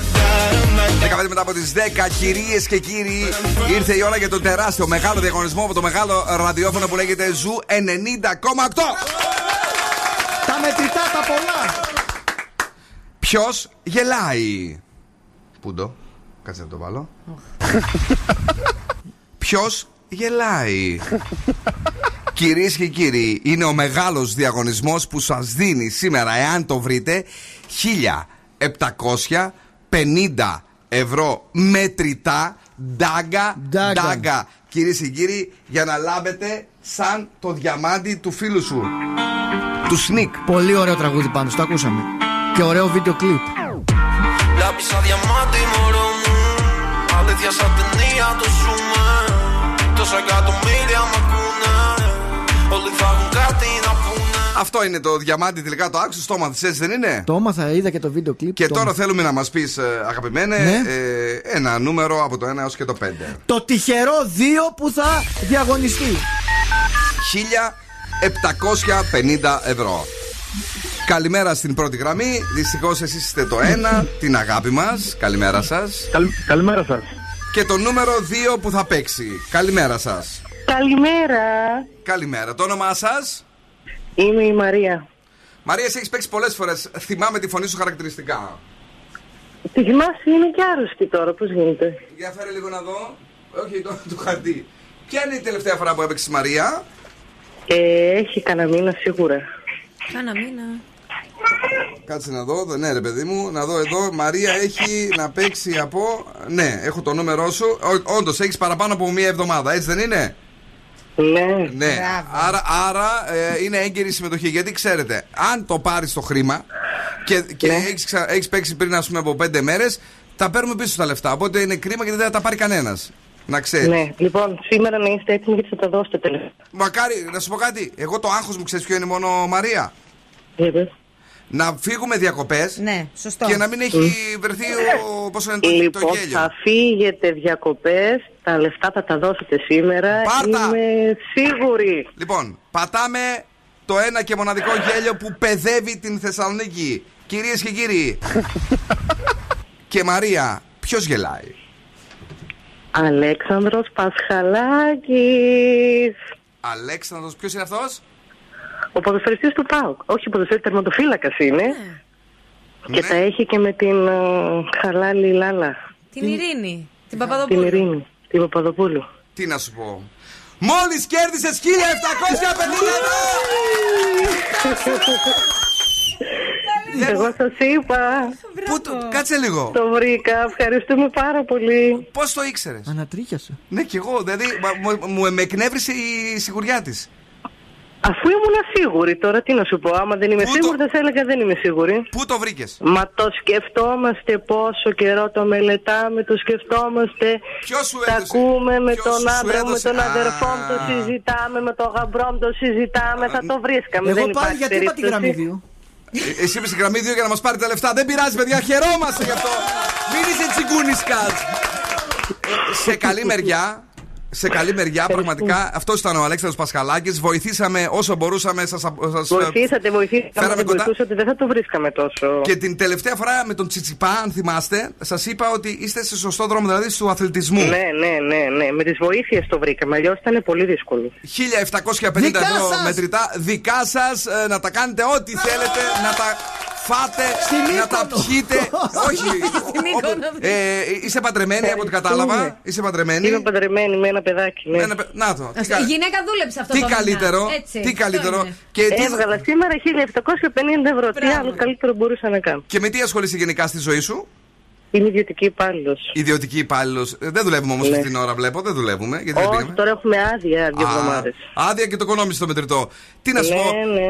15 μετά από τις 10, κυρίες και κύριοι, ήρθε η ώρα για το τεράστιο μεγάλο διαγωνισμό από το μεγάλο ραδιόφωνο που λέγεται Zoo 90,8. Τα μετρητά, τα πολλά. Ποιος γελάει; Πούντο. Κάτσε να το βάλω. Ποιος γελάει; Κυρίες και κύριοι, είναι ο μεγάλος διαγωνισμός που σας δίνει σήμερα, εάν το βρείτε, 1750 ευρώ μετρητά ντάγκα Ντάγκα. ντάγκα. Κυρίες και κύριοι, για να λάβετε σαν το διαμάντι του φίλου σου. Του Σνικ. Πολύ ωραίο τραγούδι πάντως, το ακούσαμε. Και ωραίο βίντεο κλιπ. Lápiz a diamante y moro μου Αλήθεια σαν ταινία το ζούμε Τόσα εκατομμύρια μ' ακούνε Όλοι θα έχουν κάτι να πούνε Αυτό είναι το διαμάντι τελικά το άξιο, το έμαθες έτσι δεν είναι; Το έμαθα, είδα και το βίντεο κλιπ. Και το τώρα έμαθα. θέλουμε να μας πεις ε, αγαπημένε Ναι. ε, ένα νούμερο από το 1 έως και το 5. Το τυχερό 2 που θα διαγωνιστεί. 1750 ευρώ. Καλημέρα στην πρώτη γραμμή. Δυστυχώς εσείς είστε το 1, την αγάπη μας. Καλημέρα σας. καλημέρα σας. Και το νούμερο 2 που θα παίξει. Καλημέρα σας. Καλημέρα. Καλημέρα. Το όνομά σας; Είμαι η Μαρία. Μαρία, εσύ έχεις παίξει πολλές φορές. Θυμάμαι τη φωνή σου χαρακτηριστικά. Τη θυμάσαι είναι και άρρωστη τώρα, πώς γίνεται. Για φέρε λίγο να δω. Όχι, το, το χαρτί. Ποια είναι η τελευταία φορά που έπαιξες Μαρία; Ε, έχει κανένα μήνα σίγουρα. Κάνα μήνα. Κάτσε να δω, ναι ρε παιδί μου, να δω εδώ. Μαρία έχει να παίξει από. Ναι, έχω το νούμερό σου. Όντως έχεις παραπάνω από μία εβδομάδα, έτσι δεν είναι; Ναι. Ναι. Άρα, άρα ε, είναι έγκαιρη συμμετοχή. Γιατί ξέρετε, αν το πάρεις το χρήμα και, και Ναι. έχεις, ξα- έχεις παίξει πριν, ας πούμε, από πέντε μέρες, τα παίρνουμε πίσω τα λεφτά. Οπότε είναι κρίμα γιατί δεν θα τα πάρει κανένας. Να ξέρεις. Ναι, λοιπόν, σήμερα να είστε έτοιμοι γιατί θα τα δώσετε τελευταία. Μακάρι, να σου πω κάτι. Εγώ το άγχος μου ξέρεις ποιο είναι μόνο Μαρία. Να φύγουμε διακοπές Ναι, σωστό. και να μην έχει βρεθεί ο, πόσο είναι το, το Λοιπόν, γέλιο. θα φύγετε διακοπές, τα λεφτά θα τα δώσετε σήμερα. Πάρτα! Είμαι σίγουρη. Λοιπόν, πατάμε το ένα και μοναδικό γέλιο που παιδεύει την Θεσσαλονίκη. Κυρίες και κύριοι. και Μαρία, ποιος γελάει; Αλέξανδρος Πασχαλάκης. Αλέξανδρος, ποιος είναι αυτός; Ο ποδοσφαιριστής του ΠΑΟΚ. Όχι, ο ποδοσφαιριστής τερματοφύλακας είναι. Και Ναι. τα έχει και με την ε, Χαλάλη Λάλα. Την Ειρήνη. Την Την Παπαδοπούλου. Ειρήνη. Την Παπαδοπούλου. Τι να σου πω. Μόλις κέρδισες 1750 ευρώ! Εγώ σας είπα. Πού το, κάτσε λίγο. Το βρήκα. Ευχαριστούμε πάρα πολύ. Πώς το ήξερες; Ανατρίχιασε. Ναι, κι εγώ. Δηλαδή, μα- μου, μου με εκνεύρισε η σιγουριά της. Αφού ήμουν σίγουρη τώρα, τι να σου πω. Άμα δεν είμαι σίγουρη, θα σε έλεγα δεν είμαι σίγουρη. Πού το βρήκες; Μα το σκεφτόμαστε πόσο καιρό το μελετάμε, το σκεφτόμαστε. Ποιος σου Τα έδωσε. ακούμε με ποιος τον σου άντρα μου, με έδωσε. τον Α. αδερφό μου, το συζητάμε, με τον γαμπρό μου, το συζητάμε. Θα το βρίσκαμε. Εγώ δεν πάλι υπάρχει γιατί είπα τη περίπτωση. γραμμή 2. Ε, Εσύ είπες στη γραμμή 2 για να μας πάρει τα λεφτά. Δεν πειράζει, παιδιά, χαιρόμαστε γι' αυτό. Μην είσαι τσιγκούνι κάτ. Σε καλή μεριά. Σε καλή μεριά, πραγματικά. Αυτός ήταν ο Αλέξανδρος Πασχαλάκης. Βοηθήσαμε όσο μπορούσαμε. Σας, σας, Βοηθήσατε, βοηθήσατε. Αν Φέραμε δεν κοντά. βοηθούσατε, δεν θα το βρίσκαμε τόσο. Και την τελευταία φορά με τον Τσιτσιπά, αν θυμάστε, σας είπα ότι είστε σε σωστό δρόμο, δηλαδή του αθλητισμού. Ναι, ναι, ναι, ναι. Με τις βοήθειες το βρήκαμε. Αλλιώς ήταν πολύ δύσκολο. 1750 Δικά ευρώ σας! μετρητά δικά σας. να τα κάνετε ό,τι θέλετε, να τα φάτε, να τα πιείτε. Όχι. όπου- ε, είσαι παντρεμένη από ό,τι κατάλαβα. Είσαι παντρεμένη. Είμαι παντρεμένη με ένα παιδάκι. Ναι. Με ένα παι- Να το. τι κα- Η γυναίκα δούλεψε αυτό Τι το μήνα. καλύτερο, Έτσι, τι αυτό καλύτερο. είναι. Και τι- Έβγαλα σήμερα 1750 ευρώ. Τι άλλο καλύτερο μπορούσα να κάνω. Και με τι ασχολείσαι γενικά στη ζωή σου; Είμαι ιδιωτική υπάλληλος. Ιδιωτική υπάλληλος. Δεν δουλεύουμε όμως Ναι. αυτή την ώρα, βλέπω. Δεν δουλεύουμε. Γιατί δεν Όχι, πήγαμε. τώρα έχουμε άδεια δύο Α, εβδομάδες. Άδεια και το οικονόμησε το μετρητό. Τι να σου πω; Ναι, ναι.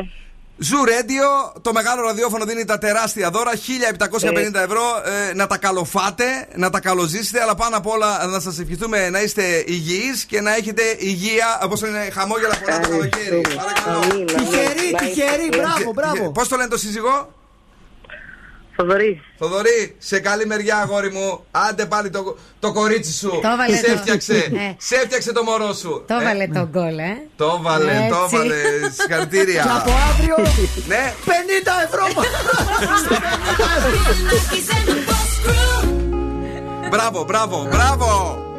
Zoo Radio, το μεγάλο ραδιόφωνο δίνει τα τεράστια δώρα, 1750 ευρώ. ε, να τα καλοφάτε, να τα καλοζήσετε, αλλά πάνω απ' όλα να σας ευχηθούμε να είστε υγιείς και να έχετε υγεία, όπως είναι χαμόγελα πολλά το καλοκαίρι. Τυχερή, τυχερή, μπράβο, μπράβο. Πώς το λένε το σύζυγό, Θοδωρή. Θοδωρή, σε καλή μεριά, αγόρι μου. Άντε πάλι το, το κορίτσι σου. Το βάλε σε έφτιαξε. Ε. Το... Το μωρό σου. Το ε. βάλε ε. τον γκολ, ε. Το βάλε, Έτσι. το βάλε. Συγχαρητήρια. Και από αύριο. ναι. 50 ευρώ. μπράβο, μπράβο, μπράβο.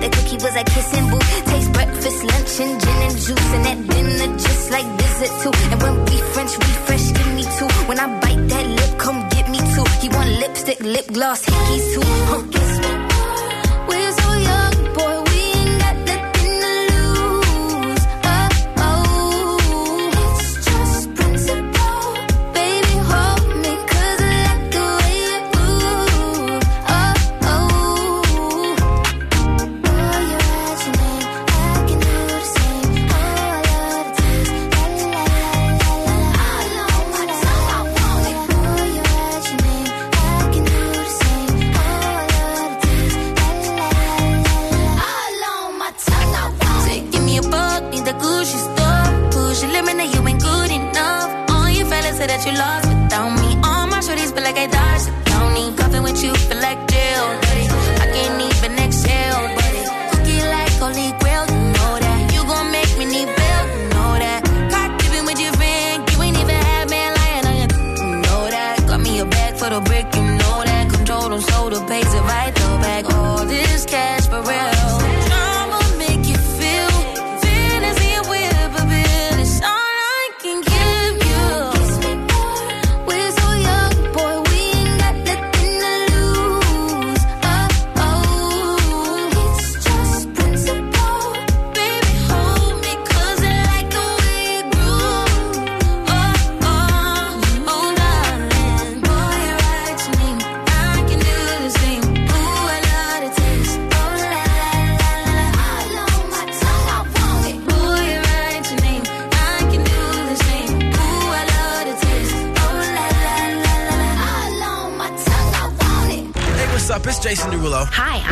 The cookie was a kissing booth. Taste breakfast, lunch, and gin and juice. And that dinner just like visit too. And when we French refresh, give me two. When I bite that lip, come get me two. He want lipstick, lip gloss, hickeys too. Huh,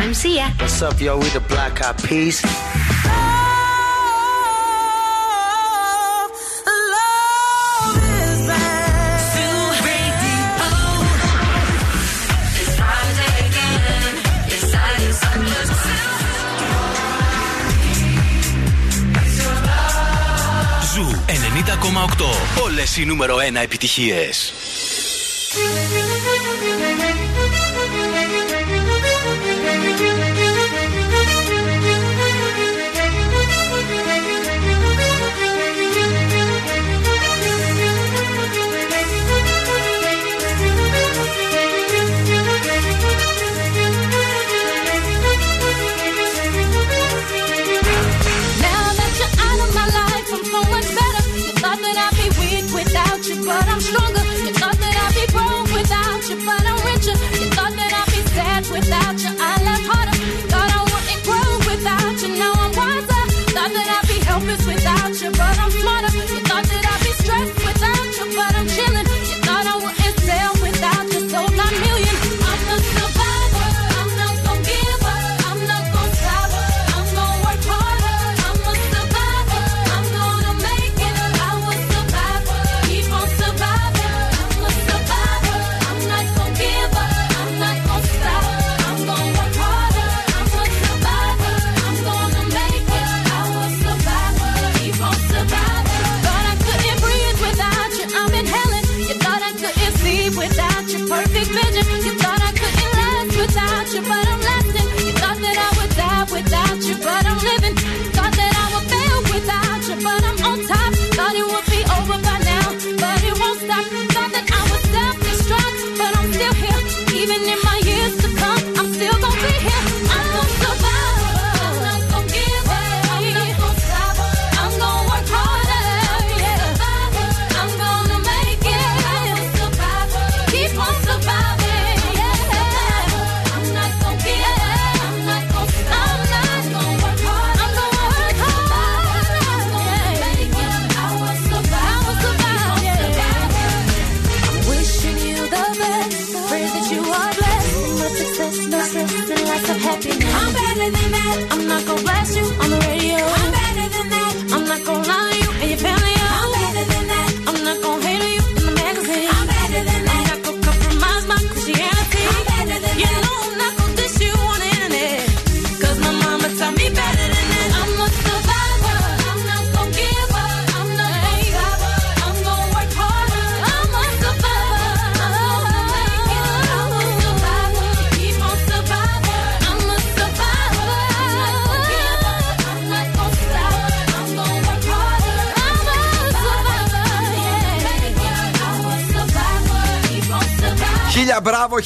Αμψία. What's up, yo? We the Black Eyed Peas. Ζου 90,8. Όλες οι νούμερο 1 επιτυχίες.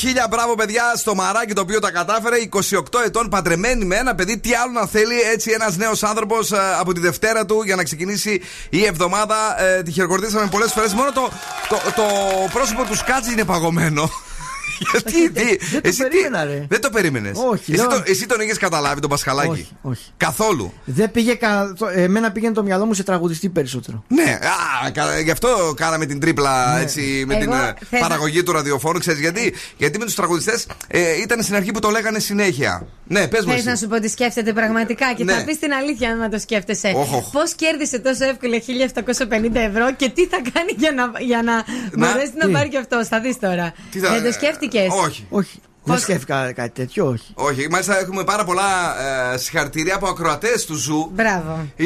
Χίλια μπράβο, χίλια μπράβο, παιδιά, στο μαράκι το οποίο τα κατάφερε. 28 ετών παντρεμένη με ένα παιδί. Τι άλλο να θέλει, έτσι ένας νέος άνθρωπος από τη Δευτέρα του για να ξεκινήσει η εβδομάδα. Ε, τη χειροκροτήσαμε πολλές φορές. Μόνο το, το, το πρόσωπο του Σκάτζ είναι παγωμένο. Γιατί, τι, Δεν το εσύ τι- περίμενα, ρε. Δεν το περίμενες. Όχι, Εσύ, λέω- το, εσύ τον είχες καταλάβει τον Πασχαλάκη; Όχι, όχι. Καθόλου; Δεν πήγε κα... το- Εμένα πήγαινε το μυαλό μου σε τραγουδιστή περισσότερο. Ναι, α, κα- γι' αυτό κάναμε την τρίπλα έτσι, με Εγώ την ε, θες να- παραγωγή του ραδιοφόρου. Ξέρεις γιατί, γιατί με τους τραγουδιστές ε, ήταν στην αρχή που το λέγανε συνέχεια. Ναι, πες μου. Θες εσύ. να σου πω ότι σκέφτεται πραγματικά και Ναι. θα πεις την αλήθεια αν το σκέφτεσαι. Όχ, όχ. Πώς κέρδισε τόσο εύκολα 1750 ευρώ και τι θα κάνει για να, για να, Να, μπορέσει να τι; πάρει και αυτό. Θα δεις τώρα. Τι θα- Δεν το σκέφτηκε. Όχι. Όχι. Δεν σκέφτηκα κάτι τέτοιο, όχι. Όχι, μάλιστα έχουμε πάρα πολλά ε, συγχαρητήρια από ακροατές του Zoo. Μπράβο. Η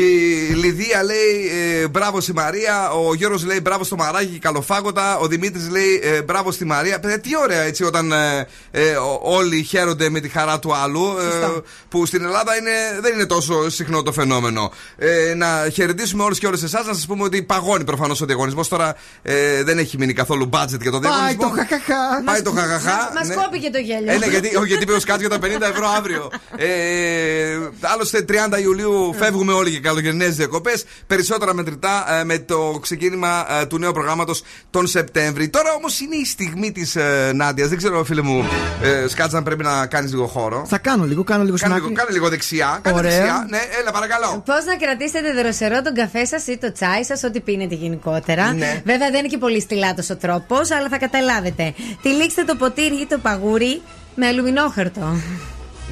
Λιδία λέει ε, μπράβο στη Μαρία. Ο Γιώργος λέει μπράβο στο μαράκι, καλοφάγωτα. Ο Δημήτρης λέει ε, μπράβο στη Μαρία. Παιδιά, τι ωραία έτσι όταν ε, ε, ο- όλοι χαίρονται με τη χαρά του άλλου. ε, που στην Ελλάδα είναι, δεν είναι τόσο συχνό το φαινόμενο. Ε, να χαιρετήσουμε όλους και όλες εσάς. Να σας πούμε ότι παγώνει προφανώς ο διαγωνισμός. Τώρα ε, δεν έχει μείνει καθόλου budget για το Πάει διαγωνισμό. το χαχαχά. Πάει το χαχαχά. Μας ναι. κόπηκε το γέλιο. Ε, ναι, γιατί, όχι, γιατί είπε ο Σκάτς για τα 50 ευρώ αύριο. Ε, άλλωστε, 30 Ιουλίου φεύγουμε όλοι για καλοκαιρινές διακοπές. Περισσότερα μετρητά ε, με το ξεκίνημα ε, του νέου προγράμματος τον Σεπτέμβρη. Τώρα όμως είναι η στιγμή της ε, Νάντιας. Δεν ξέρω, φίλε μου, ε, Σκάτς, αν πρέπει να κάνεις λίγο χώρο. Θα κάνω λίγο, κάνω λίγο Κάνε στην λίγο, άκρη. κάνε λίγο δεξιά. Κάνε Ωραία. δεξιά. Ναι, έλα, παρακαλώ. Πώς να κρατήσετε δροσερό τον καφέ σας ή το τσάι σας, ό,τι πίνετε γενικότερα. Ναι. Βέβαια δεν είναι και πολύ στυλάτος ο τρόπος, αλλά θα καταλάβετε. Τυλίξτε το ποτήρι ή το παγούρι με αλουμινόχαρτο.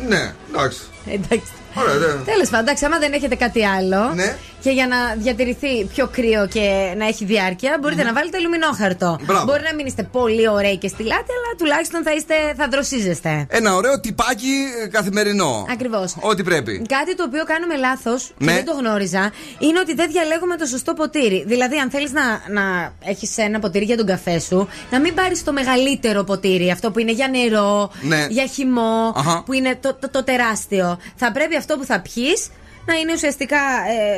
Ναι, εντάξει. Εντάξει. Ωραία, ναι. Τέλος πάντων, εντάξει, άμα δεν έχετε κάτι άλλο Ναι. Και για να διατηρηθεί πιο κρύο και να έχει διάρκεια, μπορείτε να βάλετε αλουμινόχαρτο. Μπράβο. Μπορεί να μην είστε πολύ ωραίοι και στυλάτε, αλλά τουλάχιστον θα, είστε, θα δροσίζεστε. Ένα ωραίο τυπάκι ε, καθημερινό. Ακριβώς. Ό,τι πρέπει. Κάτι το οποίο κάνουμε λάθος και Ναι. δεν το γνώριζα είναι ότι δεν διαλέγουμε το σωστό ποτήρι. Δηλαδή, αν θέλεις να, να έχεις ένα ποτήρι για τον καφέ σου, να μην πάρεις το μεγαλύτερο ποτήρι, αυτό που είναι για νερό, Ναι. για χυμό, Αχα. που είναι το, το, το τεράστιο. Θα πρέπει αυτό που θα πιεις να είναι ουσιαστικά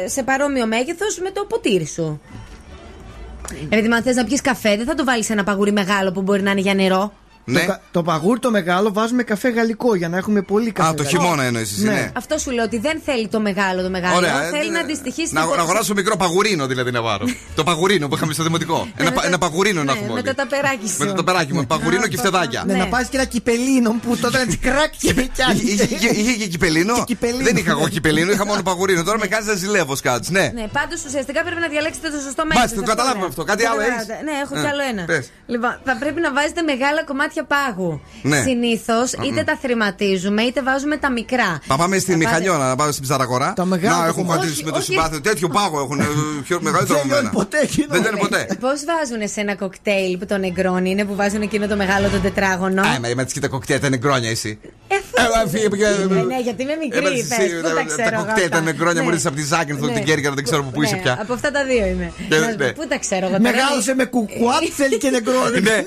ε, σε παρόμοιο μέγεθος με το ποτήρι σου. Επειδή αν θες να πιεις καφέ, δεν θα το βάλεις σε ένα παγούρι μεγάλο που μπορεί να είναι για νερό. Ναι. Το, κα- το παγούρι το μεγάλο βάζουμε καφέ γαλλικό για να έχουμε πολύ καφέ. Α, το γαλλικό. χειμώνα εννοείς εσύ, ναι. Αυτό σου λέω ότι δεν θέλει το μεγάλο το μεγάλο. Ωραία, ε, θέλει ναι. να αντιστοιχίσει Να, στην να αγοράσω μικρό παγουρίνο δηλαδή να πάρω. το παγουρίνο που είχαμε στο δημοτικό. ένα, πα- ένα παγουρίνο να έχουμε Ναι, με όλοι. το ταπεράκι σου. Με το ταπεράκι μου. Παγουρίνο και φτεδάκια. Ναι, να πάρει και ένα κυπελίνο που τότε έτσι κράκ και με Είχε- είχε- Είχε είχε και κυπελίνο. κυπελίνο. Δεν είχα εγώ κυπελίνο, είχα μόνο παγουρίνο. Τώρα με κάνεις να ζηλεύω σκάτ. Ναι. Ναι, πάντως ουσιαστικά πρέπει να διαλέξετε το σωστό μέγεθο. Μάλιστα, το καταλάβαμε αυτό. Κάτι άλλο έχεις; Ναι, έχω Ε, κι άλλο ένα. πες. Λοιπόν, θα πρέπει να βάζετε μεγάλα κομμάτια πάγου. Ναι. Συνήθως είτε Μμμ. τα θρηματίζουμε είτε βάζουμε τα μικρά. Θα πάμε στη Θα πάτε- Μιχαλιώνα να πάμε στην ψαρακορά. Τα μεγάλα Να έχουν κομμάτια. πατήσει με το Όχι, συμπάθειο. Τέτοιο πάγο έχουν. ε, Πιο μεγαλύτερο από Δεν μένα. λιώνει ποτέ εκείνο. Δεν λιώνει ποτέ. Πώς βάζουν σε ένα κοκτέιλ που το νεγκρόνι είναι που βάζουν εκείνο το μεγάλο το τετράγωνο; Α, μα με τα κοκτέιλ ήταν γκρόνια εσύ. Ε, Ε, φύγε, πήγε- Ναι, ναι, γιατί είμαι μικρή. Έβαλες πες, εσύ, πού τα τα- ξέρω Τα εγώ κοκτέιλ αυτά. ήταν γκρόνια μου Ναι. ήρθε από τη Ζάκη, Ναι. την Κέρκυρα, δεν ξέρω που είσαι Ναι, πια. Από αυτά τα δύο είμαι. Και- Να σου πω, ναι. Πού τα ξέρω εγώ τώρα. Μεγάλωσε με κουκουάτ, θέλει και νεκρόνι. Ναι,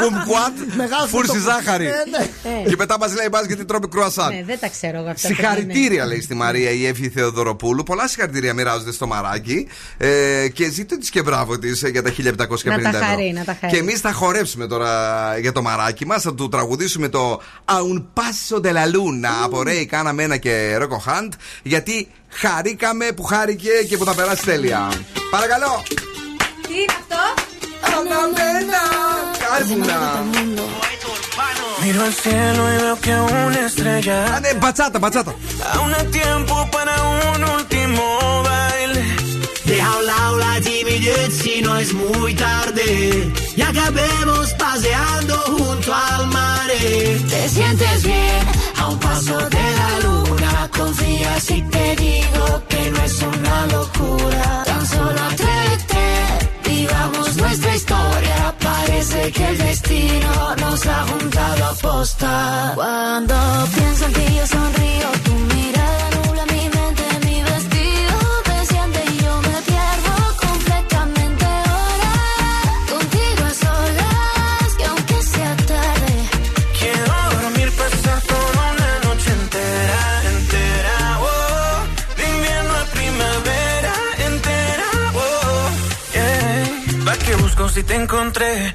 κουμκουάτ, Μεγάλωσε φούρση το- ζάχαρη. Ναι, ναι. Ε. Και μετά μας λέει μπας γιατί τρώμε κρουασάν. Ναι, δεν τα ξέρω εγώ αυτά. Συγχαρητήρια λέει στη Μαρία η Εύη Θεοδωροπούλου. Πολλά συγχαρητήρια μοιράζονται στο μαράκι. Ε, και ζήτω τη και μπράβο της για τα 1750 Να τα ευρώ. χαρεί, να τα χαρεί. Και εμείς θα χορέψουμε τώρα για το μαράκι μας. Θα του τραγουδήσουμε το Un Paso de la Luna από Ray κάναμε ένα και Rocco Hunt. Γιατί χαρήκαμε που χάρηκε και που θα περάσει τέλεια. Παρακαλώ. Τι είναι αυτό; Αναμένα. Calma. Miro al cielo y veo que una estrella. Dale, bachata, bachata. Aún hay tiempo para un último baile. Deja un lado la timidez si no es muy tarde. Y acabemos paseando junto al mar. Te sientes bien a un paso de la luna. Confía si te digo que no es una locura. Tan solo atrévete, vivamos nuestra historia desde que el destino nos ha juntado a posta. Cuando pienso en ti yo sonrío, tu mirada nubla mi mente, mi vestido desciende y yo me pierdo completamente ahora. Contigo a solas, que aunque sea tarde, quiero dormir pasar toda una noche entera, entera, oh, de invierno a primavera, entera, oh, yeah. ¿Para qué busco si te encontré?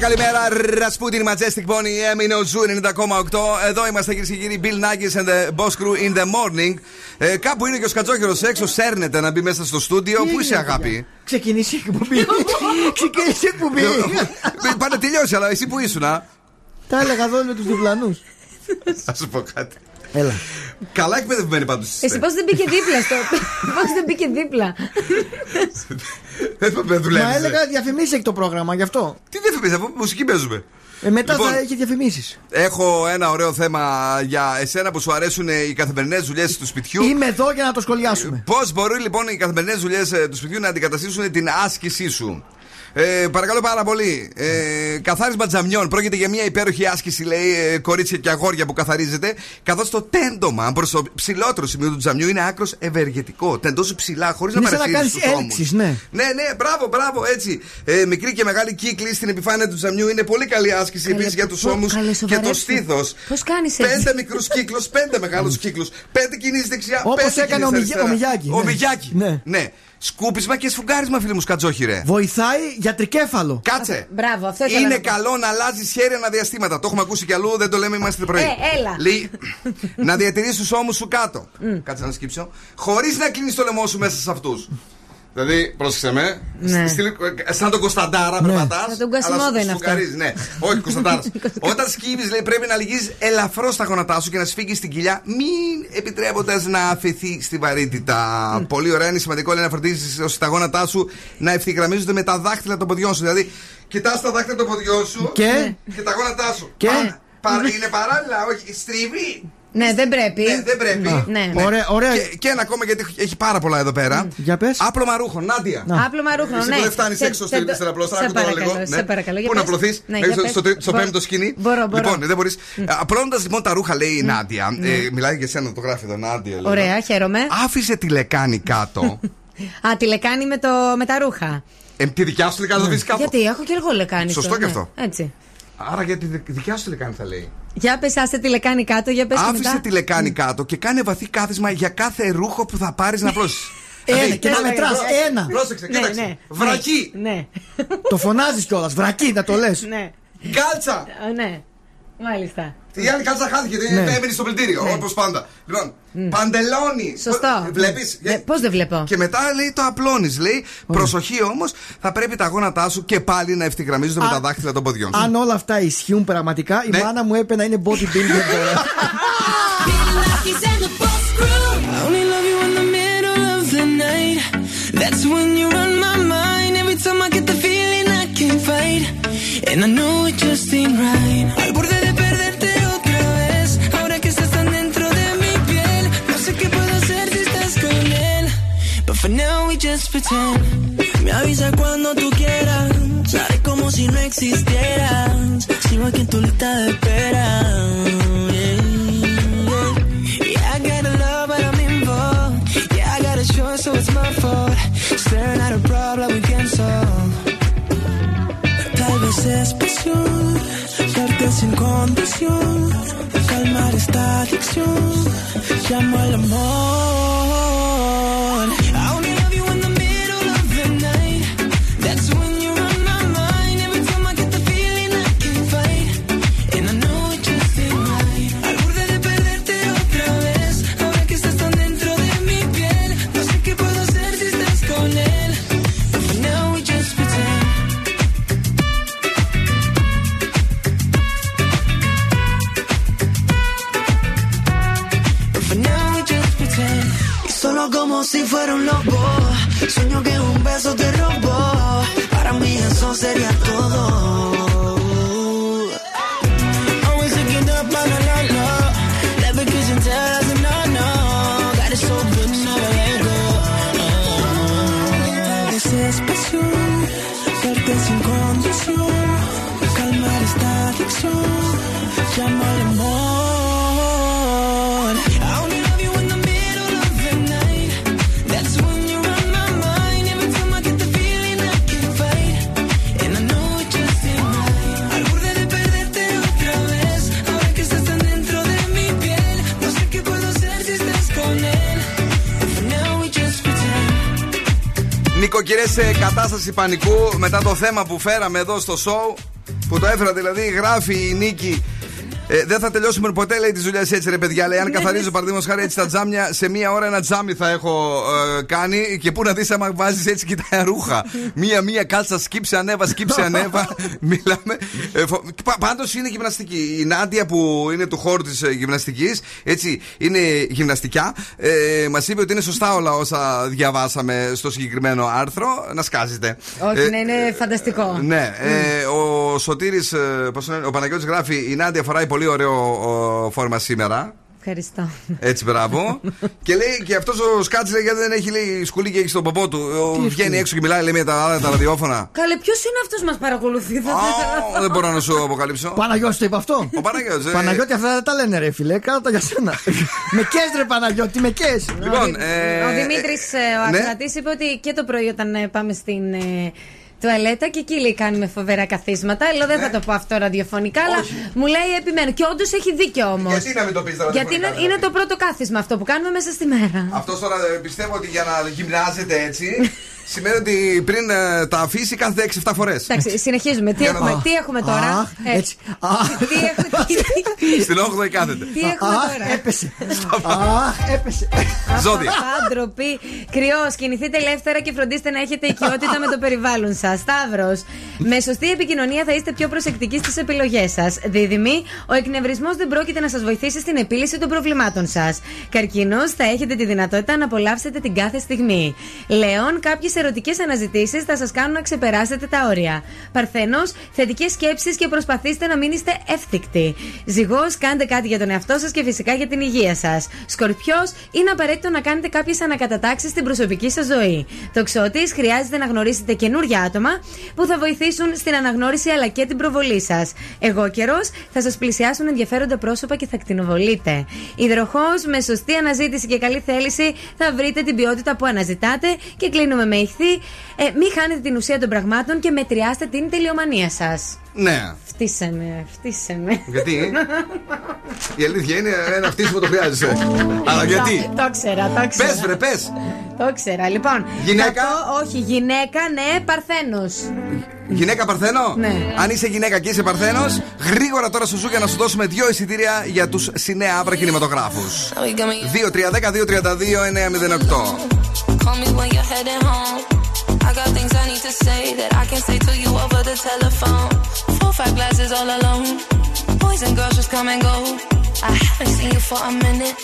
καλημέρα. Ρασπούτιν Majestic Pony, Εμείνε ο Zoo 90,8. Εδώ είμαστε κυρίες και κύριοι. Bill Nakis and the Boss Crew in the morning. Ε, κάπου είναι και ο Σκατζόχερος έξω, σέρνεται να μπει μέσα στο στούντιο. Πού είσαι, αγάπη; Ξεκινήσει η εκπομπή. Ξεκινήσει η εκπομπή. Πάνε τελειώσει, αλλά εσύ που ήσουν, α; Τα έλεγα εδώ με τους διπλανούς. Θα σου πω κάτι. Έλα. Καλά εκπαιδευμένοι πάντως. Εσύ πώς δεν μπήκε δίπλα στο. Πώς δεν μπήκε δίπλα; Δεν δουλεύεις. Μα έλεγα διαφημίσεις έχει το πρόγραμμα γι' αυτό. Τι διαφημίσει, αφού μουσική παίζουμε. Ε, μετά Λοιπόν, θα έχει διαφημίσεις. Έχω ένα ωραίο θέμα για εσένα που σου αρέσουν οι καθημερινές δουλειές του σπιτιού. Είμαι εδώ για να το σχολιάσουμε. Πώς μπορεί λοιπόν οι καθημερινές δουλειές του σπιτιού να αντικαταστήσουν την άσκησή σου; Ε, παρακαλώ πάρα πολύ. Ε, καθάρισμα τζαμιών. Πρόκειται για μια υπέροχη άσκηση, λέει, ε, κορίτσια και αγόρια που καθαρίζεται. Καθώς το τέντομα προς το ψηλότερο σημείο του τζαμιού είναι άκρος ευεργετικό. Τεντώσει ψηλά, χωρίς να Είναι σαν να παρασύρει κάνεις τους ώμους. έλξεις, ναι. Ναι, ναι, μπράβο, μπράβο, έτσι. Ε, μικρή και μεγάλη κύκλη στην επιφάνεια του τζαμιού είναι πολύ καλή άσκηση Καλέ, επίσης για τους πω- ώμους καλές, και το σοβαρέψου. στήθος. Πώς κάνεις έτσι; Πέντε μικρούς κύκλους, πέντε μεγάλους κύκλους. Πέντε κινήσεις δεξιά, Όπως πέντε έκανε ο κινήσεις Μιγιά- ο αριστερά. Μιγιάκη, Ο ναι. Μιγιάκη. Ναι. ναι. Σκούπισμα και σφουγγάρισμα, φίλε μου, σκατζόχι, ρε. Βοηθάει για τρικέφαλο. Κάτσε. Μπράβο, αυτό ήθελα Είναι να πω. καλό να αλλάζει χέρι αναδιαστήματα. Το έχουμε ακούσει κι αλλού, δεν το λέμε, είμαστε πρωί. Ε, έλα. Λέει, να διατηρήσεις τους ώμους σου κάτω. Κάτσε να σκύψω. Χωρίς να κλείνεις το λαιμό σου μέσα σε αυτούς. Δηλαδή, πρόσεξε με. Ναι. Στείλ- σαν τον Κωνσταντάρα περπατάς. Σαν τον Κασιμόδο είναι αυτό. Ναι, όχι Κωνσταντάρας. Όταν σκύβεις, λέει, πρέπει να λυγείς ελαφρώς τα γόνατά σου και να σφίγγεις την κοιλιά, μην επιτρέποντας να αφαιθεί στη βαρύτητα. Πολύ ωραία, είναι σημαντικό λέει, να φροντίζεις ώστε τα γόνατά σου να ευθυγραμμίζονται με τα δάχτυλα των ποδιών σου. Δηλαδή, κοιτάς τα δάχτυλα των ποδιών σου Και; και τα γόνατά σου. Και; Πα- πα- είναι παράλληλα, όχι, στρίβει. Ναι, δεν πρέπει. Ναι, δεν πρέπει. Ναι. Ωραία, ωραία. Και, και ένα ακόμα γιατί έχει πάρα πολλά εδώ πέρα. Για πες. Άπλωμα ρούχων, Νάντια. Άπλωμα ρούχων, Εσύ ναι. που δεν φτάνεις Σε- έξω σε- στην απλώστρα, σε άκου τώρα παρακαλώ, λίγο. σε ναι. παρακαλώ, για Πού να πες. απλωθείς, Ναι, μέχρι για στο, πες. στο, στο Μπορώ. πέμπτο σκηνή; Μπορώ, μπορώ. Λοιπόν, δεν μπορείς. Απλώνοντας λοιπόν τα ρούχα, λέει η Νάντια. ε, Μιλάει για σένα, το γράφει εδώ, Νάντια. λέει. Ωραία, χαίρομαι. Άφησε τη λεκάνη κάτω. Α, τη λεκάνη με, το, με τα ρούχα. ε, τη δικιά σου τη λεκάνη θα βρει κάτω; Γιατί έχω και εγώ λεκάνη. Σωστό τώρα, και ναι. αυτό. Έτσι. Άρα για τη δι- δικιά σου τη λεκάνη θα λέει. Για πες, άστε τη λεκάνη κάτω, για πες και Άφησε μετά. τη λεκάνη κάτω και κάνε βαθύ κάθισμα για κάθε ρούχο που θα πάρεις να απλώσεις. Ένα και να Έλα, μετράς. έλα. Ένα. Πρόσεξε, Ναι, κοίταξε. ναι. Βρακί, Ναι. Το φωνάζεις κιόλας. Βρακί, να το λες. Ναι. κάλτσα. Α, Ναι. Μάλιστα. Η άλλη κάλτσα χάθηκε, δεν Ναι. έμεινε στο πλυντήριο, Ναι. όπως πάντα. Λοιπόν, παντελόνι. Σωστό. Βλέπεις; Ε, Πώς δεν βλέπω; Και μετά λέει το απλώνεις. Λέει προσοχή όμως, θα πρέπει τα γόνατά σου και πάλι να ευθυγραμμίζονται με Α, τα δάχτυλα των ποδιών σου. Αν όλα αυτά ισχύουν πραγματικά, η Ναι. μάνα μου έπαιρνα είναι bodybuilder τώρα. I only love you in the middle of the night. That's when you run my mind. Every time I get the feeling I can't fight. And I know it just ain't right. For now we just pretend. Me avisa cuando tú quieras. Haré como si no existieras. Sigo aquí en tu lista de espera. Yeah, yeah. I got a love, but I'm involved. Yeah, I got a choice, so it's my fault. Staring at a problem we can't solve. Tal vez es pasión, darte sin condición, calmar esta adicción. Llamo al amor. Como si fuera un lobo. Sueño que un beso te robó. Para mí eso sería todo. Always looking up on a la la. Never kissing tell us no no. Got it so good, never let go. Tal vez es pasión, verte sin condición, calmar esta adicción, llamo al amor. Νοικοκυρέ σε κατάσταση πανικού μετά το θέμα που φέραμε εδώ στο show. Που το έφερα δηλαδή, γράφει η Νίκη. Ε, δεν θα τελειώσουμε ποτέ, λέει τη δουλειά έτσι, ρε παιδιά. Λέει, αν καθαρίζω παραδείγματος χάρη έτσι τα τζάμια, σε μία ώρα ένα τζάμι θα έχω ε, κάνει. Και πού να δεις άμα βάζεις έτσι και τα ρούχα. Μία-μία κάλτσα, σκύψε ανέβα, σκύψε ανέβα. Μιλάμε. Ε, Πάντως είναι γυμναστική. Η Νάντια που είναι του χώρου της γυμναστικής, έτσι είναι γυμναστικά. Ε, Μας είπε ότι είναι σωστά όλα όσα διαβάσαμε στο συγκεκριμένο άρθρο. Να σκάζετε. Όχι, Ε, ναι, είναι φανταστικό. ναι, ε, ο Σωτήρης, ε, πώς το λένε, ο Παναγιώτης γράφει η Νάντια φοράει πολύ ωραίο ο, φόρμα σήμερα. Ευχαριστώ. Έτσι, μπράβο. και λέει και αυτός ο Σκάτς λέει γιατί δεν έχει λέει, σκουλί και έχει στον ποπό του. Ο, βγαίνει έξω και μιλάει λέει, με τα άλλα τα ραδιόφωνα. Καλέ, ποιος είναι αυτός μας παρακολουθεί, θα ήθελα. δεν μπορώ να σου αποκαλύψω. Παναγιώτης το είπε αυτό. Ο Παναγιώτης, ε. Παναγιώτη, αυτά δεν τα λένε, ρε φιλέ. Κάτω τα για σένα. με κες, ρε Παναγιώτη, με κες. Λοιπόν, ε, Ο Δημήτρη, ο ναι. Ακρατή, είπε ότι και το πρωί όταν ε, πάμε στην ε, τουαλέτα και εκεί λέει κάνουμε φοβερά καθίσματα. Λέω δεν θα το πω αυτό ραδιοφωνικά, αλλά μου λέει επιμένω. Και όντως έχει δίκιο όμως. Γιατί να μην το πεις Γιατί ραδιοφωνικά, είναι, δηλαδή; είναι το πρώτο κάθισμα αυτό που κάνουμε μέσα στη μέρα. Αυτός τώρα ε, πιστεύω ότι για να γυμνάζεται έτσι σημαίνει ότι πριν ε, τα αφήσει κάθε 6-7 φορές. Εντάξει, συνεχίζουμε. Τι Για να έχουμε, δω. τι έχουμε τώρα; Αχ, Ε, έτσι. Τι έχουμε, τι- Στην 8η κάθεται. τι έχουμε Αχ, τώρα; έπεσε. Αχ, έπεσε. Ζώδια. Άντροποι. Κρυός, κινηθείτε ελεύθερα και φροντίστε να έχετε οικειότητα με το περιβάλλον σας. Σταύρος. Με σωστή επικοινωνία θα είστε πιο προσεκτικοί στις επιλογές σας. Δίδυμοι, ο εκνευρισμός δεν πρόκειται να σας βοηθήσει στην επίλυση των προβλημάτων σας. Καρκίνος, θα έχετε τη δυνατότητα να απολαύσετε την κάθε στιγμή. Λέων, κάποιες ερωτικές αναζητήσεις θα σας κάνουν να ξεπεράσετε τα όρια. Παρθένος, θετικές σκέψεις και προσπαθήστε να μην είστε εύθυκτοι. Ζυγός, κάντε κάτι για τον εαυτό σας και φυσικά για την υγεία σας. Σκορπιός, είναι απαραίτητο να κάνετε κάποιες ανακατατάξεις στην προσωπική σας ζωή. Τοξότης, χρειάζεται να γνωρίσετε καινούργια άτομα που θα βοηθήσουν στην αναγνώριση αλλά και την προβολή σας. Εγώ καιρός, θα σας πλησιάσουν ενδιαφέροντα πρόσωπα και θα κτηνοβολείτε. Υδροχός, με σωστή αναζήτηση και καλή θέληση θα βρείτε την ποιότητα που αναζητάτε και κλείνουμε με ηχθή. Ε, μην χάνετε την ουσία των πραγμάτων και μετριάστε την τελειομανία σας. Ναι. Φτύσε με, φτύσε με. Γιατί; Η αλήθεια είναι ένα φτύσιμο το χρειάζεσαι. Αλλά γιατί; Το ξέρα, το ξέρα. Πες, βρε, πες. Το ξέρα. Λοιπόν. Γυναίκα; θα πω- όχι, γυναίκα, ναι, παρθένος. Γυναίκα Παρθένο; Ναι. Αν είσαι γυναίκα και είσαι Παρθένος, γρήγορα τώρα σου σου για να σου δώσουμε δύο εισιτήρια για τους Σινέα Άβρα κινηματογράφους. 2-3-10-2-32-908. I got things I need to say that I can't say to you over the telephone. Four, five glasses all alone. Boys and girls just come and go. I haven't seen you for a minute.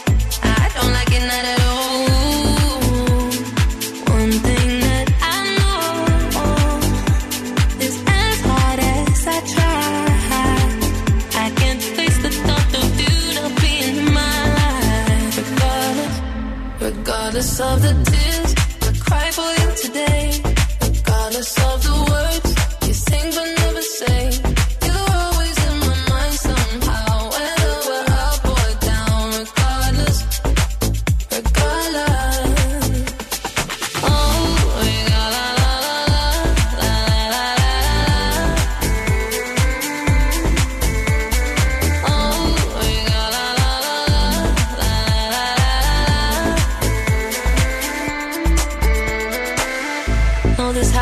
I don't like it not at all. One thing that I know is as hard as I try, I can't face the thought of you not being in my life. Regardless, regardless of the tears I cry for you today honest.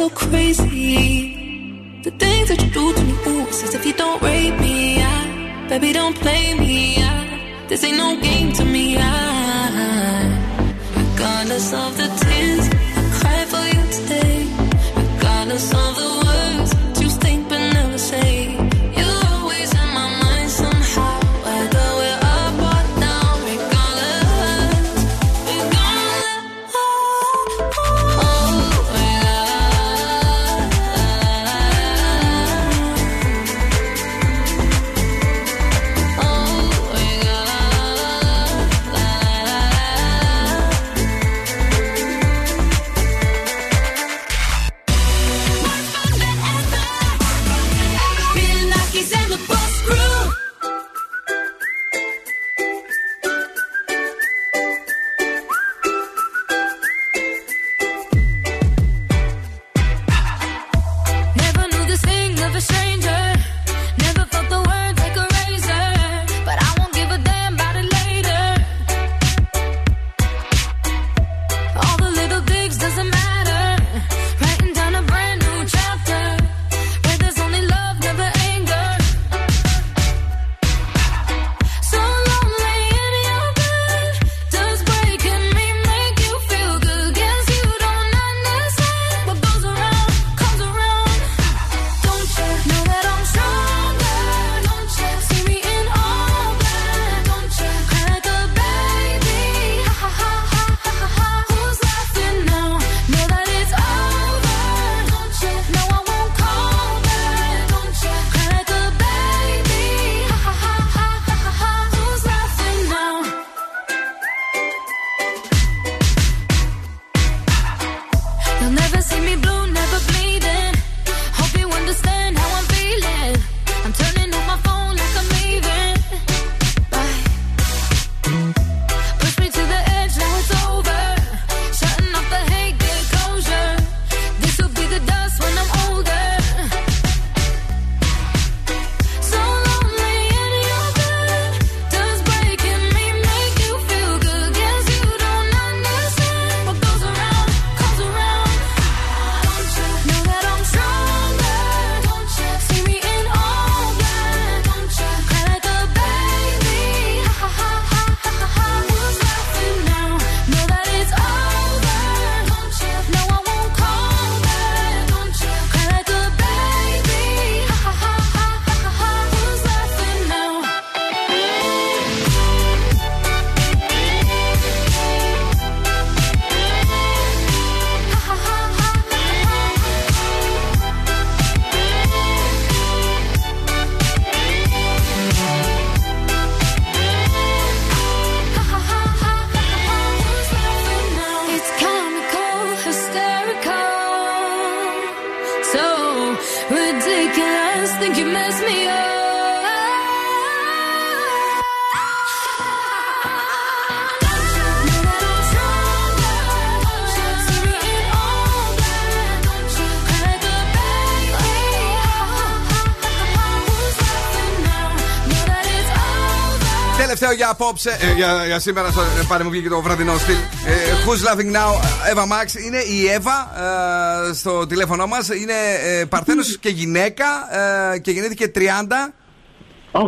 so crazy? The things that you do to me, ooh, it's as if you don't rate me. I, baby, don't play me. I, this ain't no game to me. I, Regardless of the tears I cry for you today. Regardless of the απόψε, ε, για, για σήμερα, στο, ε, πάνε μου βγήκε το βραδινό στυλ. Ε, who's laughing now, Eva Max. Είναι η Εύα ε, στο τηλέφωνό μας. Είναι ε, παρθένος και γυναίκα ε, και γεννήθηκε 30. 80-74.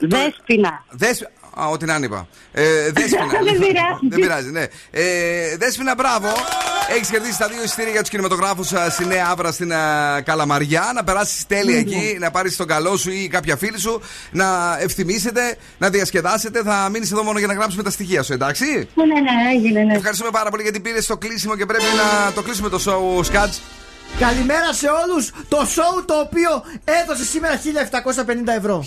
Δέσποινα. Δέσποινα. Α, ό,τι να είναι είπα. Ε, δέσποινα. Δεν πειράζει. Δεν πειράζει, ναι. Ε, δέσποινα, μπράβο. Έχεις κερδίσει τα δύο εισιτήρια για τους κινηματογράφους στη Νέα Άβρα στην α, Καλαμαριά. Να περάσεις τέλεια εκεί, να πάρεις τον καλό σου ή κάποια φίλη σου, να ευθυμίσετε, να διασκεδάσετε. Θα μείνεις εδώ μόνο για να γράψουμε τα στοιχεία σου, εντάξει; Ναι, ναι, ναι, έγινε, ναι. Ευχαριστούμε πάρα πολύ γιατί πήρες το κλείσιμο και πρέπει να το κλείσουμε το show Σκάτς. Καλημέρα σε όλους Το show το οποίο έδωσε σήμερα 1750 ευρώ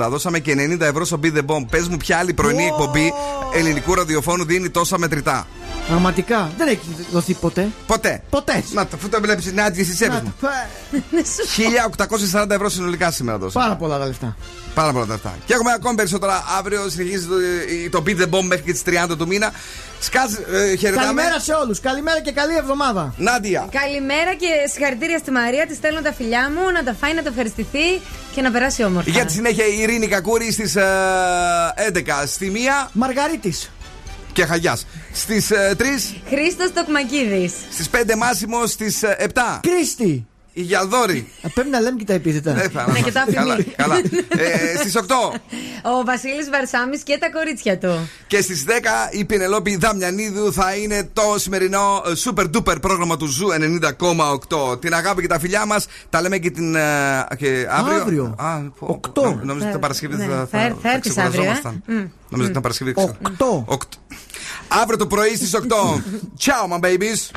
1840. Δώσαμε και 90 ευρώ στο Be The Bomb. Πες μου, ποια άλλη πρωινή εκπομπή ελληνικού ραδιοφώνου δίνει τόσα μετρητά. Πραγματικά δεν έχει δοθεί ποτέ Ποτέ. Ποτέ Να, αφού το βλέπεις, να άντια στι Να, 1840 ευρώ συνολικά σήμερα δώσαμε. Πάρα πολλά τα λεφτά Πάρα πολλά τα αυτά. Και έχουμε ακόμη περισσότερα αύριο. Συνεχίζει το, το Beat the Bomb μέχρι και τις 30 του μήνα. Σκάζ, ε, χαιρετάμε. Καλημέρα σε όλους Καλημέρα και καλή εβδομάδα Νάντια. Καλημέρα και συγχαρητήρια στη Μαρία. Της στέλνω τα φιλιά μου να τα φάει, να τα ευχαριστηθεί και να περάσει όμορφα. Για τη συνέχεια η Ειρήνη Κακούρη στις 11. Στη 1 Μαργαρίτης και Χαγιάς. Στις 3. Χρήστος Τοκμακίδης. Στις 5 Μάσιμο στις 7. Κρίστη. Η Γιαλδόρη. Ε, Πρέπει να λέμε και τα επίθετα. Ναι, θα- Ναι, και τα καλά, αφημί. καλά. Ε, Στις 8 Ο Βασίλης Βαρσάμης και τα κορίτσια του. και στις 10 η Πινελόπη Δαμιανίδου θα είναι το σημερινό ε, super duper πρόγραμμα του Zoo 90,8. Την αγάπη και τα φιλιά μας τα λέμε και την. ε, και αύριο. Αύριο. Α, πω, 8. νο- Νόμιζα ότι Θα- το Παρασκευή ναι, θα, θα έρ- θα έρθεις ξεκουραζόμασταν. αύριο, ε. Νόμιζα ότι ήταν Παρασκευή. ξέρω. 8. Οκτώ. Αύριο το πρωί στις 8. Ciao, my babies.